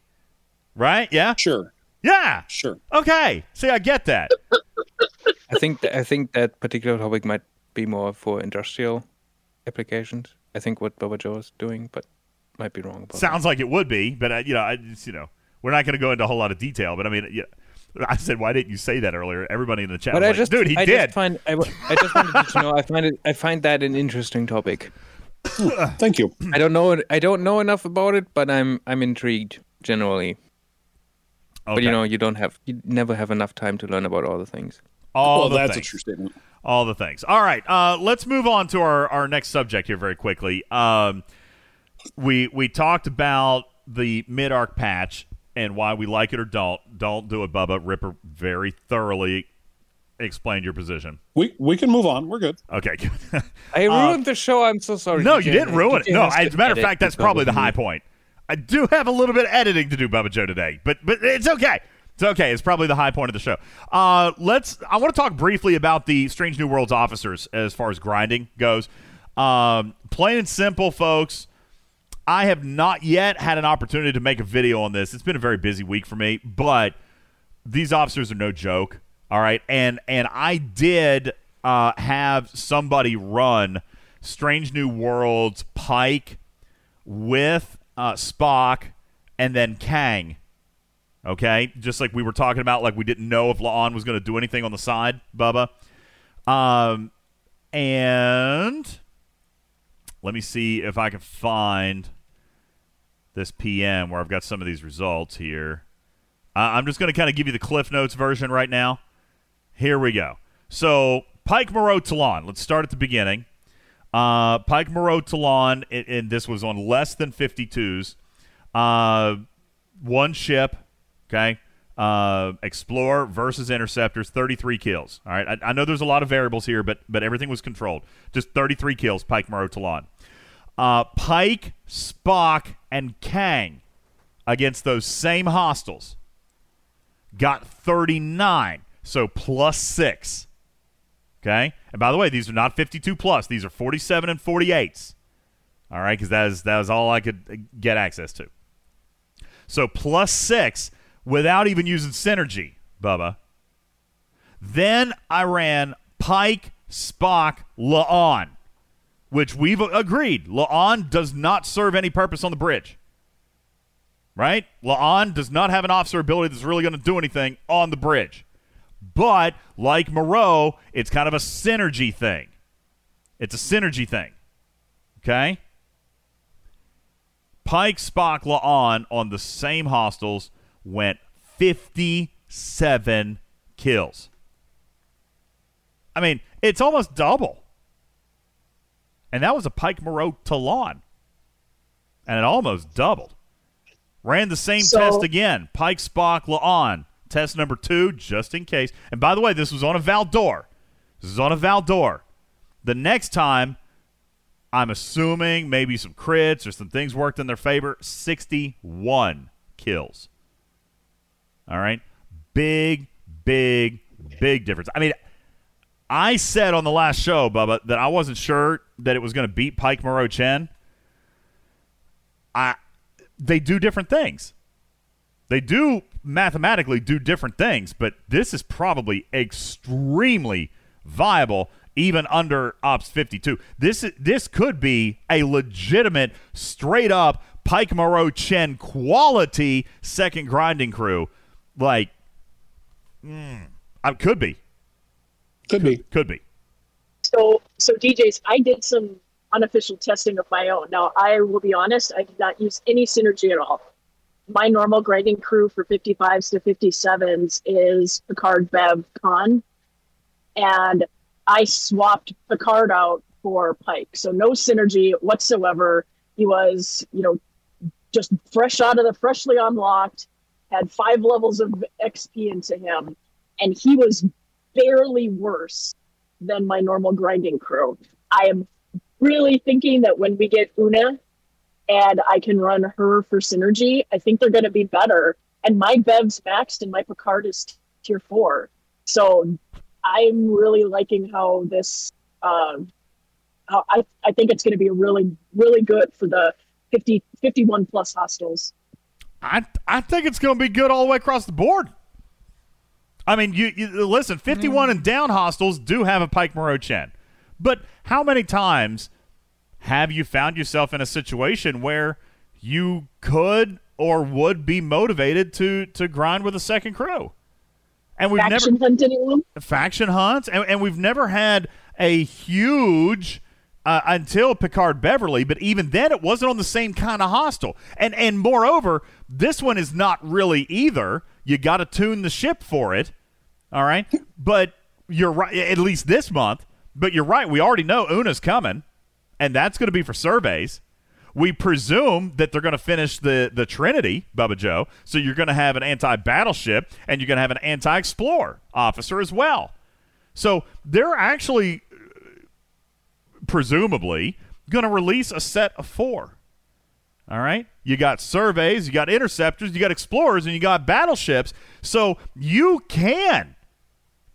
right? Yeah, sure, yeah, sure. Okay, see, I get that. I think th- I think that particular topic might be more for industrial applications. I think what Bubba Joe is doing, but might be wrong about. Sounds like it would be, but uh, you know, I just, you know, we're not going to go into a whole lot of detail. But I mean, yeah, I said, why didn't you say that earlier? Everybody in the chat, But was I like, just, dude, he I did. Just find, I, w- I just wanted to know. I find it. I find that an interesting topic. Thank you. I don't know. I don't know enough about it, but I'm I'm intrigued generally. But you know, you don't have you never have enough time to learn about all the things. All well the that's things. a true statement all the things. All right, uh, let's move on to our, our next subject here very quickly. Um, we we talked about the mid arc patch and why we like it or don't. Don't do it, Bubba. Ripper very thoroughly explained your position. we we can move on we're good Okay, good. I Uh, ruined the show. I'm so sorry. no, DJ. you didn't ruin it. No, as a matter of fact, that's probably the high point. I do have a little bit of editing to do, Bubba Joe, today, but but it's okay. It's okay. It's probably the high point of the show. Uh, let's. I want to talk briefly about the Strange New Worlds officers as far as grinding goes. Um, plain and simple, folks. I have not yet had an opportunity to make a video on this. It's been a very busy week for me, but these officers are no joke. All right, and and I did uh, have somebody run Strange New Worlds Pike with uh, Spock and then Kang. Okay, just like we were talking about, like we didn't know if La'an was going to do anything on the side, Bubba. Um, and let me see if I can find this PM where I've got some of these results here. Uh, I'm just going to kind of give you the Cliff Notes version right now. Here we go. So, Pike Moreau Talon. Let's start at the beginning. Uh, Pike Moreau Talon, and, and this was on less than 52s. Uh, one ship, okay? Uh, Explorer versus Interceptors, 33 kills. All right, I, I know there's a lot of variables here, but but everything was controlled. Just 33 kills, Pike Moreau Talon. Uh, Pike, Spock, and Kang against those same hostiles got 39, so plus six. Okay, and by the way, these are not 52 plus; these are 47 and 48s. All right, because that is that is all I could get access to. So plus six without even using synergy, Bubba. Then I ran Pike, Spock, La'an, which we've agreed. La'an does not serve any purpose on the bridge. Right? La'an does not have an officer ability that's really going to do anything on the bridge. But like Moreau, it's kind of a synergy thing. It's a synergy thing. Okay? Pike, Spock, La'an on the same hostiles went 57 kills. I mean, it's almost double. And that was a Pike Moreau Talon. And it almost doubled. Ran the same So- test again. Pike, Spock, La'an. Test number two, just in case. And by the way, this was on a Valdor. This is on a Valdor. The next time, I'm assuming maybe some crits or some things worked in their favor. 61 kills. All right. Big, big, big difference. I mean, I said on the last show, Bubba, that I wasn't sure that it was going to beat Pike Moreau Chen. I, they do different things. They do mathematically do different things, but this is probably extremely viable even under Ops 52. This is, this could be a legitimate straight up Pike Moreau Chen quality second grinding crew. Like mm, I could be. Could be. Could be. So, so DJs, I did some unofficial testing of my own. Now, I will be honest, I did not use any synergy at all. My normal grinding crew for 55s to 57s is Picard Bev Con, and I swapped Picard out for Pike. So no synergy whatsoever. He was, you know, just fresh out of the freshly unlocked, had five levels of XP into him, and he was barely worse than my normal grinding crew. I am really thinking that when we get Una and I can run her for synergy, I think they're going to be better. And my Bev's maxed and my Picard is tier four. So I'm really liking how this. Um, how I I think it's going to be really really good for the 50 51 plus hostels. I I think it's going to be good all the way across the board. I mean, you, you listen. Fifty-one and down hostels do have a Pike Moreau Chen, but how many times have you found yourself in a situation where you could or would be motivated to to grind with a second crew? And we've Faction never hunt anyone? faction hunts, and, and we've never had a huge uh, until Picard Beverly, but even then it wasn't on the same kind of hostel. And and moreover, this one is not really either. You got to tune the ship for it. All right, but you're right. At least this month. But you're right. We already know Una's coming, and that's going to be for surveys. We presume that they're going to finish the the Trinity, Bubba Joe. So you're going to have an anti battleship, and you're going to have an anti explorer officer as well. So they're actually presumably going to release a set of four. All right? You got surveys, you got interceptors, you got explorers, and you got battleships. So you can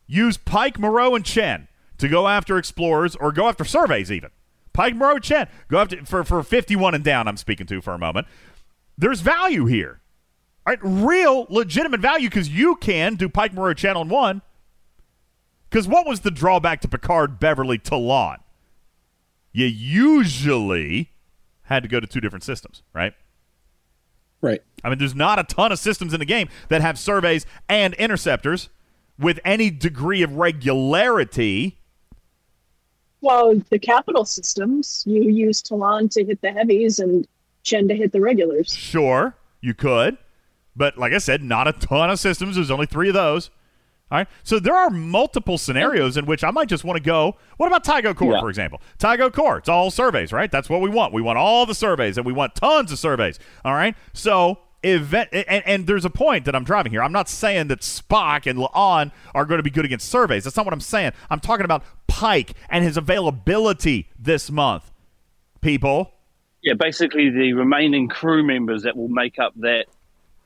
use Pike, Moreau, and Chen to go after explorers or go after surveys even. Pike, Moreau, Chen. Go after for, for 51 and down, I'm speaking to for a moment. There's value here. All right? Real, legitimate value because you can do Pike, Moreau, Chen on one. Because what was the drawback to Picard, Beverly, Talon? You usually had to go to two different systems, right? Right. I mean, there's not a ton of systems in the game that have surveys and interceptors with any degree of regularity. Well, the capital systems, you use Talon to hit the heavies and Chen to hit the regulars. Sure, you could. But like I said, not a ton of systems. There's only three of those. All right. So there are multiple scenarios in which I might just want to go. What about Tygo Core, Yeah. for example? Tygo Core, it's all surveys, right? That's what we want. We want all the surveys and we want tons of surveys. All right. So event and, and there's a point that I'm driving here. I'm not saying that Spock and La'an are going to be good against surveys. That's not what I'm saying. I'm talking about Pike and his availability this month. People. Yeah, basically the remaining crew members that will make up that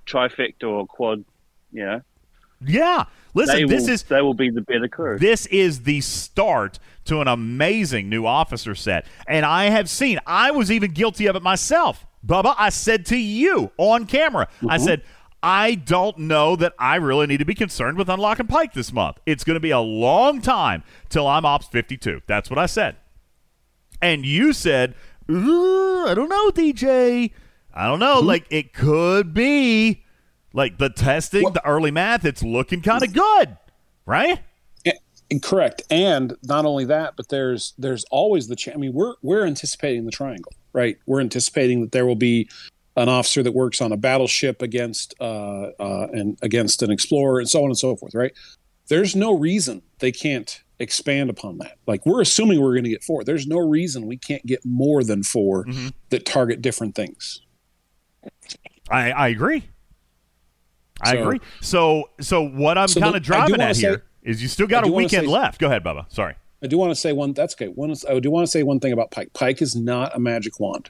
trifecta or quad. You know, Yeah. Listen, they this is they will be the better crew. This is the start to an amazing new officer set. And I have seen, I was even guilty of it myself. Bubba, I said to you on camera, I Mm-hmm. said, I don't know that I really need to be concerned with unlocking Pike this month. It's going to be a long time till I'm Ops 52. That's what I said. And you said, I don't know, DJ. I don't know. Like, it could be like the testing, the early math, it's looking kind of good, right? And correct. And not only that, but there's there's always the chance. I mean, we're we're anticipating the triangle, right? We're anticipating that there will be an officer that works on a battleship against uh, uh, and against an explorer, and so on and so forth, right? There's no reason they can't expand upon that. Like we're assuming we're going to get four. There's no reason we can't get more than 4 that target different things. I, I agree. I So- agree. So so what I'm So kind of driving at say- here is you still got a weekend say- left. Go ahead, Bubba. Sorry. I do want to say one. That's okay. One. I do want to say one thing about Pike. Pike is not a magic wand.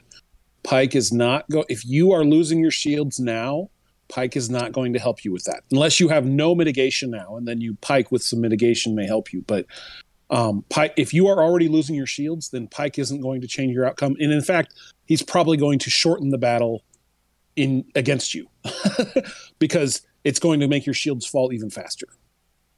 Pike is not go. If you are losing your shields now, Pike is not going to help you with that unless you have no mitigation now, and then you Pike with some mitigation may help you. But um, Pike, if you are already losing your shields, then Pike isn't going to change your outcome. And in fact, he's probably going to shorten the battle in against you because it's going to make your shields fall even faster.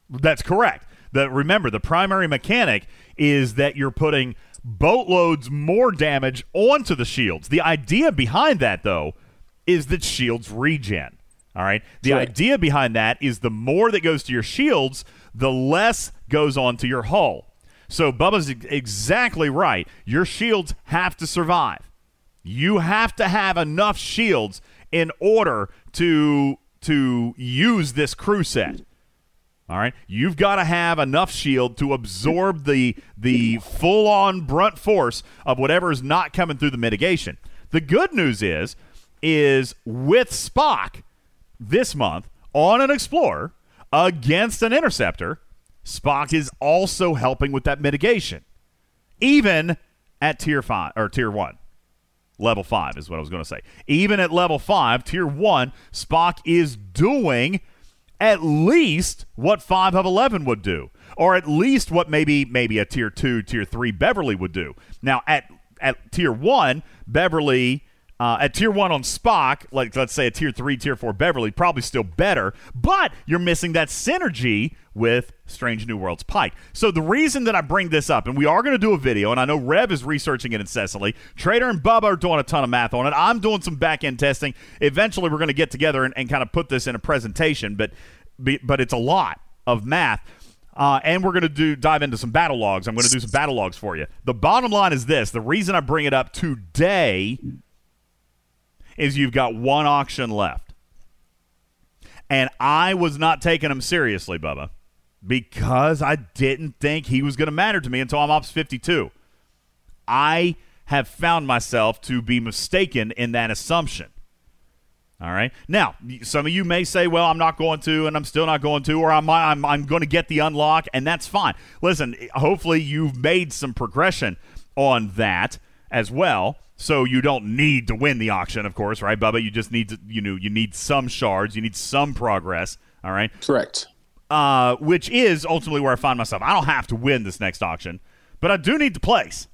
That's correct. The remember the primary mechanic is that you're putting boatloads more damage onto the shields. The idea behind that though is that shields regen. All right. The Correct. idea behind that is the more that goes to your shields, the less goes onto your hull. So Bubba's exactly right. Your shields have to survive. You have to have enough shields in order to to use this crew set. All right, you've got to have enough shield to absorb the the full on brunt force of whatever is not coming through the mitigation. The good news is is with Spock this month on an explorer against an interceptor, Spock is also helping with that mitigation, even at tier five or tier one level five is what I was going to say. Even at level five, tier one, Spock is doing at least what five of eleven would do, or at least what maybe maybe a tier two, tier three Beverly would do. Now at at tier one, Beverly. Uh, at tier one on Spock, like let's say a tier three, tier four Beverly, probably still better, but you're missing that synergy with Strange New Worlds Pike. So the reason that I bring this up, and we are going to do a video, and I know Rev is researching it incessantly. Trader and Bubba are doing a ton of math on it. I'm doing some back end testing. Eventually, we're going to get together and, and kind of put this in a presentation, but but it's a lot of math. Uh, and we're going to do dive into some battle logs. I'm going to do some battle logs for you. The bottom line is this: the reason I bring it up today is you've got one auction left, and I was not taking them seriously, Bubba, because I didn't think he was going to matter to me until I'm Ops 52. I have found myself to be mistaken in that assumption. All right. Now, some of you may say, "Well, I'm not going to, and I'm still not going to, or I'm I'm, I'm going to get the unlock," and that's fine. Listen, eh, hopefully you've made some progression on that as well, so you don't need to win the auction, of course, right, Bubba? You just need to, you know, you need some shards, you need some progress. All right. Correct. Uh, which is ultimately where I find myself. I don't have to win this next auction, but I do need to place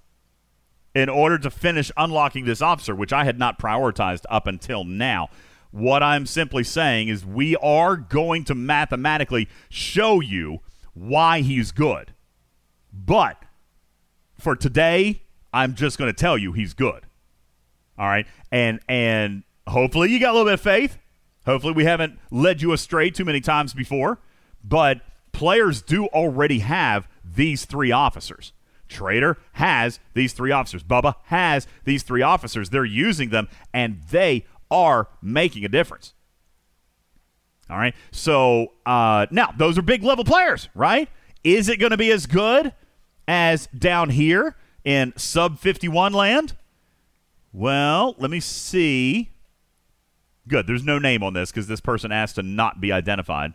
in order to finish unlocking this officer, which I had not prioritized up until now. What I'm simply saying is we are going to mathematically show you why he's good. But for today, I'm just going to tell you he's good. All right? And and hopefully you got a little bit of faith. Hopefully we haven't led you astray too many times before, but players do already have these three officers. Trader has these three officers. Bubba has these three officers. They're using them, and they are making a difference. All right. So uh, now those are big level players, right? Is it going to be as good as down here in sub 51 land? Well, let me see. Good. There's no name on this because this person asked to not be identified.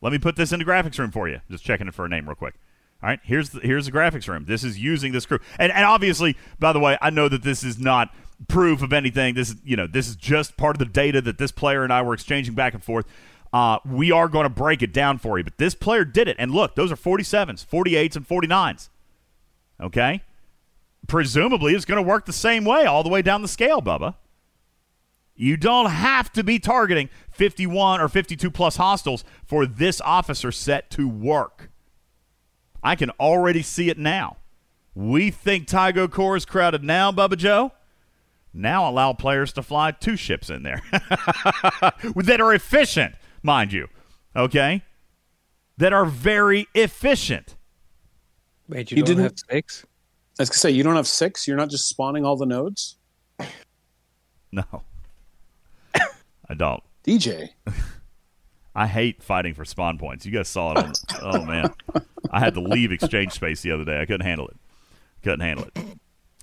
Let me put this in the graphics room for you. Just checking it for a name real quick. All right, here's the, here's the graphics room. This is using this crew, and and obviously, by the way, I know that this is not proof of anything. This is you know this is just part of the data that this player and I were exchanging back and forth. Uh, we are going to break it down for you, but this player did it, and look, those are 47s, 48s, and 49s. Okay, presumably it's going to work the same way all the way down the scale, Bubba. You don't have to be targeting 51 or 52 plus hostiles for this officer set to work. I can already see it now. We think Tygo Core is crowded now, Bubba Joe. Now allow players to fly two ships in there that are efficient, mind you. Okay? That are very efficient. Wait, You didn't have six? I was gonna say you don't have six. You're not just spawning all the nodes. No. I don't. DJ. I hate fighting for spawn points. You guys saw it on. oh man, I had to leave exchange space the other day. I couldn't handle it. Couldn't handle it.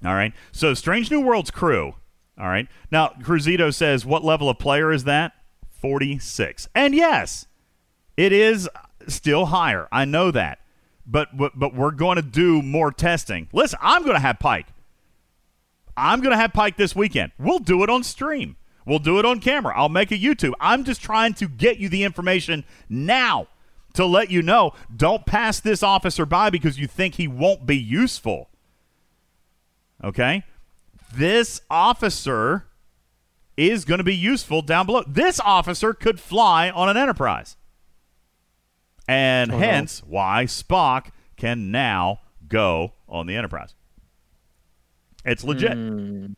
All right. So Strange New Worlds crew. All right. Now Cruzito says, "What level of player is that?" Forty-six. And yes, it is still higher. I know that, but but, but we're going to do more testing. Listen, I'm going to have Pike. I'm going to have Pike this weekend. We'll do it on stream. We'll do it on camera. I'll make a YouTube. I'm just trying to get you the information now to let you know don't pass this officer by because you think he won't be useful. Okay? This officer is going to be useful down below. This officer could fly on an Enterprise. And Oh, no. hence why Spock can now go on the Enterprise. It's legit. Hmm.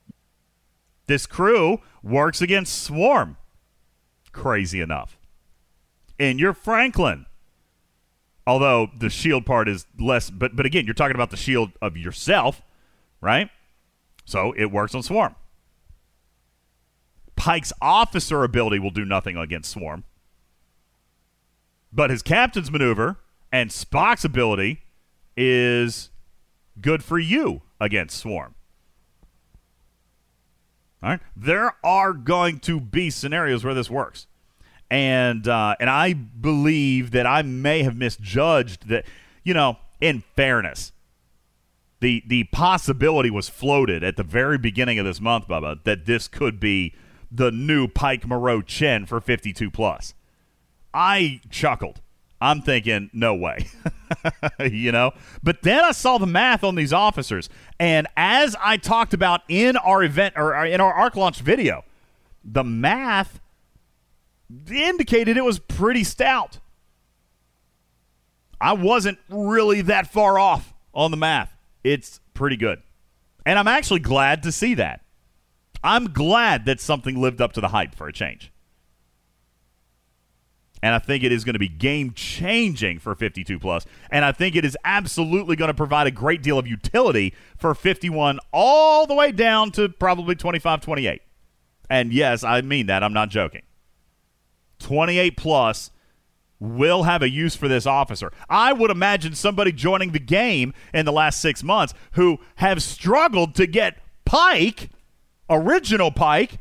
This crew works against Swarm. Crazy enough. In your Franklin. Although the shield part is less, but but again, you're talking about the shield of yourself, right? So it works on Swarm. Pike's officer ability will do nothing against Swarm. But his captain's maneuver and Spock's ability is good for you against Swarm. All right. There are going to be scenarios where this works. And uh, and I believe that I may have misjudged that, you know, in fairness, the the possibility was floated at the very beginning of this month, Bubba, that this could be the new Pike Moreau Chen for 52 plus. I chuckled. I'm thinking, no way. you know? But then I saw the math on these officers. And as I talked about in our event or or in our arc launch video, the math indicated it was pretty stout. I wasn't really that far off on the math. It's pretty good. And I'm actually glad to see that. I'm glad that something lived up to the hype for a change. And I think it is going to be game changing for 52 plus. And I think it is absolutely going to provide a great deal of utility for 51 all the way down to probably 25 28. And yes, I mean that. I'm not joking. 28 plus will have a use for this officer. I would imagine somebody joining the game in the last six months who have struggled to get Pike, original Pike,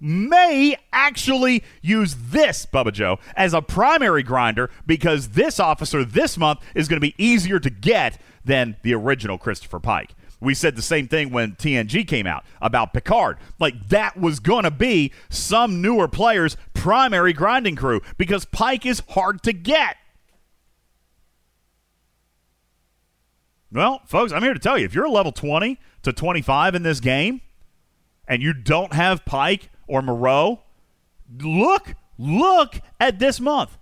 may actually use this, Bubba Joe, as a primary grinder because this officer this month is going to be easier to get than the original Christopher Pike. We said the same thing when TNG came out about Picard. Like, that was going to be some newer player's primary grinding crew because Pike is hard to get. Well, folks, I'm here to tell you if you're level 20 to 25 in this game and you don't have Pike or Moreau, look, look at this month.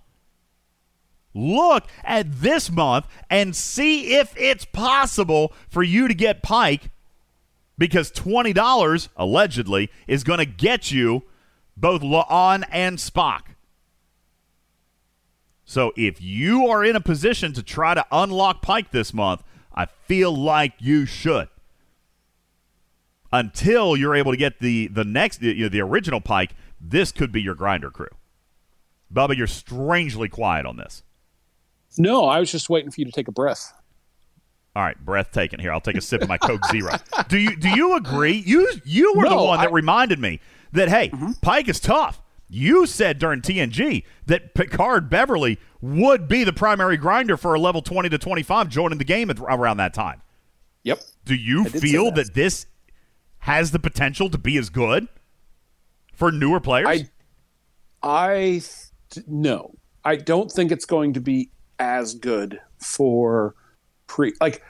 Look at this month and see if it's possible for you to get Pike because $20 allegedly is going to get you both La'an and Spock. So if you are in a position to try to unlock Pike this month, I feel like you should. Until you're able to get the the next you know, the original Pike this could be your grinder crew. Bubba, you're strangely quiet on this. No, I was just waiting for you to take a breath. All right, breath taken here. I'll take a sip of my Coke Zero. Do you do you agree? You you were the one that I- Mm-hmm. reminded me that hey, Pike is tough. You said during TNG that Picard Beverly would be the primary grinder for a level 20 to 25 joining the game at, around that time. Yep. Do you I did say feel that. that. this has the potential to be as good for newer players? I, I no, I don't think it's going to be as good for pre. Like,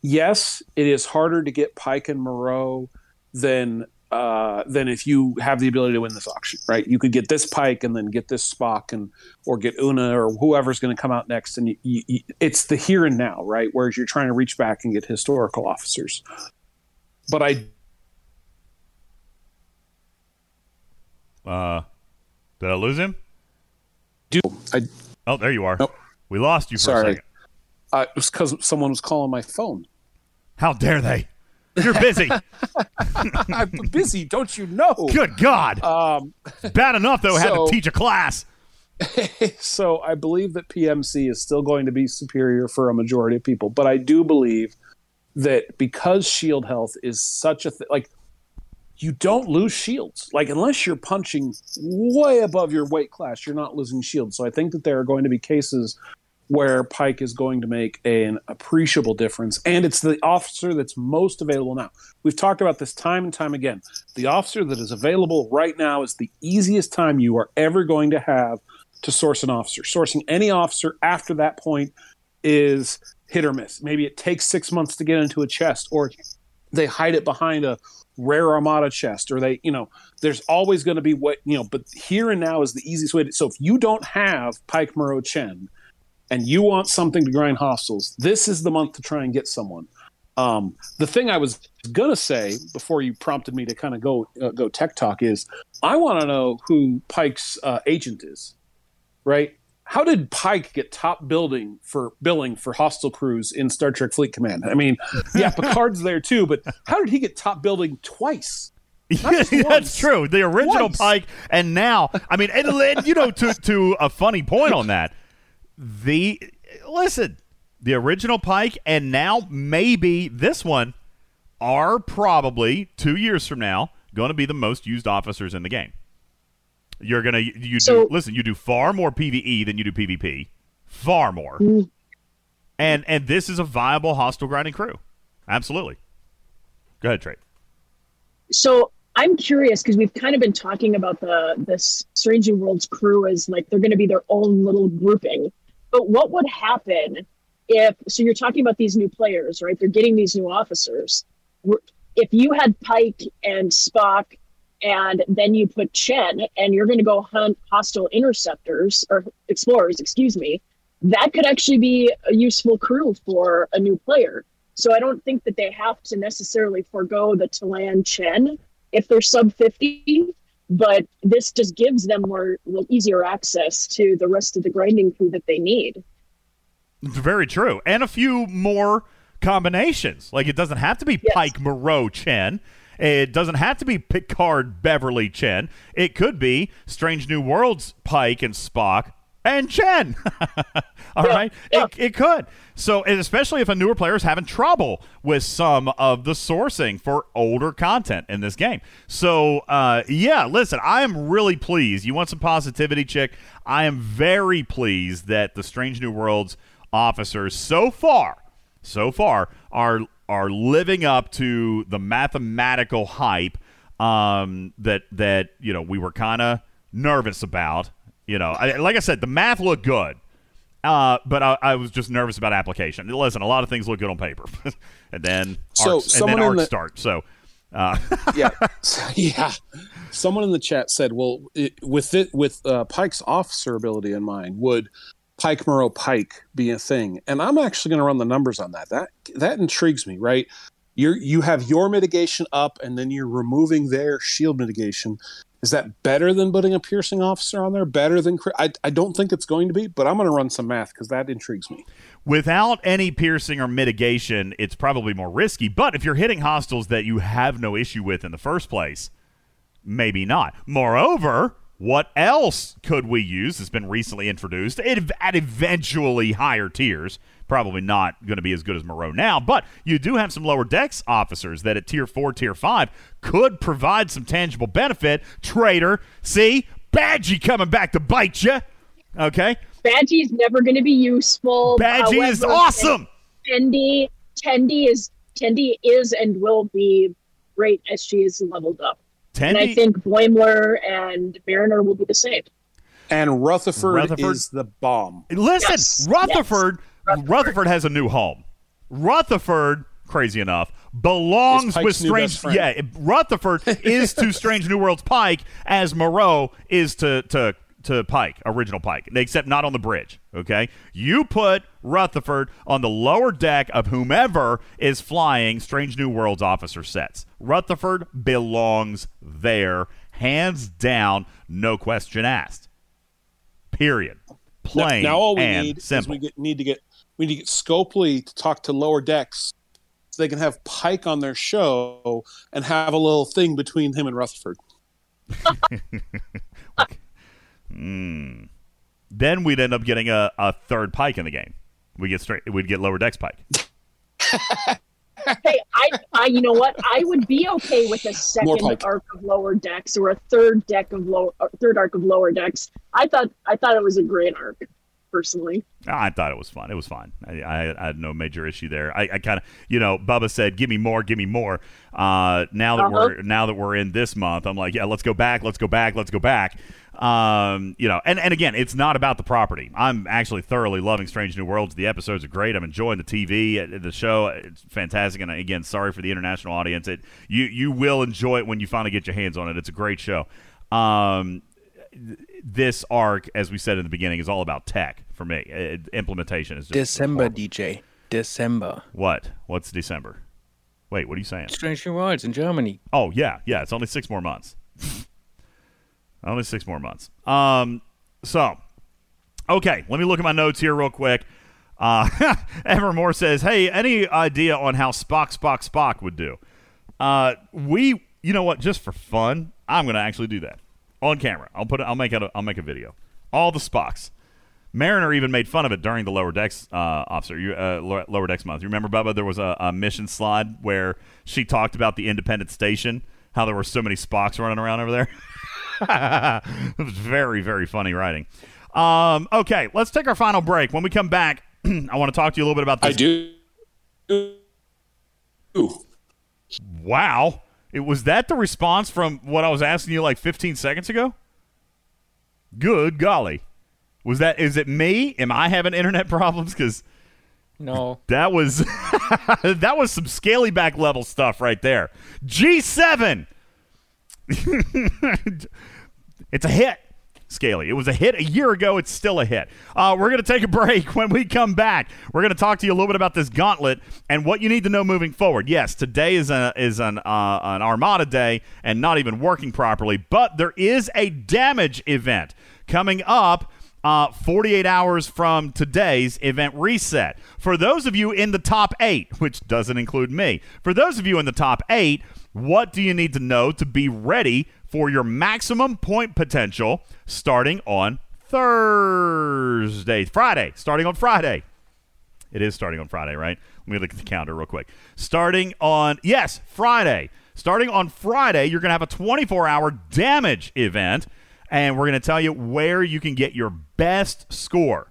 yes, it is harder to get Pike and Moreau than uh, than if you have the ability to win this auction, right? You could get this Pike and then get this Spock and or get Una or whoever's going to come out next, and you, you, you, it's the here and now, right? Whereas you're trying to reach back and get historical officers. But I uh, did I lose him? do. I Oh, there you are. We lost you for a Sorry. second. uh, it was because someone was calling my phone. How dare they? You're busy. I'm busy, don't you know? Good God. Um, Bad enough, though, I had to teach a class. so I believe that PMC is still going to be superior for a majority of people, but I do believe that because shield health is such a thing, like you don't lose shields. Like unless you're punching way above your weight class, you're not losing shields. So I think that there are going to be cases where Pike is going to make an appreciable difference, and it's the officer that's most available now. We've talked about this time and time again. The officer that is available right now is the easiest time you are ever going to have to source an officer. Sourcing any officer after that point is hit or miss. Maybe it takes six months to get into a chest, or they hide it behind a rare armada chest, or they, you know, there's always going to be what, you know, but here and now is the easiest way to. So if you don't have Pike Moreau Chen and you want something to grind hostels this is the month to try and get someone. Um, the thing I was gonna say before you prompted me to kind of go uh, go tech talk is I want to know who Pike's uh, agent is, right? How did Pike get top building for billing for hostile crews in Star Trek Fleet Command? I mean, yeah, Picard's there too, but how did he get top building twice? Just That's true. The original Twice. Pike, and now, I mean, and, and, you know, to to a funny point on that, the listen, the original Pike, and now maybe this one are probably two years from now going to be the most used officers in the game. You're gonna you So- do listen. You do far more PVE than you do PvP, far more, mm-hmm. and and this is a viable hostile grinding crew. Absolutely. Go ahead, Trey. So I'm curious because we've kind of been talking about the this Strange New Worlds crew as like they're going to be their own little grouping. But what would happen if? So you're talking about these new players, right? They're getting these new officers. If you had Pike and Spock, and then you put Chen, and you're going to go hunt hostile interceptors or explorers, excuse me, that could actually be a useful crew for a new player. So I don't think that they have to necessarily forego the Talan Chen if they're sub 50, but this just gives them more easier access to the rest of the grinding crew that they need. Very true. And a few more combinations. Like it doesn't have to be Pike Moreau Chen. It doesn't have to be Picard Beverly Chen. It could be Strange New Worlds Pike and Spock and Chen. All right, It, it could. So, especially if a newer player is having trouble with some of the sourcing for older content in this game. So, uh, yeah, listen, I am really pleased. You want some positivity, chick? I am very pleased that the Strange New Worlds officers so far, so far, are are living up to the mathematical hype um, that that you know we were kind of nervous about. You know, I, like I said, the math looked good. Uh, but I, I was just nervous about application. Listen, a lot of things look good on paper, and then So, arcs, and then arcs the- start. So, uh, yeah, yeah. Someone in the chat said, "Well, it, with it, with uh, Pike's officer ability in mind, would Pike Moreau Pike be a thing?" And I'm actually going to run the numbers on that. That that intrigues me, right? You you have your mitigation up, and then you're removing their shield mitigation. Is that better than putting a piercing officer on there? Better than I, I don't think it's going to be, but I'm going to run some math because that intrigues me. without any piercing or mitigation, it's probably more risky. But if you're hitting hostiles that you have no issue with in the first place, maybe not. Moreover, what else could we use that's been recently introduced at, eventually higher tiers. Probably not going to be as good as Moreau now, but you do have some lower decks officers that at tier four, tier five could provide some tangible benefit. Trader, see, Badgey coming back to bite you. Okay, Badgey's never going to be useful. Badgey is awesome. Tendi, Tendi is Tendi is and will be great as she is leveled up. And I think Boimler and Mariner will be the same. And Rutherford, Rutherford- is the bomb. Listen, Yes, Rutherford, Rutherford has a new home. Rutherford, crazy enough, belongs with Strange. Yeah, Rutherford is to Strange New Worlds Pike as Moreau is to to to Pike, original Pike, except not on the bridge. Okay, you put Rutherford on the lower deck of whomever is flying Strange New Worlds officer sets. Rutherford belongs there, hands down, no question asked. Period. Now, Plain now all we need simple. is we get, need to get we need to get Scopely to talk to lower decks so they can have Pike on their show and have a little thing between him and Rutherford. Mm. Then we'd end up getting a, a third Pike in the game. We get straight. We'd get lower decks Pike. hey, I, I, you know what? I would be okay with a second arc of lower decks or a third deck of lower, third arc of lower decks. I thought, I thought it was a great arc, personally. I thought it was fun. It was fine. I, I, I had no major issue there. I, I kind of, you know, Bubba said, "Give me more, give me more." Uh, now that Uh-huh. we're now that we're in this month, I'm like, yeah, let's go back, let's go back, let's go back. Um, you know, and and again, it's not about the property. I'm actually thoroughly loving Strange New Worlds. The episodes are great. I'm enjoying the TV, uh, the show. It's fantastic. And again, sorry for the international audience. It you you will enjoy it when you finally get your hands on it. It's a great show. Um, this arc, as we said in the beginning, is all about tech for me. Uh, implementation is just December, DJ. December. what? What's December? Wait, what are you saying? Strange New Worlds in Germany. Oh yeah, yeah. It's only six more months. only six more months. Um, so okay, let me look at my notes here real quick. Uh, Evermore says, "Hey, any idea on how Spock, Spock, Spock would do?" Uh, we, you know what? Just for fun, I'm going to actually do that on camera. I'll put, it, I'll make it, a, I'll make a video. All the Spocks. Mariner even made fun of it during the lower decks uh, officer you, uh, lower decks month. You remember Bubba? There was a, a mission slide where she talked about the independent station, how there were so many Spocks running around over there. it was very very funny writing. Um, okay, let's take our final break. When we come back, I want to talk to you a little bit about this. I do. Wow. It was that the response from what I was asking you like 15 seconds ago? Good golly. Was that is it me? Am I having internet problems cuz No. that was that was some scaly back level stuff right there. G7. it's a hit. Scaly. It was a hit a year ago. It's still a hit. Uh, we're going to take a break. When we come back, we're going to talk to you a little bit about this gauntlet and what you need to know moving forward. Yes, today is a, is an uh, an Armada day and not even working properly, but there is a damage event coming up. Uh, 48 hours from today's event reset. For those of you in the top eight, which doesn't include me, for those of you in the top eight, what do you need to know to be ready for your maximum point potential starting on Thursday, Friday, starting on Friday? It is starting on Friday, right? Let me look at the calendar real quick. Starting on, yes, Friday. Starting on Friday, you're going to have a 24 hour damage event, and we're going to tell you where you can get your best score.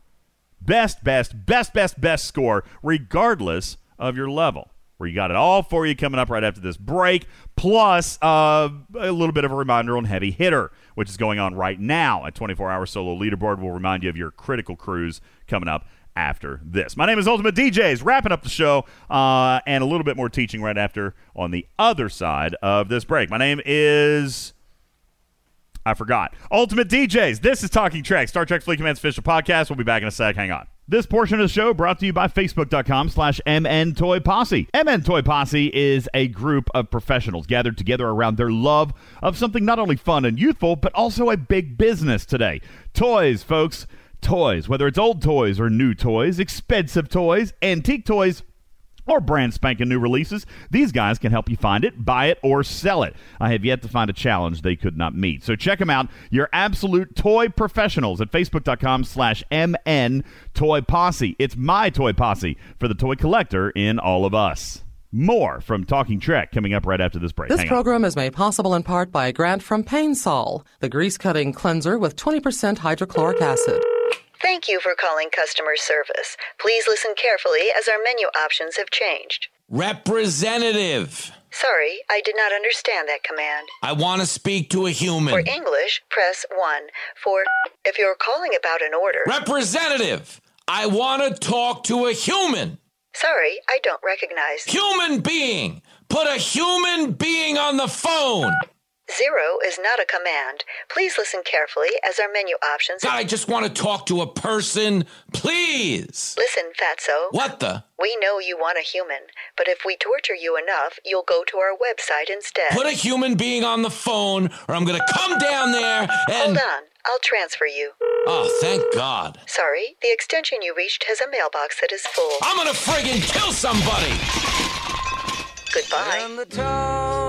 Best, best, best, best, best score, regardless of your level. Where you got it all for you coming up right after this break, plus uh, a little bit of a reminder on Heavy Hitter, which is going on right now. A 24 hour solo leaderboard will remind you of your critical cruise coming up after this. My name is Ultimate DJs, wrapping up the show, uh, and a little bit more teaching right after on the other side of this break. My name is. I forgot. Ultimate DJs. This is Talking Trek, Star Trek Fleet Command's official podcast. We'll be back in a sec. Hang on. This portion of the show brought to you by Facebook.com slash MN Toy Posse. MN Toy Posse is a group of professionals gathered together around their love of something not only fun and youthful, but also a big business today. Toys, folks. Toys. Whether it's old toys or new toys, expensive toys, antique toys, or brand spanking new releases, these guys can help you find it, buy it, or sell it. I have yet to find a challenge they could not meet. So check them out. Your absolute toy professionals at facebook.com slash MN Toy Posse. It's my toy posse for the toy collector in all of us. More from Talking Trek coming up right after this break. This Hang on. program is made possible in part by a grant from Painsol, the grease cutting cleanser with 20% hydrochloric acid. Thank you for calling customer service. Please listen carefully as our menu options have changed. Representative. Sorry, I did not understand that command. I want to speak to a human. For English, press 1. For if you're calling about an order. Representative. I want to talk to a human. Sorry, I don't recognize. Human being. Put a human being on the phone. Zero is not a command. Please listen carefully as our menu options. God, I just want to talk to a person. Please. Listen, Fatso. What the? We know you want a human, but if we torture you enough, you'll go to our website instead. Put a human being on the phone, or I'm going to come down there and. Hold on. I'll transfer you. Oh, thank God. Sorry, the extension you reached has a mailbox that is full. I'm going to friggin' kill somebody. Goodbye.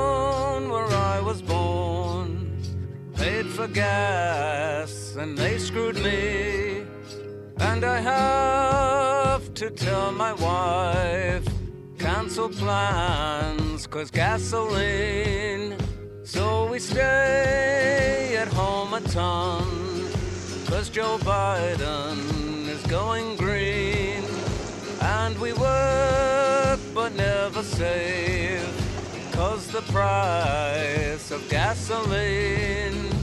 For gas and they screwed me. And I have to tell my wife, cancel plans, cause gasoline. So we stay at home a ton, cause Joe Biden is going green. And we work but never save, cause the price of gasoline.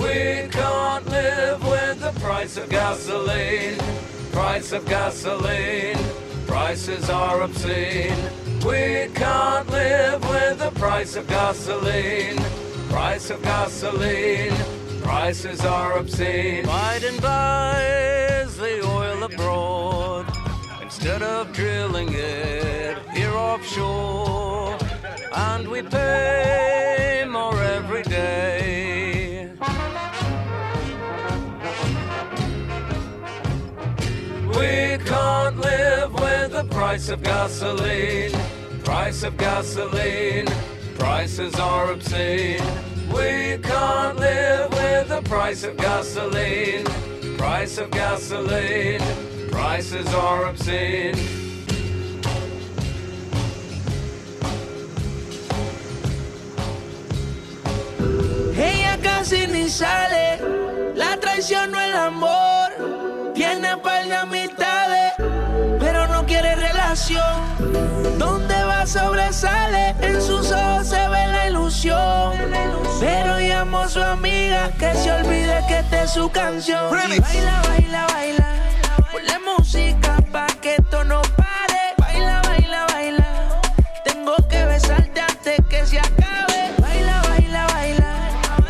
We can't live with the price of gasoline. Price of gasoline. Prices are obscene. We can't live with the price of gasoline. Price of gasoline. Prices are obscene. Biden buys the oil abroad instead of drilling it here offshore. And we pay the price of gasoline. Price of gasoline. Prices are obscene. We can't live with the price of gasoline. Price of gasoline. Prices are obscene. Ella casi ni sale, la traición no el amor. Tiene par de quiere Donde va sobresale, en sus ojos se ve la ilusión. Pero llamó a su amiga que se olvide que esta es su canción. Y baila, baila, baila. Ponle música pa' que esto no pare. Baila, baila, baila. Tengo que besarte antes que se acabe. Baila, baila, baila.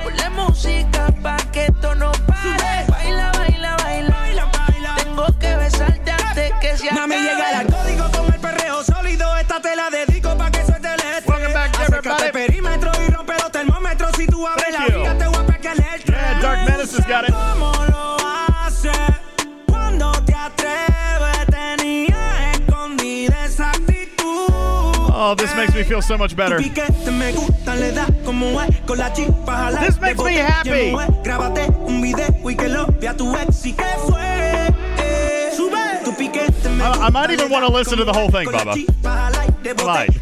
Ponle música pa' que esto no pare. Baila, baila, baila. Tengo que besarte antes que se acabe. Mami, llega el Oh, this makes me feel so much better. Tu piquete me gusta, le da como es con la chispa jalar. This makes me happy. Grábate un video y que lo vea tu ex y que fue. Eh, sube tu piquete me I, I might even want to listen to the whole thing, Bubba. Might.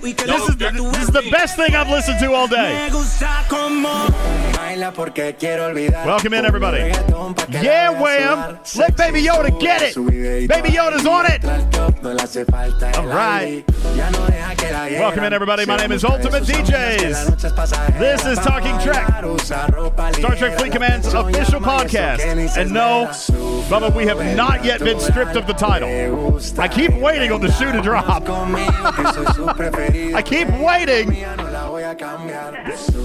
Grábate un video y que This is, vea this is the best thing I've listened to all day. Me gusta como Baila porque quiero olvidar. Welcome in, everybody. Yeah, Wham! Let Baby Yoda get it. Baby Yoda's on it. All right. Welcome in, everybody. My name is Ultimate DJs. This is Talking Trek, Star Trek Fleet Command's official podcast. And no, Bubba, we have not yet been stripped of the title. I keep waiting on the shoe to drop. I keep waiting.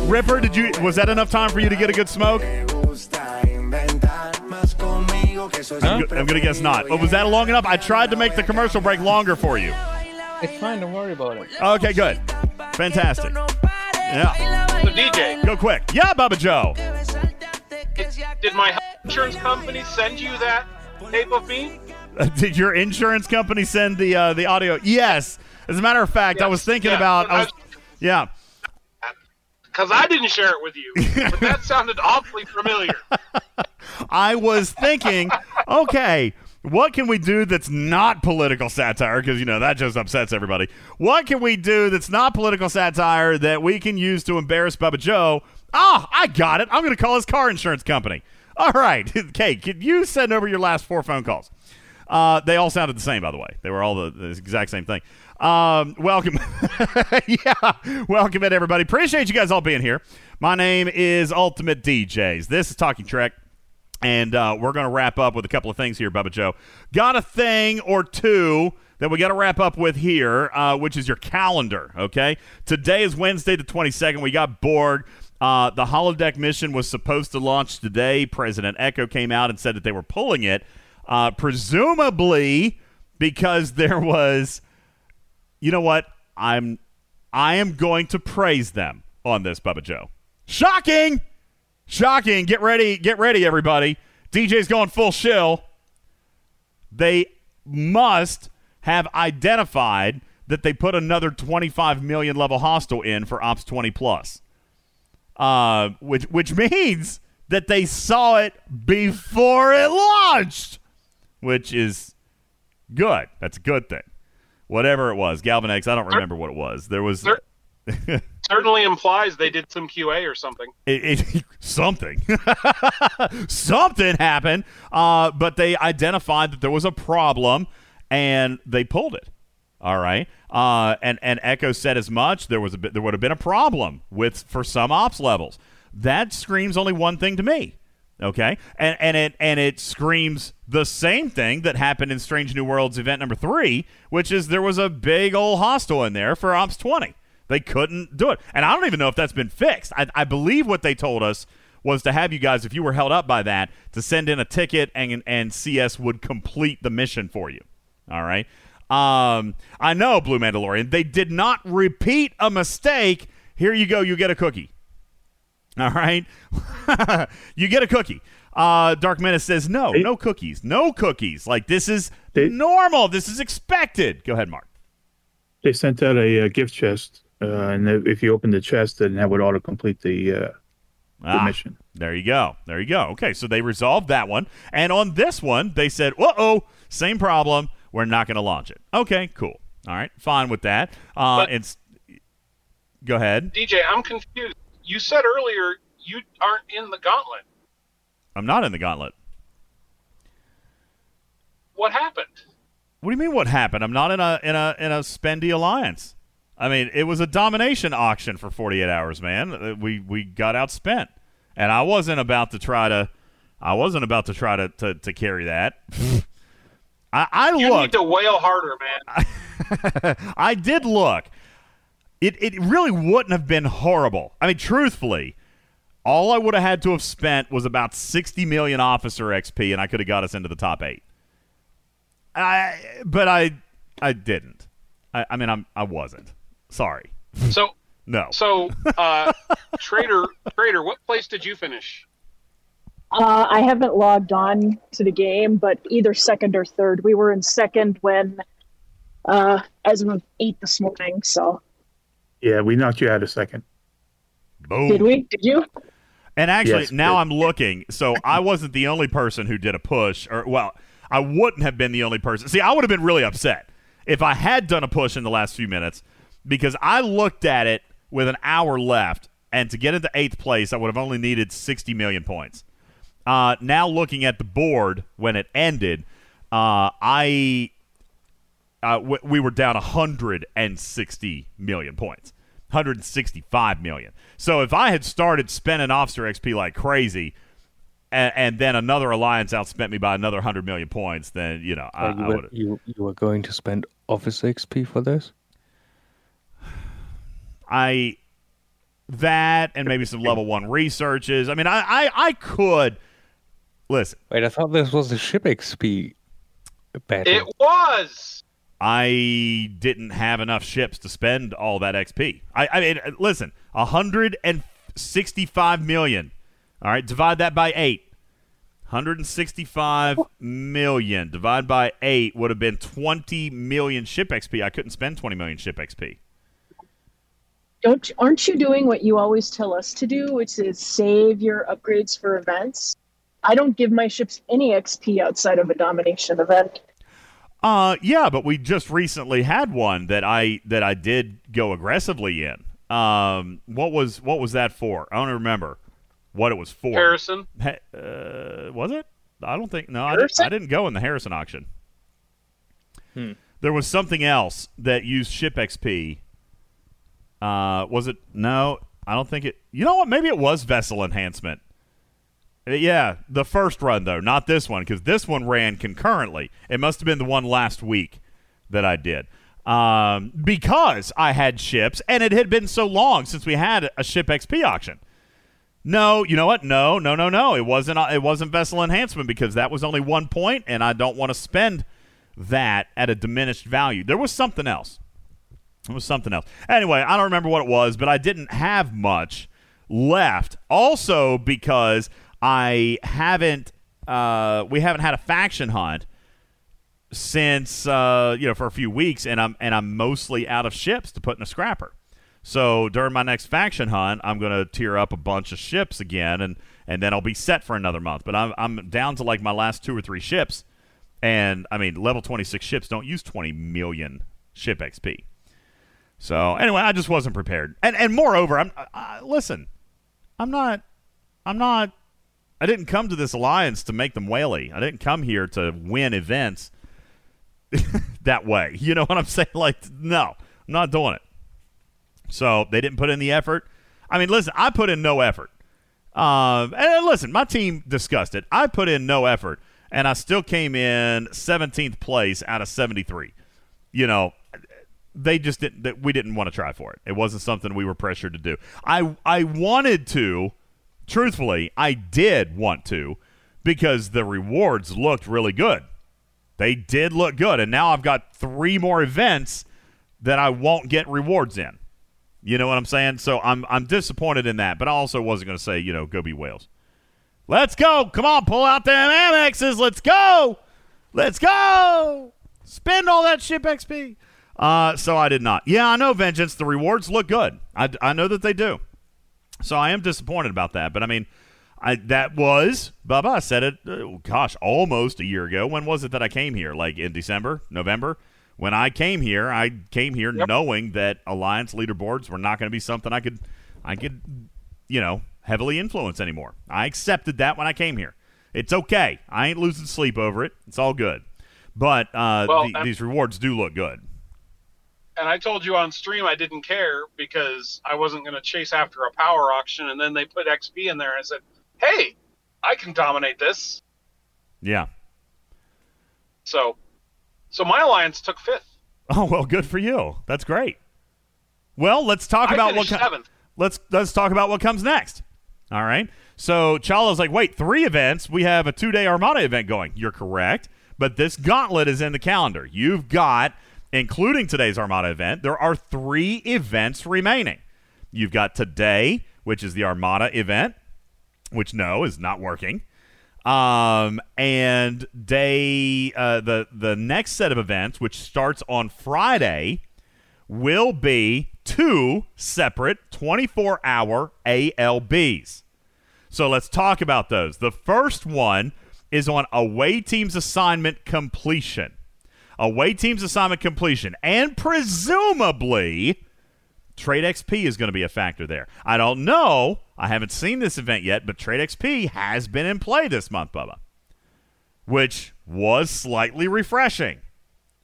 Ripper, did you? Was that enough time for you to get a good smoke? I'm, I'm gonna guess not. But was that long enough? I tried to make the commercial break longer for you. It's fine. Don't worry about it. Okay, good, fantastic. Yeah, So DJ, go quick. Yeah, Bubba Joe. did my insurance company send you that tape of me? Did your insurance company send the uh, the audio? Yes. As a matter of fact, I was thinking yeah, about. I was, yeah. Because I didn't share it with you, but that sounded awfully familiar. I was thinking, okay, what can we do that's not political satire? Because, you know, that just upsets everybody. What can we do that's not political satire that we can use to embarrass Bubba Joe? Ah, I got it. I'm going to call his car insurance company. All right. Okay, could you send over your last four phone calls? Uh, they all sounded the same, by the way. They were all the, the exact same thing. Um, welcome. yeah, welcome in, everybody. Appreciate you guys all being here. My name is Ultimate DJs. This is Talking Trek. And uh, we're going to wrap up with a couple of things here, Bubba Joe. Got a thing or two that we got to wrap up with here, uh, which is your calendar, okay? Today is Wednesday, the 22nd. We got Borg. Uh, the holodeck mission was supposed to launch today. President Echo came out and said that they were pulling it, uh, presumably because there was, you know what? I'm, I am going to praise them on this, Bubba Joe. Shocking! Shocking. Get ready. Get ready, everybody. DJ's going full shill. They must have identified that they put another 25 million level hostile in for Ops 20 plus. Uh, which which means that they saw it before it launched, which is good. That's a good thing. Whatever it was, Galvin X, I don't remember what it was. There was Certainly implies they did some QA or something. it, it, something. Something happened uh, but they identified that there was a problem and they pulled it. All right? Uh, and and echo said as much. There was a bit, there would have been a problem with for some ops levels. That screams only one thing to me okay and and it and it screams the same thing that happened in strange new worlds event number three which is there was a big old hostile in there for ops 20 they couldn't do it. And I don't even know if that's been fixed. I, I, believe what they told us was to have you guys, if you were held up by that, to send in a ticket and, and CS would complete the mission for you. All right. Um, I know, Blue Mandalorian. They did not repeat a mistake. Here you go. You get a cookie. All right. you get a cookie. Uh, Dark Menace says, no, no cookies. No cookies. Like, this is normal. This is expected. Go ahead, Mark. They sent out a, uh gift chest uh, and if you open the chest, then that would auto complete the, uh, the Ah, mission. There you go. There you go. Okay, so they resolved that one. And on this one, they said, uh oh, same problem. We're not going to launch it. Okay, cool. All right, fine with that. Uh, But- it's Go ahead. DJ, I'm confused. You said earlier you aren't in the gauntlet. I'm not in the gauntlet. What happened? What do you mean what happened? I'm not in a in a in a spendy alliance. I mean, it was a domination auction for 48 hours, man. Uh, We we got outspent. And I wasn't about to try to I wasn't about to try to to, to carry that. I, I You looked need to wail harder, man. I did look. It it really wouldn't have been horrible. I mean, truthfully, all I would have had to have spent was about 60 million officer XP, and I could have got us into the top eight. I but I I didn't. I, I mean, I'm I wasn't. Sorry. So No. so uh Trader Trader, what place did you finish? Uh, I haven't logged on to the game, but either second or third. We were in second when, uh, as of eight this morning. So Yeah, we knocked you out a second. Boom. did we? Did you? And actually, Yes, now I'm looking. So I wasn't the only person who did a push, or well, I wouldn't have been the only person. See, I would have been really upset if I had done a push in the last few minutes because I looked at it with an hour left, and to get into eighth place, I would have only needed 60 million points. Uh, now looking at the board when it ended, uh, I uh, w- we were down 160 million points, 165 million. So if I had started spending officer XP like crazy, and, and then another alliance outspent me by another 100 million points, then you know I, you, I were, would. you, you were going to spend officer XP for this? I that and maybe some level one researches. I mean, I I, I could listen. Wait, I thought this was the ship XP battle. It was. I didn't have enough ships to spend all that XP. I, I mean, listen, 165 million. All right, divide that by eight. 165 million divided by 8 would have been 20 million ship XP. I couldn't spend 20 million ship XP. Don't aren't you doing what you always tell us to do, which is save your upgrades for events? I don't give my ships any XP outside of a domination event. Uh yeah, but we just recently had one that I that I did go aggressively in. Um what was what was that for? I don't remember what it was for. Harrison. Ha- uh, was it? I don't think. No, I didn't, I didn't go in the Harrison auction. Hmm. There was something else that used ship XP. Uh, was it? No, I don't think it. You know what? Maybe it was vessel enhancement. Uh, Yeah, the first run though, not this one, because this one ran concurrently. It must have been the one last week that I did, um, because I had ships, and it had been so long since we had a ship XP auction. No, you know what? No, no, no, no. It wasn't. It wasn't vessel enhancement because that was only one point, and I don't want to spend that at a diminished value. There was something else. It was something else. Anyway, I don't remember what it was, but I didn't have much left. Also, because I haven't, uh, we haven't had a faction hunt since uh, you know for a few weeks, and I'm and I'm mostly out of ships to put in a scrapper. So during my next faction hunt, I'm to tear up a bunch of ships again, and and then I'll be set for another month. But I'm I'm down to like my last two or three ships, and I mean level 26 ships don't use 20 million ship XP. So anyway, I just wasn't prepared, and and moreover, I'm I, listen, I'm not, I'm not, I didn't come to this alliance to make them whaley. I didn't come here to win events that way. You know what I'm saying? Like, no, I'm not doing it. So they didn't put in the effort. I mean, listen, I put in no effort. Um, and listen, my team discussed it. I put in no effort, and I still came in 17th place out of 73. You know, they just didn't. We didn't want to try for it. It wasn't something we were pressured to do. I I wanted to. Truthfully, I did want to because the rewards looked really good. They did look good, and now I've got three more events that I won't get rewards in. You know what I'm saying? So I'm I'm disappointed in that, but I also wasn't going to say you know go be whales. Let's go! Come on, pull out them Amexes. Let's go! Let's go! Spend all that ship XP. Uh, so I did not. Yeah, I know Vengeance. The rewards look good. I, I know that they do. So I am disappointed about that. But I mean, I that was Bubba. I said it. Uh, gosh, almost a year ago. When was it that I came here? Like in December, November. When I came here, I came here knowing that alliance leaderboards were not going to be something I could, I could, you know, heavily influence anymore. I accepted that when I came here. It's okay. I ain't losing sleep over it. It's all good. But uh, Well, the, these rewards do look good. And I told you on stream I didn't care because I wasn't going to chase after a power auction. And then they put XP in there and I said, hey, I can dominate this. Yeah. So, so my alliance took fifth. Oh well, good for you. That's great. Well, let's talk I about what finished co- seventh. let's let's talk about what comes next. All right. So Chalo's like, wait, three events. We have a two day Armada event going. You're correct, but this gauntlet is in the calendar. You've got, including today's Armada event, there are three events remaining. You've got today, which is the Armada event, which no is not working. Um, and day uh, the the next set of events, which starts on Friday, will be two separate 24 hour ALBs. So let's talk about those. The first one is on away team's assignment completion. Away team's assignment completion, and presumably Trade XP is going to be a factor there. I don't know. I haven't seen this event yet, but Trade XP has been in play this month, Bubba, which was slightly refreshing.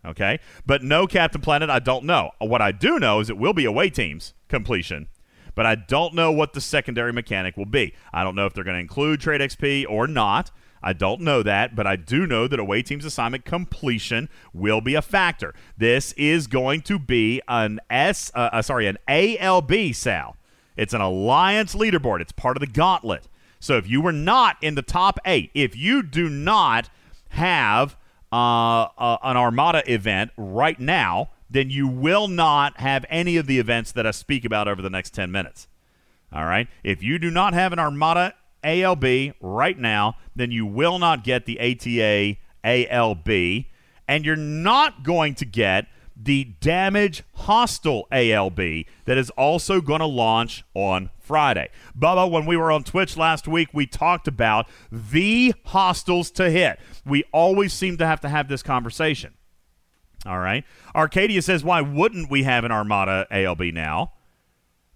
Okay. But no Captain Planet, I don't know. What I do know is it will be away teams completion, but I don't know what the secondary mechanic will be. I don't know if they're going to include Trade XP or not. I don't know that, but I do know that away team's assignment completion will be a factor. This is going to be an S, uh, uh, sorry, an ALB, Sal. It's an alliance leaderboard. It's part of the gauntlet. So if you were not in the top eight, if you do not have uh, uh, an Armada event right now, then you will not have any of the events that I speak about over the next 10 minutes. All right? If you do not have an Armada ALB right now, then you will not get the ATA ALB, and you're not going to get the Damage Hostile ALB that is also going to launch on Friday. Bubba, when we were on Twitch last week, we talked about the hostiles to hit. We always seem to have to have this conversation. All right. Arcadia says, why wouldn't we have an Armada ALB now?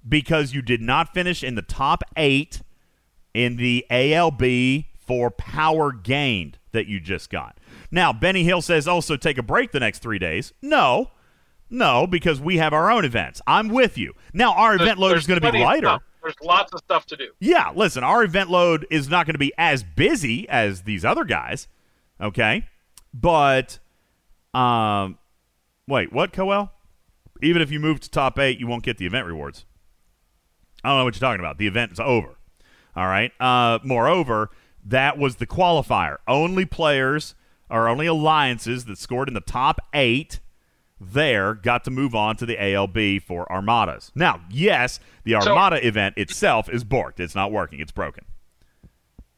Because you did not finish in the top eight in the ALB for power gained that you just got. Now, Benny Hill says also take a break the next three days. No, no, because we have our own events. I'm with you. Now, our event load is going to be lighter. There's lots of stuff to do. Yeah, listen, our event load is not going to be as busy as these other guys. Okay? But um wait, what, Coel? Even if you move to top 8, you won't get the event rewards. I don't know what you're talking about. The event is over. All right? Uh moreover, that was the qualifier. Only players or only alliances that scored in the top 8 there got to move on to the ALB for Armadas. Now, yes, the So- Armada event itself is borked. It's not working. It's broken.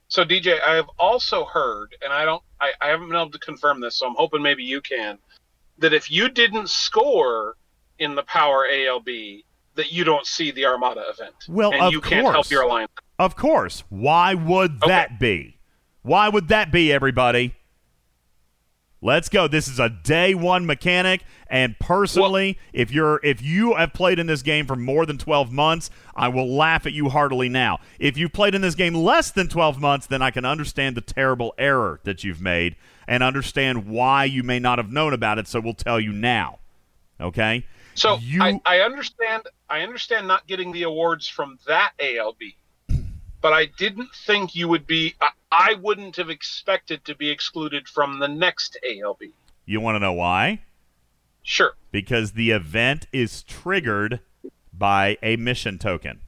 So DJ, I have also heard, and I don't, I, I haven't been able to confirm this, so I'm hoping maybe you can, that if you didn't score in the Power ALB, that you don't see the Armada event. Well, and you can't help your alliance. Of course. Why would that be? Why would that be, everybody? Let's go. This is a day one mechanic, and personally, if you're if you have played in this game for more than twelve months, I will laugh at you heartily now. If you've played in this game less than twelve months, then I can understand the terrible error that you've made and understand why you may not have known about it. So we'll tell you now. Okay. So I, I understand, I understand not getting the awards from that ALB, but I didn't think you would be. I, I wouldn't have expected to be excluded from the next ALB. You want to know why? Sure. Because the event is triggered by a mission token.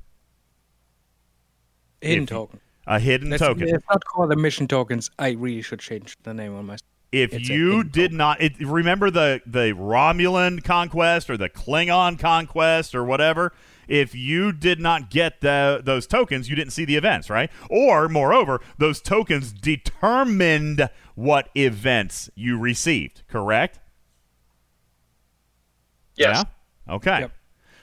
Hidden If- token. A hidden Let's, token. Let's not call them mission tokens. I really should change the name on my. If It's you did not it, remember the the Romulan conquest or the Klingon conquest or whatever, if you did not get the, those tokens, you didn't see the events, right? Or moreover, those tokens determined what events you received, correct? Yes. Yeah? Okay. Yep.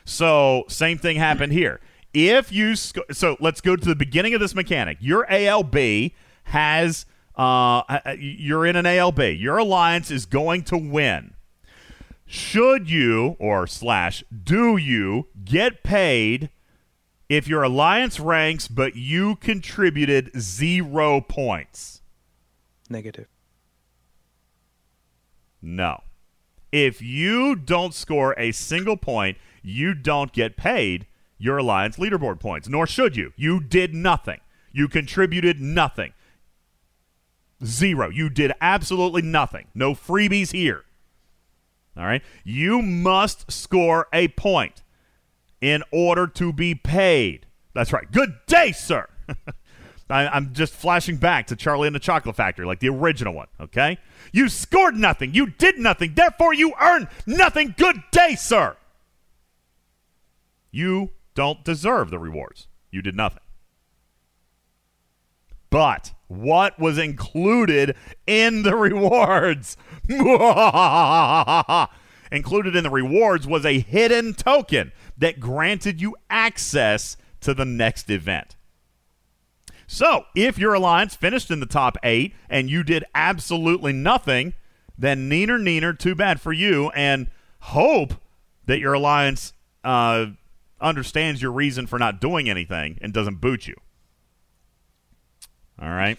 So, same thing happened here. If you sc- so let's go to the beginning of this mechanic. Your ALB has uh uh, you're in an ALB. Your alliance is going to win. Should you or slash do you get paid if your alliance ranks but you contributed 0 points? Negative. No. If you don't score a single point, you don't get paid your alliance leaderboard points, nor should you. You did nothing. You contributed nothing. Zero. You did absolutely nothing. No freebies here. All right? You must score a point in order to be paid. That's right. Good day, sir. I, I'm just flashing back to Charlie and the Chocolate Factory, like the original one, okay? You scored nothing. You did nothing. Therefore, you earn nothing. Good day, sir. You don't deserve the rewards. You did nothing. But what was included in the rewards? included in the rewards was a hidden token that granted you access to the next event. So, if your alliance finished in the top eight and you did absolutely nothing, then neener neener, too bad for you, and hope that your alliance uh, understands your reason for not doing anything and doesn't boot you. All right.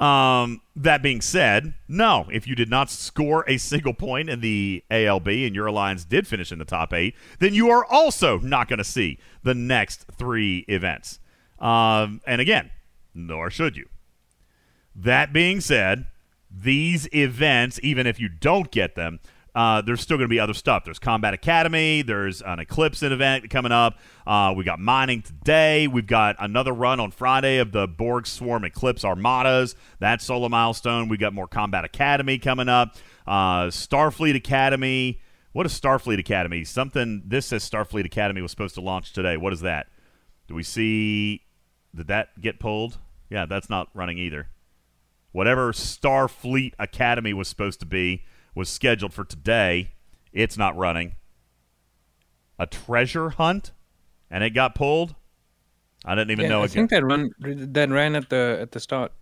Um, that being said, no, if you did not score a single point in the ALB and your alliance did finish in the top eight, then you are also not going to see the next three events. Um, and again, nor should you. That being said, these events, even if you don't get them, uh, there's still going to be other stuff. There's Combat Academy. There's an Eclipse event coming up. Uh, we got mining today. We've got another run on Friday of the Borg Swarm Eclipse Armadas. That's solo milestone. We got more Combat Academy coming up. Uh, Starfleet Academy. What is Starfleet Academy? Something. This says Starfleet Academy was supposed to launch today. What is that? Do we see? Did that get pulled? Yeah, that's not running either. Whatever Starfleet Academy was supposed to be was scheduled for today. It's not running. A treasure hunt, and it got pulled. I didn't even Yeah, know I think got- that run that ran at the at the start.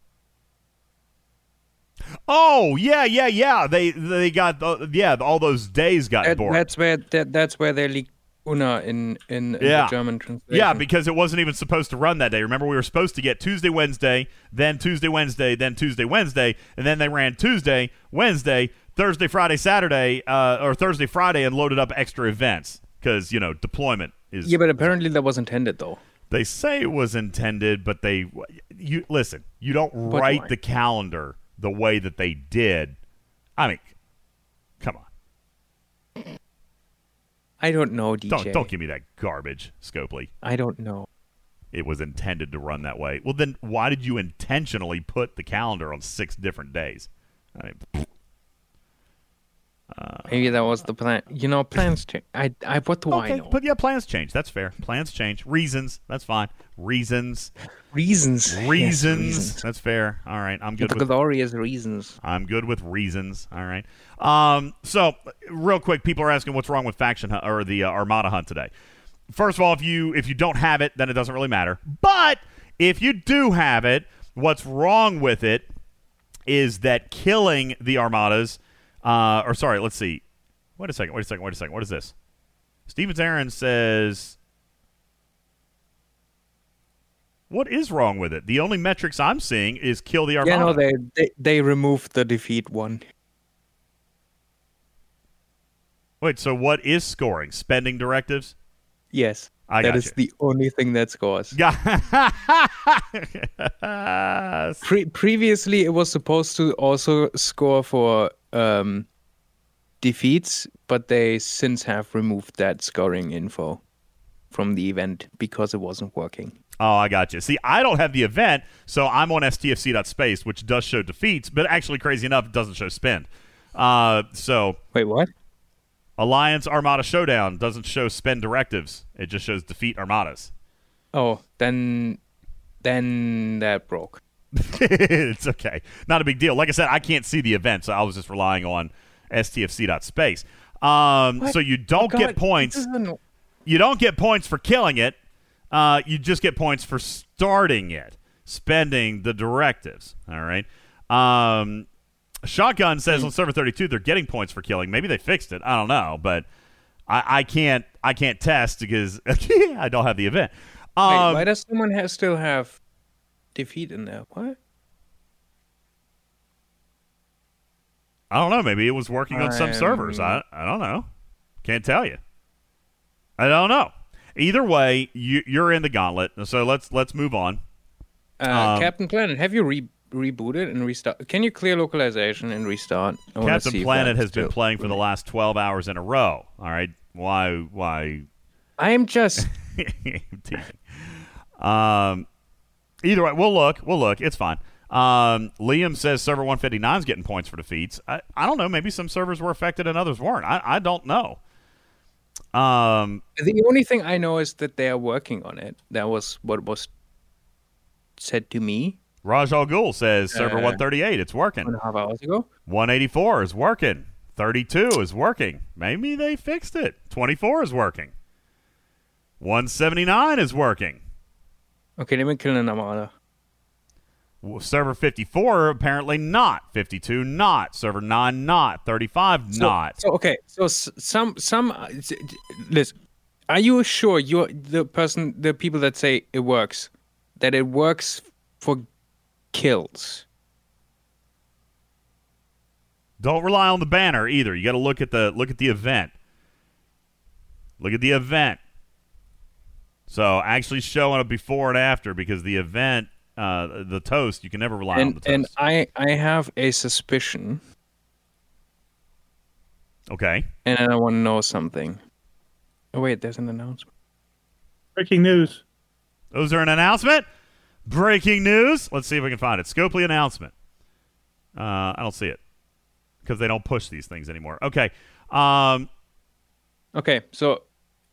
oh yeah, yeah, yeah. They they got the, yeah all those days got That- bored. that's where that, that's where they leaked Una in in, in yeah. the German translation. Yeah, because it wasn't even supposed to run that day. Remember, we were supposed to get Tuesday, Wednesday, then Tuesday, Wednesday, then Tuesday, Wednesday, and then they ran Tuesday, Wednesday, Thursday, Friday, Saturday, uh, or Thursday, Friday, and loaded up extra events because you know deployment is. yeah, but apparently that was intended though. They say it was intended, but they you listen. You don't But write why? the calendar the way that they did. I mean, come on. I don't know, DJ. Don't don't give me that garbage, Scopely. I don't know. It was intended to run that way. Well, then why did you intentionally put the calendar on six different days? I mean, Maybe that was the plan. You know, plans change. I, I, what do I okay, know? but yeah, plans change. That's fair. Plans change. Reasons. That's fine. Reasons. Reasons. Yes, Reasons. reasons. That's fair. All right. I'm good the with glorious reasons. I'm good with reasons. All right. Um, so, real quick, people are asking what's wrong with faction hunt, or the uh, Armada hunt today. First of all, if you if you don't have it, then it doesn't really matter. But if you do have it, what's wrong with it is that killing the Armadas, uh, or sorry, let's see. Wait a second. Wait a second. Wait a second. What is this? Stevens Aaron says. What is wrong with it? The only metrics I'm seeing is kill the Armada. Yeah, no, they, they they removed the defeat one. Wait, so what is scoring? Spending directives? Yes, I that is you. the only thing that scores. Pre- previously, it was supposed to also score for um, defeats, but they since have removed that scoring info from the event because it wasn't working. Oh, I got you. See, I don't have the event, so I'm on stfc.space, which does show defeats, but actually, crazy enough, it doesn't show spend. Uh, so wait, what? Alliance Armada Showdown doesn't show spend directives; it just shows defeat armadas. Oh, then then that broke. it's okay, not a big deal. Like I said, I can't see the event, so I was just relying on stfc.space. Um, What? so you don't Oh, get points. You don't get points for killing it. Uh, you just get points for starting it, spending the directives. All right. Um, Shotgun says on server 32 they're getting points for killing. Maybe they fixed it. I don't know, but I, I can't I can't test because I don't have the event. Wait, Um, why does someone have, still have defeat in there? What? I don't know. Maybe it was working on some Um, servers. I I don't know. Can't tell you. I don't know. Either way, you, you're in the gauntlet. So let's let's move on. Uh, Um, Captain Planet, have you re- rebooted and restart? Can you clear localization and restart? I Captain Planet has been playing for the last 12 hours in a row. All right. Why? Why? I'm just. Um, either way, we'll look. We'll look. It's fine. Um, Liam says server 159 is getting points for defeats. I, I don't know. Maybe some servers were affected and others weren't. I, I don't know. Um, The only thing I know is that they are working on it. That was what was said to me. Raj Al Ghul says server Uh, 138, it's working. One and a half hours ago. 184 is working. 32 is working. Maybe they fixed it. 24 is working. 179 is working. Okay, let me kill an Armada. W- Server 54 apparently not. 52 not. Server 9 not. 35 So- not. So okay, so some some uh, listen. Are you sure you're the person, the people that say it works, that it works for kills? Don't rely on the banner either. You got to look at the look at the event. Look at the event. So actually showing a before and after because the event, uh, the toast, you can never rely on the And toast. and I I have a suspicion, okay. and I want to know something. Oh wait, there's an announcement. Breaking news. Those are an announcement. Breaking news. Let's see if we can find it. Scopely announcement. Uh, I don't see it because they don't push these things anymore. Okay. Um, Okay, so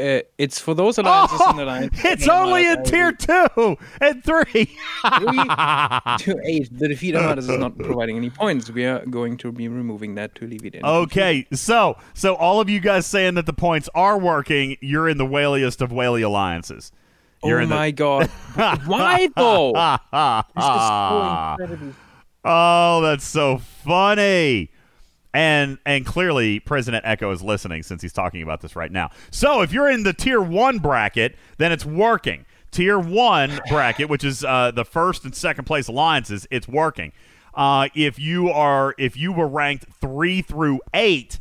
uh, it's for those alliances Oh, and alliances. it's only in tier two and three. to eight. The defeat alliance is not providing any points. We are going to be removing that to leave it in. Okay, so so all of you guys saying that the points are working, you're in the whaliest of whaley alliances. You're oh in the- my god! Why though? This is so incredibly. Oh, that's so funny. And and clearly President Echo is listening since he's talking about this right now. So if you're in the tier one bracket, then it's working. Tier one bracket, which is uh, the first and second place alliances, it's working. Uh, if you are if you were ranked three through eight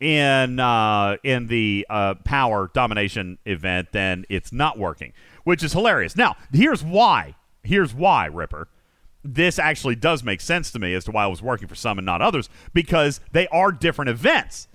in uh, in the uh, power domination event, then it's not working, which is hilarious. Now, here's why. Here's why, Ripper. This actually does make sense to me as to why it was working for some and not others because they are different events.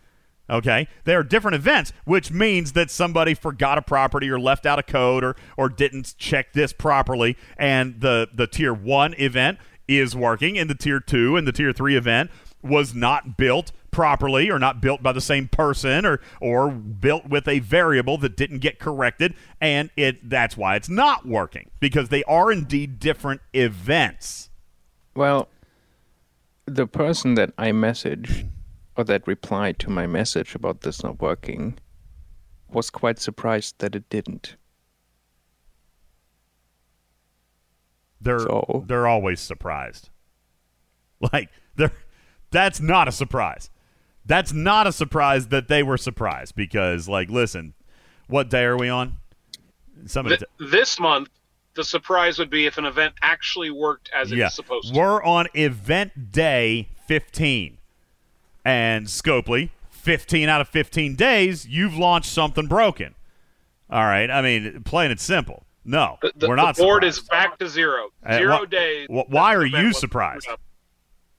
Okay, they are different events, which means that somebody forgot a property or left out a code or or didn't check this properly, and the the tier one event is working, and the tier two and the tier three event was not built properly or not built by the same person or or built with a variable that didn't get corrected and it that's why it's not working because they are indeed different events. Well, the person that I messaged or that replied to my message about this not working was quite surprised that it didn't. They're they're always surprised. Like they're that's not a surprise. That's not a surprise that they were surprised because like listen, what day are we on? Somebody Th- this month, the surprise would be if an event actually worked as yeah. it's supposed to. We're on event day 15. And Scopely, 15 out of 15 days, you've launched something broken. All right. I mean, plain and simple. No, The, the- we're not the board surprised. is back to zero. Uh, Zero days. wha- why are you surprised?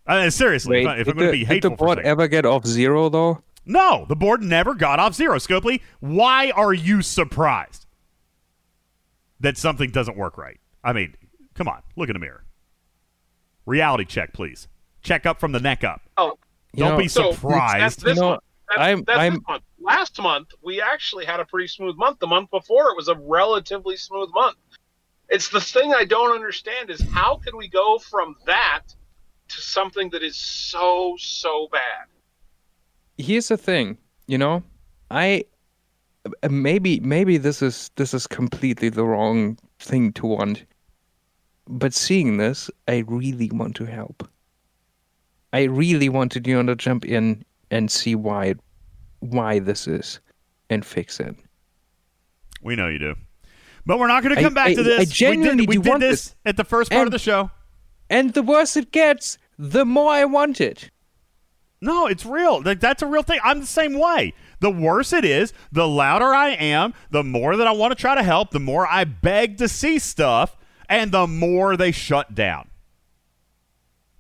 Uh, screwed. I mean, seriously, Wait, if I'm did going to the, be did the hateful for a board ever get off zero though? No, the board never got off zero. Scopely, why are you surprised that something doesn't work right? I mean, come on, look in the mirror. Reality check, please. Check up from the neck up. Oh, Don't know, be so surprised. That's this You. That's, I'm- that's I'm- month. Last month, we actually had a pretty smooth month. The month before, it was a relatively smooth month. It's the thing I don't understand is how can we go from that to something that is so so bad? here's the thing you know i uh, maybe maybe this is this is completely the wrong thing to want but seeing this i really want to help i really wanted you know to jump in and see why why this is and fix it We know you do. But we're not going to I- come back I- to this. I genuinely we did, we do did want this this. at the first part of the show. And the worse it gets the more i want it No, it's real. Like that's a real thing. I'm the same way. The worse it is, the louder I am, the more that I want to try to help, the more I beg to see stuff, and the more they shut down.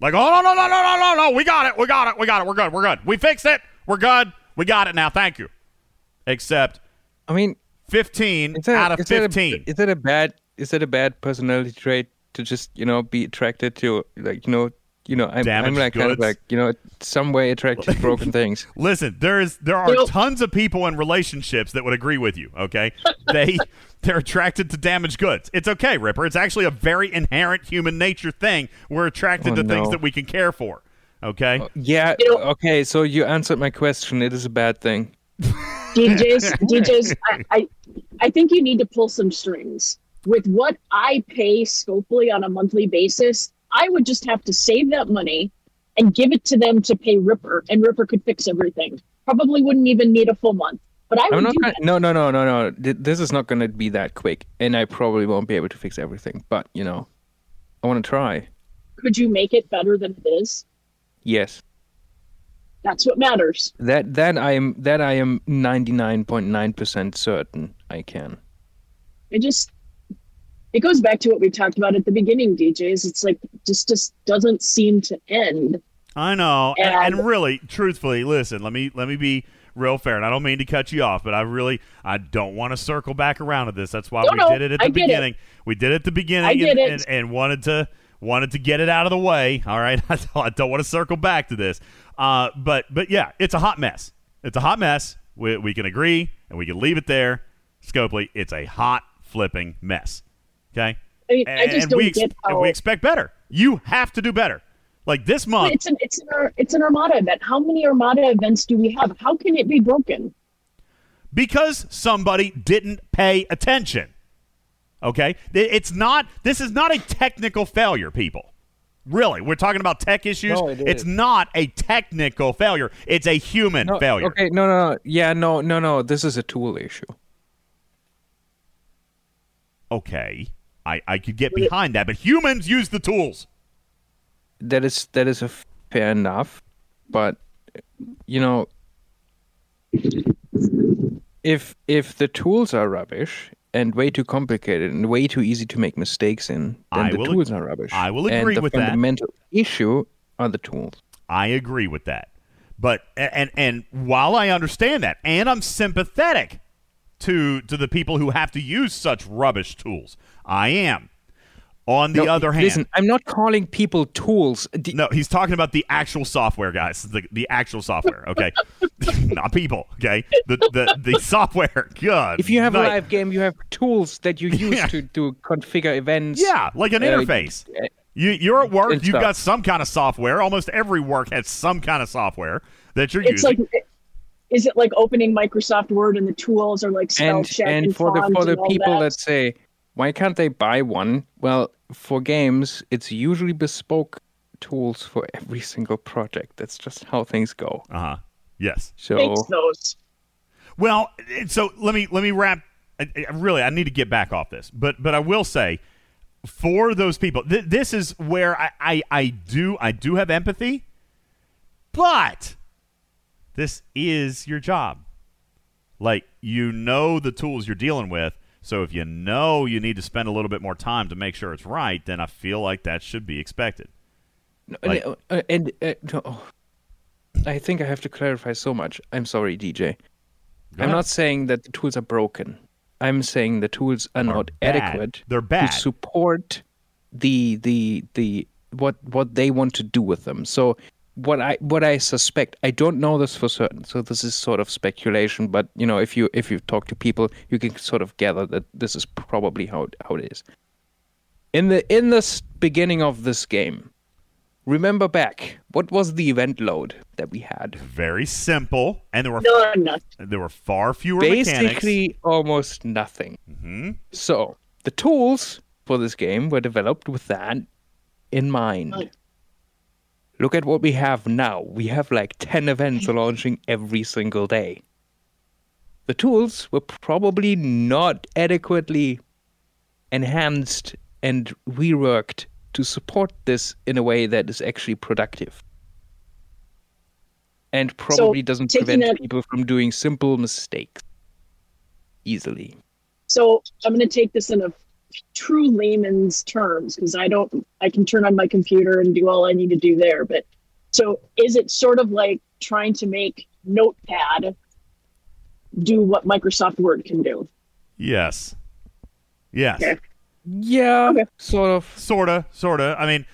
Like, oh no, no, no, no, no, no, no, we got it, we got it, we got it, we're good, we're good. We fixed it, we're good, we got it now, thank you. Except i mean 15 is that, out of is that a- 15. is that a bad is that a bad personality trait to just you know be attracted to like you know you know I'm, I'm Damaged like kind of like you know some way attracted to broken things. Listen, there is there are tons of people in relationships that would agree with you. Okay, they they're attracted to damaged goods. It's okay, Ripper. It's actually a very inherent human nature thing. We're attracted Oh, to things that we can care for. Okay, oh, Yeah. Okay. So you answered my question. It is a bad thing. DJs, DJs, I, I, I think you need to pull some strings. With what I pay Scopely on a monthly basis, I would just have to save that money and give it to them to pay Ripper, and Ripper could fix everything. Probably wouldn't even need a full month, but I would I'm not. Gonna, no, no, no, no, no. This is not going to be that quick, and I probably won't be able to fix everything. But you know, I want to try. Could you make it better than it is? Yes. That's what matters. That that I am that I am 99.9% certain I can. It just it goes back to what we talked about at the beginning, DJs. It's like just just doesn't seem to end. I know, and, And- and really, truthfully, listen. Let me let me be real fair, and I don't mean to cut you off, but I really I don't want to circle back around to this. That's why No, we no, did it at the it. beginning. We did it at the beginning, and. And, and wanted to wanted to get it out of the way. All right, I don't, I don't want to circle back to this, uh, but but yeah, it's a hot mess. It's a hot mess, We, we can agree and we can leave it there. Scopely, it's a hot flipping mess. Okay? I mean, I just and don't we, ex- get and how we expect better. You have to do better. Like this month, it's an it's an it's an Armada event. How many Armada events do we have? How can it be broken? because somebody didn't pay attention. Okay? It's not this is not a technical failure, people. Really, we're talking about tech issues. No, it it's is. not a technical failure. It's a human No, failure. Okay, no, no, no. Yeah, no, no, no. This is a tool issue. Okay. I, I could get behind that, but humans use the tools. That is that is a fair enough, but you know, if if the tools are rubbish and way too complicated and way too easy to make mistakes in, then I the will ag- tools are rubbish. I will and agree the with that. The fundamental issue are the tools. I agree with that. But and and while I understand that, and I'm sympathetic to to the people who have to use such rubbish tools, I am. On the No, other hand, listen, I'm not calling people tools. D- no, he's talking about the actual software, guys. The the actual software, okay, not people. Okay, the the the software. God, if you have a live game, you have tools that you use Yeah. to to configure events. yeah, like an uh, interface. You you're at work. You've stuff. got some kind of software. Almost every work has some kind of software that you're It's using. like is it like opening Microsoft Word and the tools are like spell and check and and for the for the people that? that say why can't they buy one well for games it's usually bespoke tools for every single project that's just how things go uh huh yes so Thanks. Well, so let me let me wrap. I- I- Really, I need to get back off this, but but I will say, for those people, th- this is where I, I I do I do have empathy, but this is your job. Like you know the tools you're dealing with, so if you know you need to spend a little bit more time to make sure it's right, then I feel like that should be expected. Like- and, uh, and uh, no, i think i have to clarify so much i'm sorry dj i'm not saying that the tools are broken i'm saying the tools are, not bad. adequate They're bad. to support the the the what what they want to do with them so what i what i suspect i don't know this for certain so this is sort of speculation but you know if you if you talk to people you can sort of gather that this is probably how it, how it is. In the in the beginning of this game remember back what was the event load that we had? Very simple, and there were None, nothing. there were far fewer mechanics. basically almost nothing. Hmm so the tools for this game were developed with that in mind look at what we have now. We have like 10 events launching every single day. The tools were probably not adequately enhanced and reworked to support this in a way that is actually productive. And probably doesn't prevent people from doing simple mistakes easily. So I'm going to take this in a true layman's terms because I don't. I can turn on my computer and do all I need to do there. But so is it sort of like trying to make Notepad do what Microsoft Word can do? Yes. Yes. Okay. Yeah, sort of. Sorta, sorta. I mean,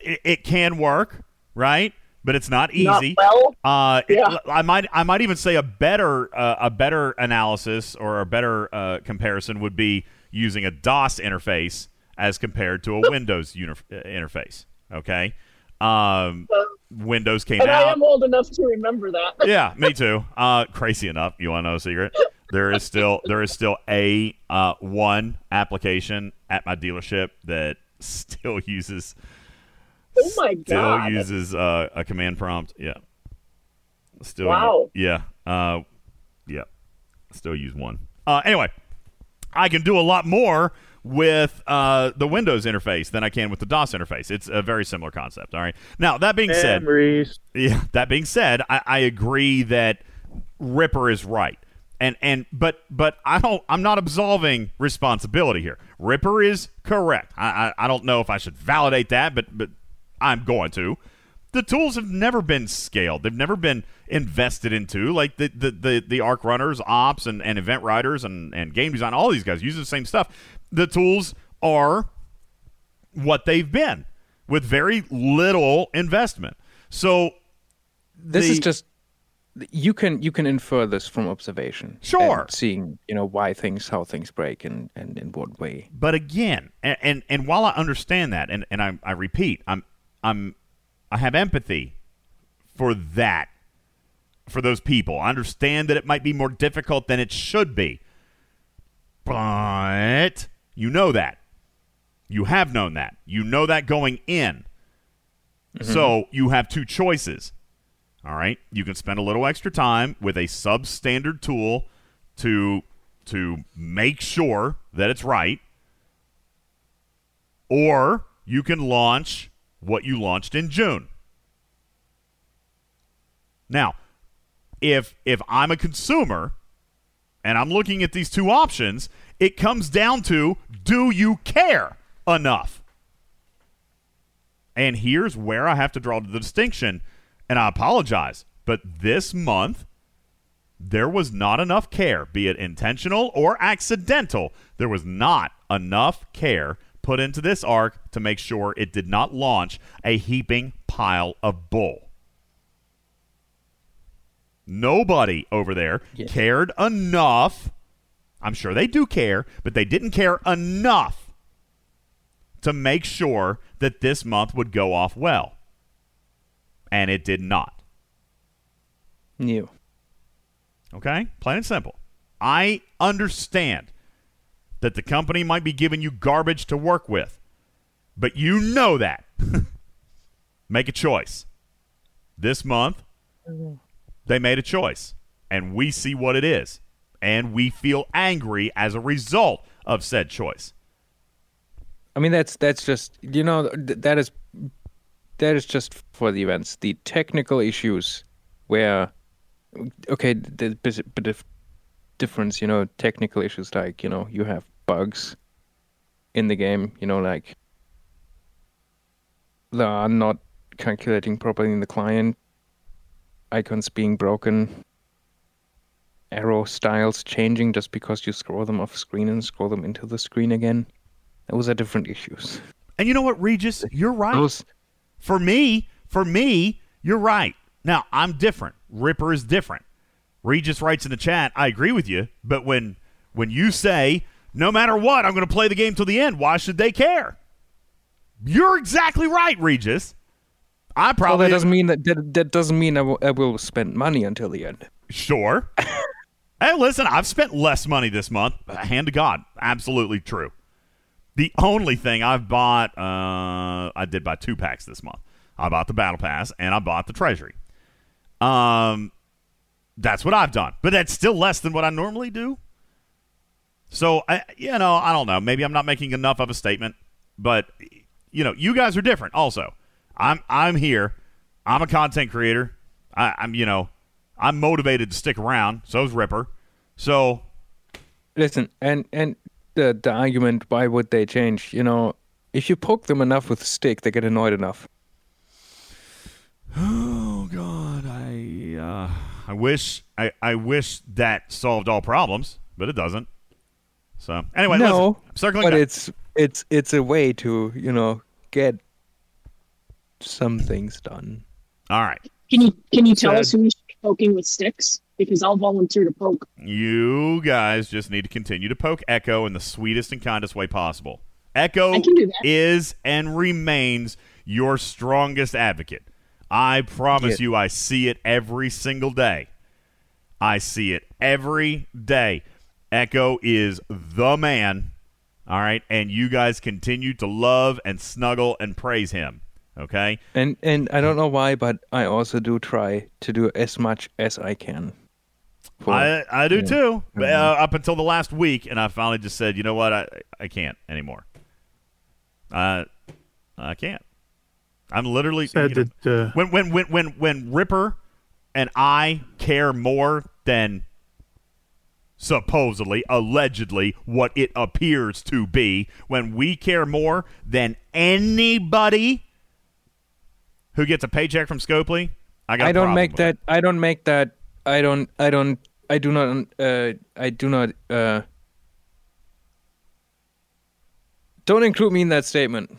it, it can work, right? But it's not Not easy. well? Uh, it- I might, I might even say a better, uh, a better analysis or a better uh, comparison would be using a DOS interface as compared to a Windows uni- uh, interface. Okay. Um, Windows came And I am old enough to remember that. yeah, me too. Uh, crazy enough. You want to know a secret? There is still there is still a uh, one application at my dealership that still uses Oh my god! still uses uh, a command prompt. Yeah. Still. Wow. Yeah. Uh, yeah. Still use one. Uh, anyway, I can do a lot more with uh, the Windows interface than I can with the DOS interface. It's a very similar concept. All right. Now that being said, Memories. yeah. That being said, I, I agree that Ripper is right. And and but but I don't I'm not absolving responsibility here. Ripper is correct. I I, I don't know if I should validate that, but but I'm going to. The tools have never been scaled. They've never been invested into. Like the the the, the arc runners, ops, and, and event writers and, and game design, all these guys use the same stuff. The tools are what they've been with very little investment. So this the- is just you can you can infer this from observation. Sure. and seeing you know why things how things break and and in what way. But again, and and, and while I understand that, and, and I, I repeat, I'm I'm I have empathy for that, for those people. I understand that it might be more difficult than it should be. But you know that. You have known that. You know that going in. Mm-hmm. So you have two choices. All right. You can spend a little extra time with a substandard tool to to make sure that it's right. Or you can launch what you launched in June. Now, if if I'm a consumer and I'm looking at these two options, it comes down to do you care enough? And here's where I have to draw the distinction, and I apologize, but this month there was not enough care, be it intentional or accidental. There was not enough care put into this arc to make sure it did not launch a heaping pile of bull. Nobody over there cared enough. I'm sure they do care, but they didn't care enough to make sure that this month would go off well. And it did not. New. Okay? Plain and simple. I understand that the company might be giving you garbage to work with, but you know that. Make a choice. This month, mm-hmm. they made a choice, and we see what it is, and we feel angry as a result of said choice. I mean, that's that's just you know th- that is that is just for the events. The technical issues where okay, the bit, bit of difference, you know, technical issues like you know you have bugs in the game, you know, like they are not calculating properly in the client, icons being broken, arrow styles changing just because you scroll them off screen and scroll them into the screen again. Those are different issues. And you know what, Regis? You're right. For me, for me, you're right. Now, I'm different. Ripper is different. Regis writes in the chat, I agree with you, but when when you say, no matter what, I'm going to play the game till the end, why should they care? You're exactly right, Regis. I Well, probably that doesn't mean that that, that doesn't mean I will, I will spend money until the end. Sure. hey, listen, I've spent less money this month. Hand to God. Absolutely true. The only thing I've bought, uh, I did buy two packs this month. I bought the Battle Pass and I bought the Treasury. Um, that's what I've done, but that's still less than what I normally do. So, I, you know, I don't know. Maybe I'm not making enough of a statement, but you know, you guys are different. Also, I'm I'm here. I'm a content creator. I, I'm you know, I'm motivated to stick around. So's Ripper. So Listen, and and the the argument why would they change? You know, if you poke them enough with a stick, they get annoyed enough. Oh God, I uh, I wish I, I wish that solved all problems, but it doesn't. So anyway, no, listen, circling but back. it's it's it's a way to you know get some things done. All right, Can you can you tell Sad. us who's poking with sticks? Because I'll volunteer to poke. you guys just need to continue to poke Echo in the sweetest and kindest way possible. Echo I can do that. is and remains your strongest advocate. I promise Yeah. you, I see it every single day. I see it every day. Echo is the man. All right. And you guys continue to love and snuggle and praise him. Okay. And and I don't know why, but I also do try to do as much as I can. for- I, I do yeah. too. Mhm. Uh, up until the last week, and I finally just said, you know what, I I can't anymore. Uh, I can't. I'm literally Said you know, that, uh, when when when when when Ripper and I care more than supposedly, allegedly, what it appears to be. When we care more than anybody who gets a paycheck from Scopely, I got. I a don't problem make with it. that. I don't make that. I don't. I don't. I do not. Uh, I do not. Uh, don't include me in that statement.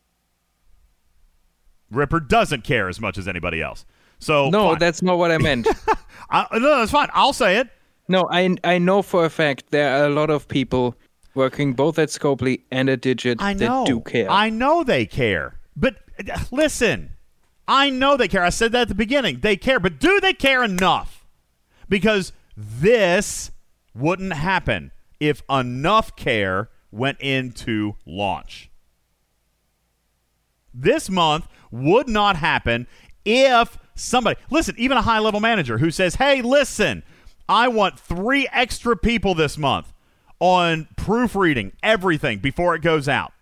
Ripper doesn't care as much as anybody else. So no, fine. that's not what I meant. I, no, that's fine. I'll say it. No, I I know for a fact there are a lot of people working both at Scopely and at Digit I know. that do care. I know they care. But uh, listen, I know they care. I said that at the beginning. They care, but do they care enough? Because this wouldn't happen if enough care went into launch. This month would not happen if somebody, listen, even a high level manager who says, hey, listen, I want three extra people this month on proofreading everything before it goes out.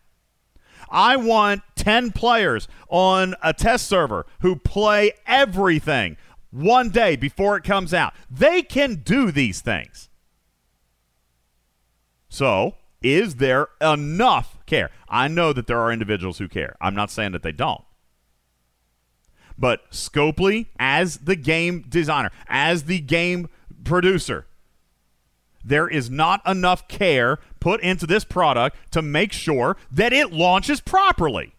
I want 10 players on a test server who play everything one day before it comes out. They can do these things. So, is there enough care? I know that there are individuals who care. I'm not saying that they don't. But Scopely, as the game designer, as the game producer, there is not enough care put into this product to make sure that it launches properly.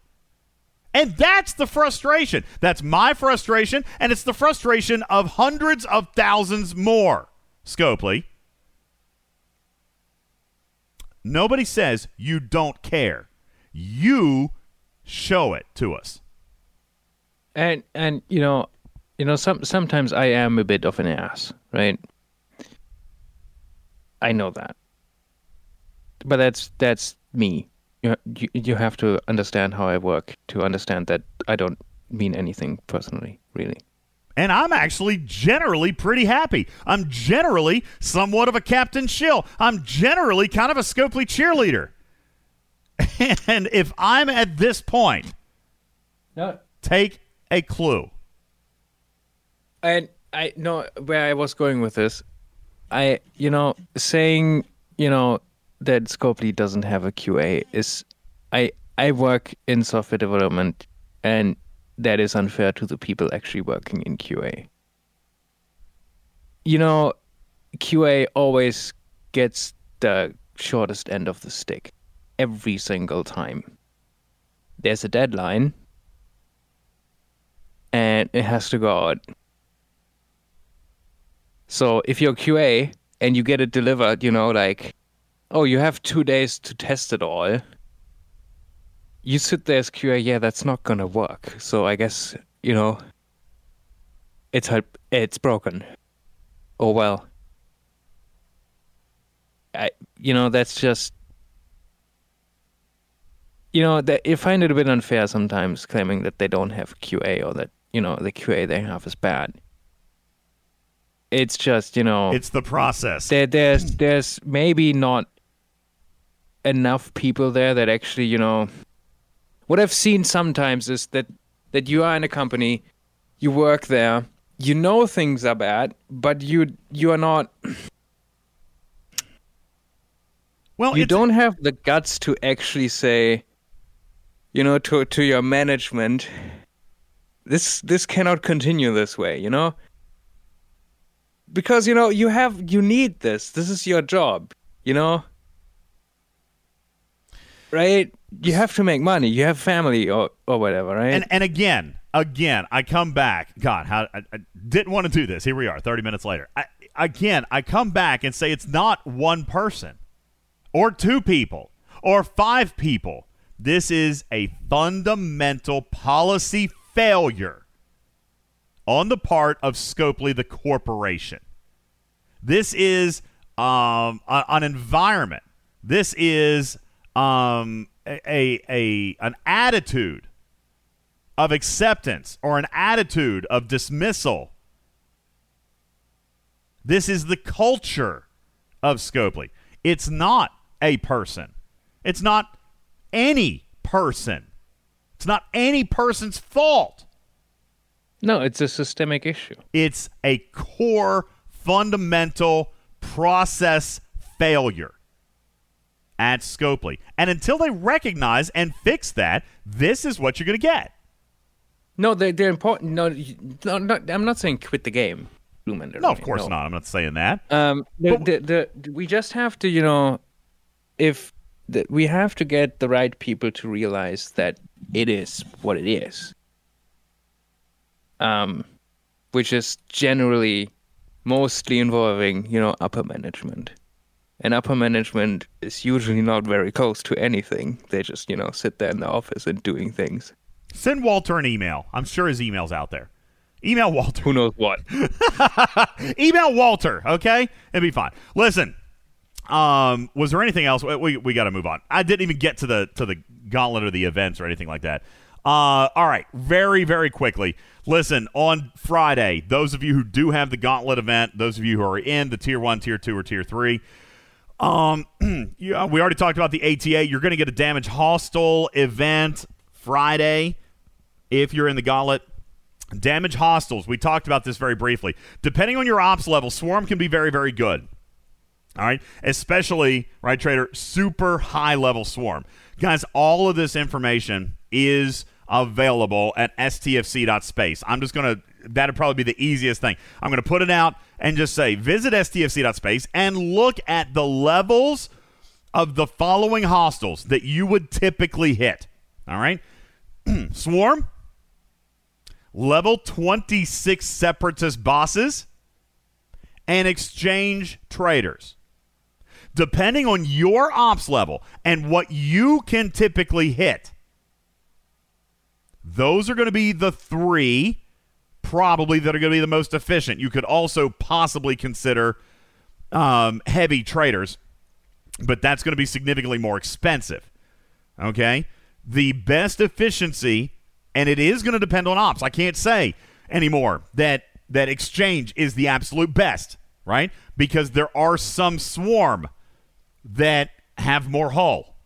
And that's the frustration. That's my frustration, and it's the frustration of hundreds of thousands more. Scopely. Nobody says you don't care. You show it to us. And and you know, you know, some sometimes I am a bit of an ass, right? I know that, but that's that's me. You you, you have to understand how I work to understand that I don't mean anything personally, really. And I'm actually generally pretty happy. I'm generally somewhat of a Captain Shill. I'm generally kind of a Scopely cheerleader. And if I'm at this point, no. take a clue. And I know where I was going with this. I, you know, saying, you know, that Scopely doesn't have a QA is, I, I work in software development, and that is unfair to the people actually working in QA. You know, QA always gets the shortest end of the stick every single time. There's a deadline, and it has to go out. So if you're QA and you get it delivered, you know, like, oh, you have two days to test it all. You sit there as QA, yeah, that's not gonna work. So I guess you know, it's it's broken. Oh well. I you know that's just you know that you find it a bit unfair sometimes claiming that they don't have QA or that you know the QA they have is bad. It's just you know it's the process. there, there's there's maybe not enough people there that actually you know what i've seen sometimes is that that you are in a company you work there you know things are bad but you you are not well you don't have the guts to actually say you know to to your management this this cannot continue this way you know? Because you know you have you need this. This is your job you know? Right? You have to make money. You have family or or whatever right? And and again again i come back. God how i, I didn't want to do this. Here we are 30 minutes later. I, again i come back and say it's not one person or two people or five people. This is a fundamental policy failure on the part of Scopely, the corporation. This is um, a, an environment. This is um, a, a an attitude of acceptance or an attitude of dismissal. This is the culture of Scopely. It's not a person. It's not any person. It's not any person's fault. No, it's a systemic issue. It's a core, fundamental process failure at Scopely. And until they recognize and fix that, this is what you're going to get. No, they're, they're important. No, no, no, I'm not saying quit the game. No, of course no. not. I'm not saying that. Um, the, the, the, we just have to, you know, if the, we have to get the right people to realize that it is what it is um, which is generally mostly involving, you know, upper management. And upper management is usually not very close to anything. They just, you know, sit there in the office and doing things. Send Walter an email. I'm sure his email's out there. Email Walter. Who knows what? email Walter, okay? It'll be fine. Listen, um, was there anything else? We, we got to move on. I didn't even get to the to the gauntlet or the events or anything like that. Uh, all right, very very quickly. Listen, on Friday, those of you who do have the gauntlet event, those of you who are in the tier one, tier two, or tier three, um, yeah, we already talked about the ATA. You're going to get a damage hostile event Friday if you're in the gauntlet. Damage hostiles. We talked about this very briefly. Depending on your ops level, Swarm can be very, very good. All right. Especially, right, Trader, super high level Swarm. Guys, all of this information is available at stfc.space. I'm just going to, that'd probably be the easiest thing. I'm going to put it out and just say visit stfc.space and look at the levels of the following hostiles that you would typically hit. All right. Swarm, level 26 separatist bosses, and exchange traders. Depending on your ops level and what you can typically hit, those are going to be the three probably that are going to be the most efficient. You could also possibly consider um, heavy traders, but that's going to be significantly more expensive. Okay? The best efficiency, and it is going to depend on ops. I can't say anymore that that exchange is the absolute best, right? Because there are some swarm that have more hull.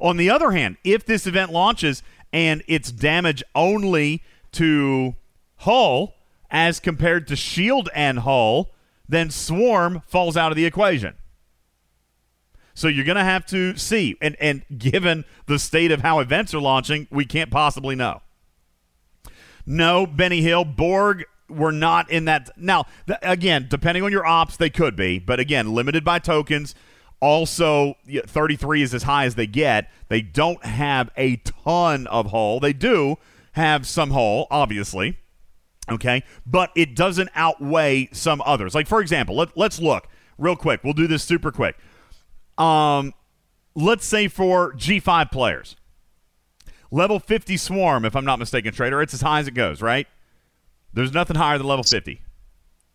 On the other hand, if this event launches and it's damage only to hull as compared to shield and hull, then swarm falls out of the equation. So you're going to have to see. And, and given the state of how events are launching, we can't possibly know. No, Benny Hill, Borg were not in that. Now, th- again, depending on your ops, they could be. But again, limited by tokens. Also, 33 is as high as they get. They don't have a ton of hull. They do have some hull, obviously. Okay. But it doesn't outweigh some others. Like, for example, let, let's look real quick. We'll do this super quick. Um, let's say for G5 players, level 50 swarm, if I'm not mistaken, trader, it's as high as it goes, right? There's nothing higher than level 50.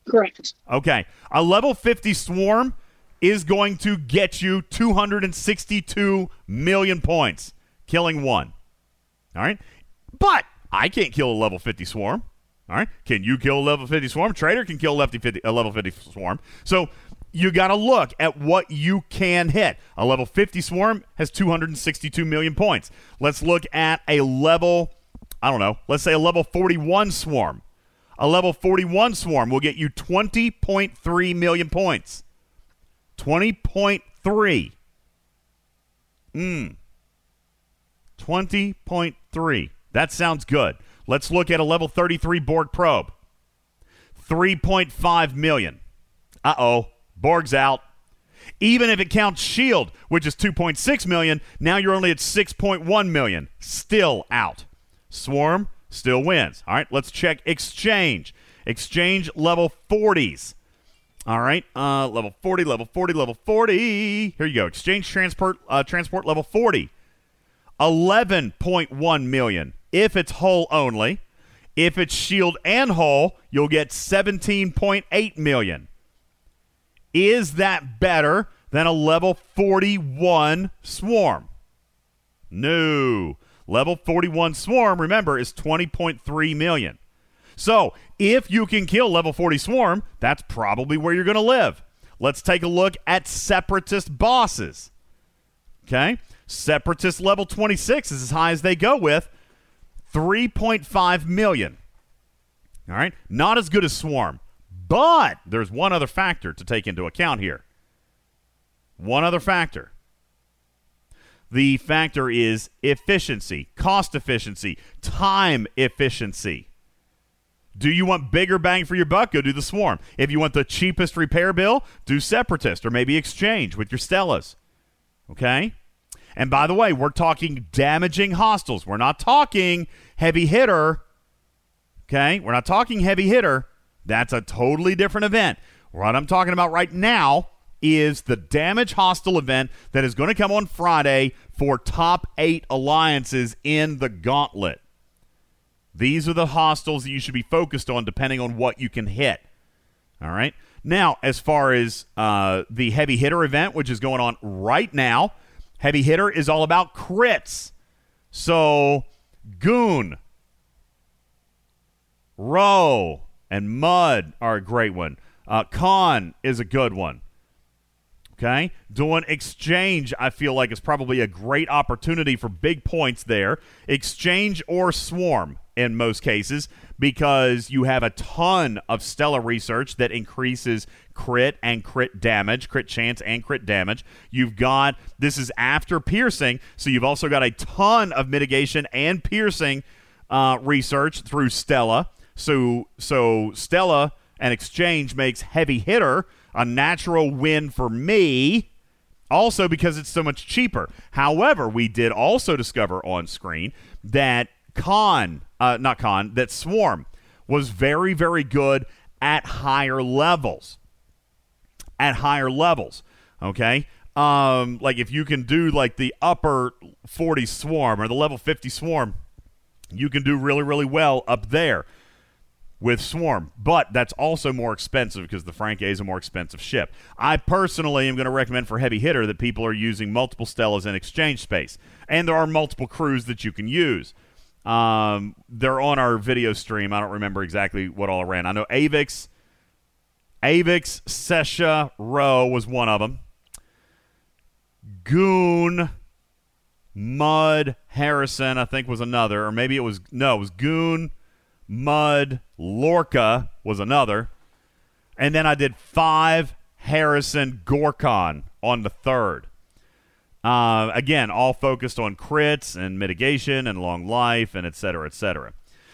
Correct. Okay. A level 50 swarm is going to get you 262 million points, killing one. All right. But I can't kill a level 50 swarm. All right. Can you kill a level 50 swarm? Trader can kill a, lefty 50, a level 50 swarm. So you got to look at what you can hit. A level 50 swarm has 262 million points. Let's look at a level, I don't know, let's say a level 41 swarm. A level 41 swarm will get you 20.3 million points. 20.3. Mm. 20.3. That sounds good. Let's look at a level 33 Borg probe. 3.5 million. Uh oh. Borg's out. Even if it counts Shield, which is 2.6 million, now you're only at 6.1 million. Still out. Swarm still wins. All right, let's check Exchange. Exchange level 40s. All right, uh, level 40, level 40, level 40. Here you go. Exchange transport, uh, transport level 40. 11.1 million if it's hull only. If it's shield and hull, you'll get 17.8 million. Is that better than a level 41 swarm? No. Level 41 swarm, remember, is 20.3 million. So, if you can kill level 40 swarm, that's probably where you're going to live. Let's take a look at separatist bosses. Okay? Separatist level 26 is as high as they go with 3.5 million. All right? Not as good as swarm. But there's one other factor to take into account here. One other factor. The factor is efficiency, cost efficiency, time efficiency. Do you want bigger bang for your buck? Go do the swarm. If you want the cheapest repair bill, do separatist or maybe exchange with your Stellas. Okay? And by the way, we're talking damaging hostiles. We're not talking heavy hitter. Okay? We're not talking heavy hitter. That's a totally different event. What I'm talking about right now is the Damage Hostile event that is going to come on Friday for top eight alliances in the gauntlet. These are the hostiles that you should be focused on depending on what you can hit. All right. Now, as far as uh, the heavy hitter event, which is going on right now, heavy hitter is all about crits. So, Goon, Row, and Mudd are a great one. Uh, Khan is a good one. Okay. Doing exchange, I feel like is probably a great opportunity for big points there. Exchange or swarm in most cases because you have a ton of Stella research that increases crit and crit damage, crit chance and crit damage. You've got this is after piercing, so you've also got a ton of mitigation and piercing uh, research through Stella. So so Stella and exchange makes heavy hitter a natural win for me. Also, because it's so much cheaper. However, we did also discover on screen that Con, uh, not Con, that Swarm was very, very good at higher levels. At higher levels, okay? Um, like if you can do like the upper 40 Swarm or the level 50 Swarm, you can do really, really well up there with Swarm, but that's also more expensive because the Frank A is a more expensive ship. I personally am going to recommend for heavy hitter that people are using multiple Stellas in exchange space, and there are multiple crews that you can use. Um, they're on our video stream. I don't remember exactly what all I ran. I know Avix, Avix, Sesha, Row was one of them. Goon, Mudd, Harrison, I think was another, or maybe it was no, it was Goon. Mudd, Lorca was another. And then I did five Harrison Gorkon on the third. Uh, again, all focused on crits and mitigation and long life and et cetera, et cetera.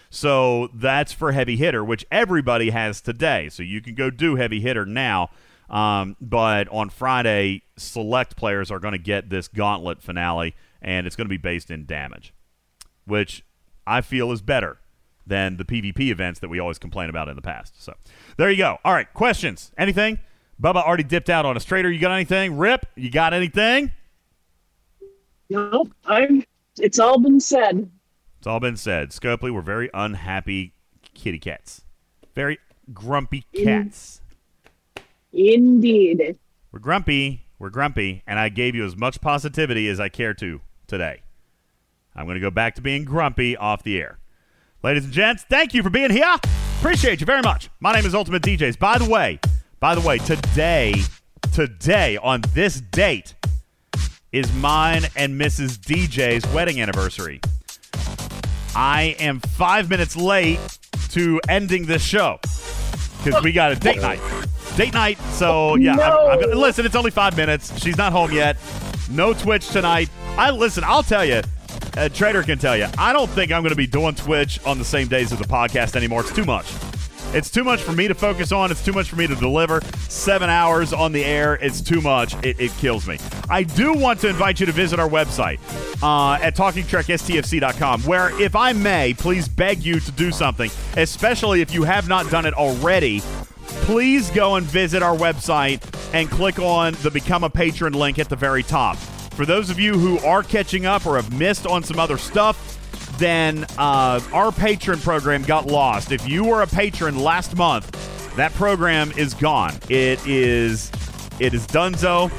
So that's for heavy hitter, which everybody has today. So you can go do heavy hitter now. Um, but on Friday, select players are going to get this gauntlet finale, and it's going to be based in damage, which I feel is better than the PvP events that we always complain about in the past. So there you go. All right, questions? Anything? Bubba already dipped out on a straighter. You got anything? Rip, you got anything? No, I'm. It's all been said. It's all been said. Scopely, we're very unhappy kitty cats. Very grumpy cats. Indeed. We're grumpy. We're grumpy, and I gave you as much positivity as I care to today. I'm going to go back to being grumpy off the air. Ladies and gents, thank you for being here. Appreciate you very much. My name is Ultimate DJs. By the way, by the way, today, today on this date is mine and Mrs. DJ's wedding anniversary. I am five minutes late to ending this show because we got a date night. Date night. So yeah, No. I'm, I'm listen. It's only five minutes. She's not home yet. No Twitch tonight. I listen. I'll tell you. Uh, Trader can tell you. I don't think I'm going to be doing Twitch on the same days as the podcast anymore. It's too much. It's too much for me to focus on. It's too much for me to deliver. Seven hours on the air. It's too much. It, it kills me. I do want to invite you to visit our website uh, at talkingtrekstfc.com, where, if I may, please beg you to do something, especially if you have not done it already. Please go and visit our website and click on the Become a Patron link at the very top. For those of you who are catching up or have missed on some other stuff, then uh, our patron program got lost. If you were a patron last month, that program is gone. It is it is donezo.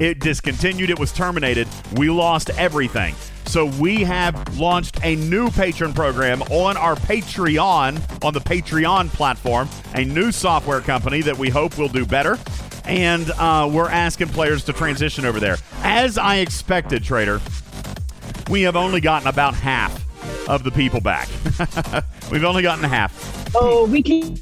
It discontinued. It was terminated. We lost everything. So we have launched a new patron program on our Patreon, on the Patreon platform, a new software company that we hope will do better. And uh, we're asking players to transition over there. As I expected, Trader, we have only gotten about half of the people back. We've only gotten half. Oh, we can.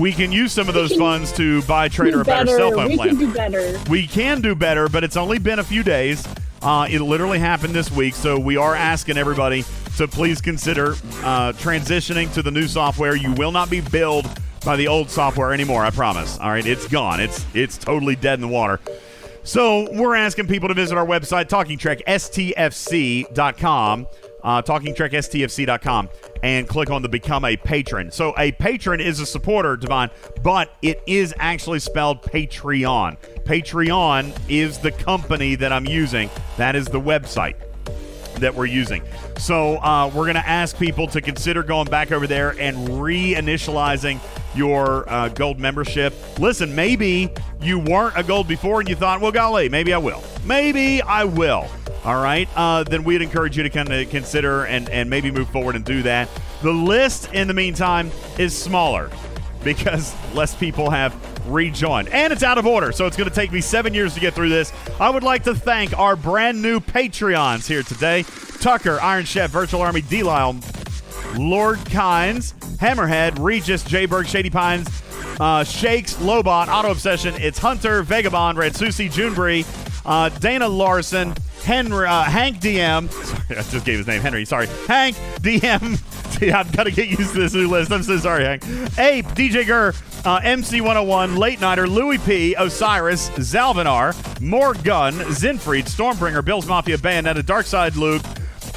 We can use some of those funds to buy Trader a better better. cell phone we plan. can do better. We can do better, but it's only been a few days. Uh, it literally happened this week, so we are asking everybody to please consider uh, transitioning to the new software. You will not be billed by the old software anymore. I promise. All right, it's gone. It's it's totally dead in the water. So we're asking people to visit our website, TalkingTrekSTFC.com. uh, TalkingTrekSTFC.com, and click on the Become a Patron. So a patron is a supporter, Divine, but it is actually spelled Patreon. Patreon is the company that I'm using. That is the website that we're using. So uh, we're going to ask people to consider going back over there and reinitializing your uh, gold membership. Listen, maybe you weren't a gold before and you thought, well, golly, maybe I will. Maybe I will. All right, uh, then we'd encourage you to kind of consider and, and maybe move forward and do that. The list, in the meantime, is smaller because less people have rejoined. And it's out of order, so it's going to take me seven years to get through this. I would like to thank our brand new Patreons here today Tucker, Iron Chef, Virtual Army, D Lyle, Lord Kynes, Hammerhead, Regis, Jayberg, Shady Pines, uh, Shakes, Lobot, Auto Obsession, It's Hunter, Vagabond, Red Susie, Junebury, uh, Dana Larson, Henry, uh, Hank DM. Sorry, I just gave his name. Henry. Sorry, Hank DM. I've got to get used to this new list. I'm so sorry, Hank. Ape, DJ Gurr, uh, MC 101, Late Nighter, Louis P, Osiris, Zalvinar, More Gun, Zinfried, Stormbringer, Bill's Mafia, Bayonetta, Darkside Luke,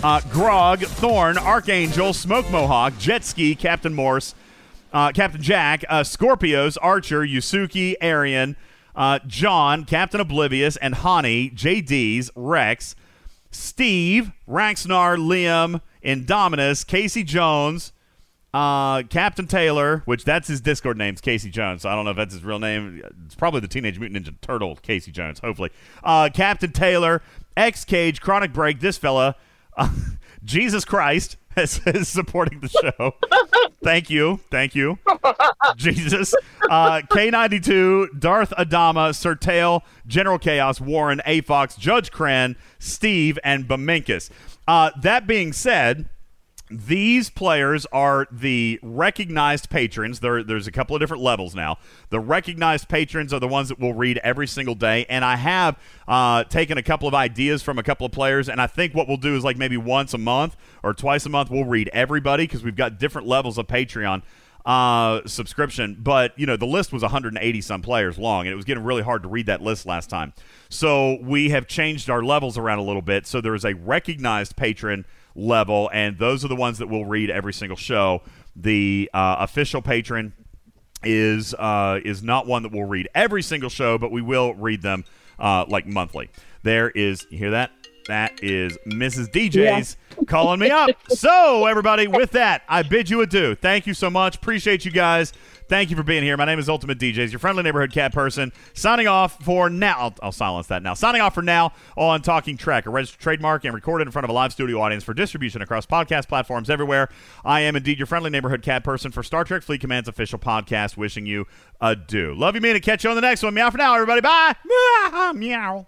uh, Grog, Thorn, Archangel, Smoke Mohawk, Jet Ski, Captain Morse, uh, Captain Jack, uh, Scorpios, Archer, Yusuki, Arian, uh, John, Captain Oblivious, and Hani, JD's, Rex, Steve, Raxnar, Liam, Indominus, Casey Jones, uh, Captain Taylor, which that's his Discord name's Casey Jones. So I don't know if that's his real name. It's probably the Teenage Mutant Ninja Turtle, Casey Jones, hopefully. Uh, Captain Taylor, X Cage, Chronic Break, this fella, Jesus Christ is, is supporting the show. Thank you. Thank you. Jesus. Uh, K92, Darth Adama, Sir Tail, General Chaos, Warren, A Fox, Judge Cran, Steve, and Baminkus. Uh, that being said, these players are the recognized patrons. There, there's a couple of different levels now. The recognized patrons are the ones that we'll read every single day. And I have uh, taken a couple of ideas from a couple of players, and I think what we'll do is like maybe once a month or twice a month we'll read everybody because we've got different levels of Patreon uh, subscription. But you know the list was 180 some players long, and it was getting really hard to read that list last time. So we have changed our levels around a little bit. So there is a recognized patron level, and those are the ones that we'll read every single show. The uh, official patron is uh, is not one that we'll read every single show, but we will read them uh, like monthly. There is, you hear that? That is Mrs. DJ's calling me up. So, everybody, with that, I bid you adieu. Thank you so much. Appreciate you guys. Thank you for being here. My name is Ultimate DJs, your friendly neighborhood cat person. Signing off for now. I'll, I'll, silence that now. Signing off for now on Talking Trek, a registered trademark and recorded in front of a live studio audience for distribution across podcast platforms everywhere. I am indeed your friendly neighborhood cat person for Star Trek Fleet Command's official podcast. Wishing you adieu. Love you, man, and catch you on the next one. Meow for now, everybody. Bye. Meow.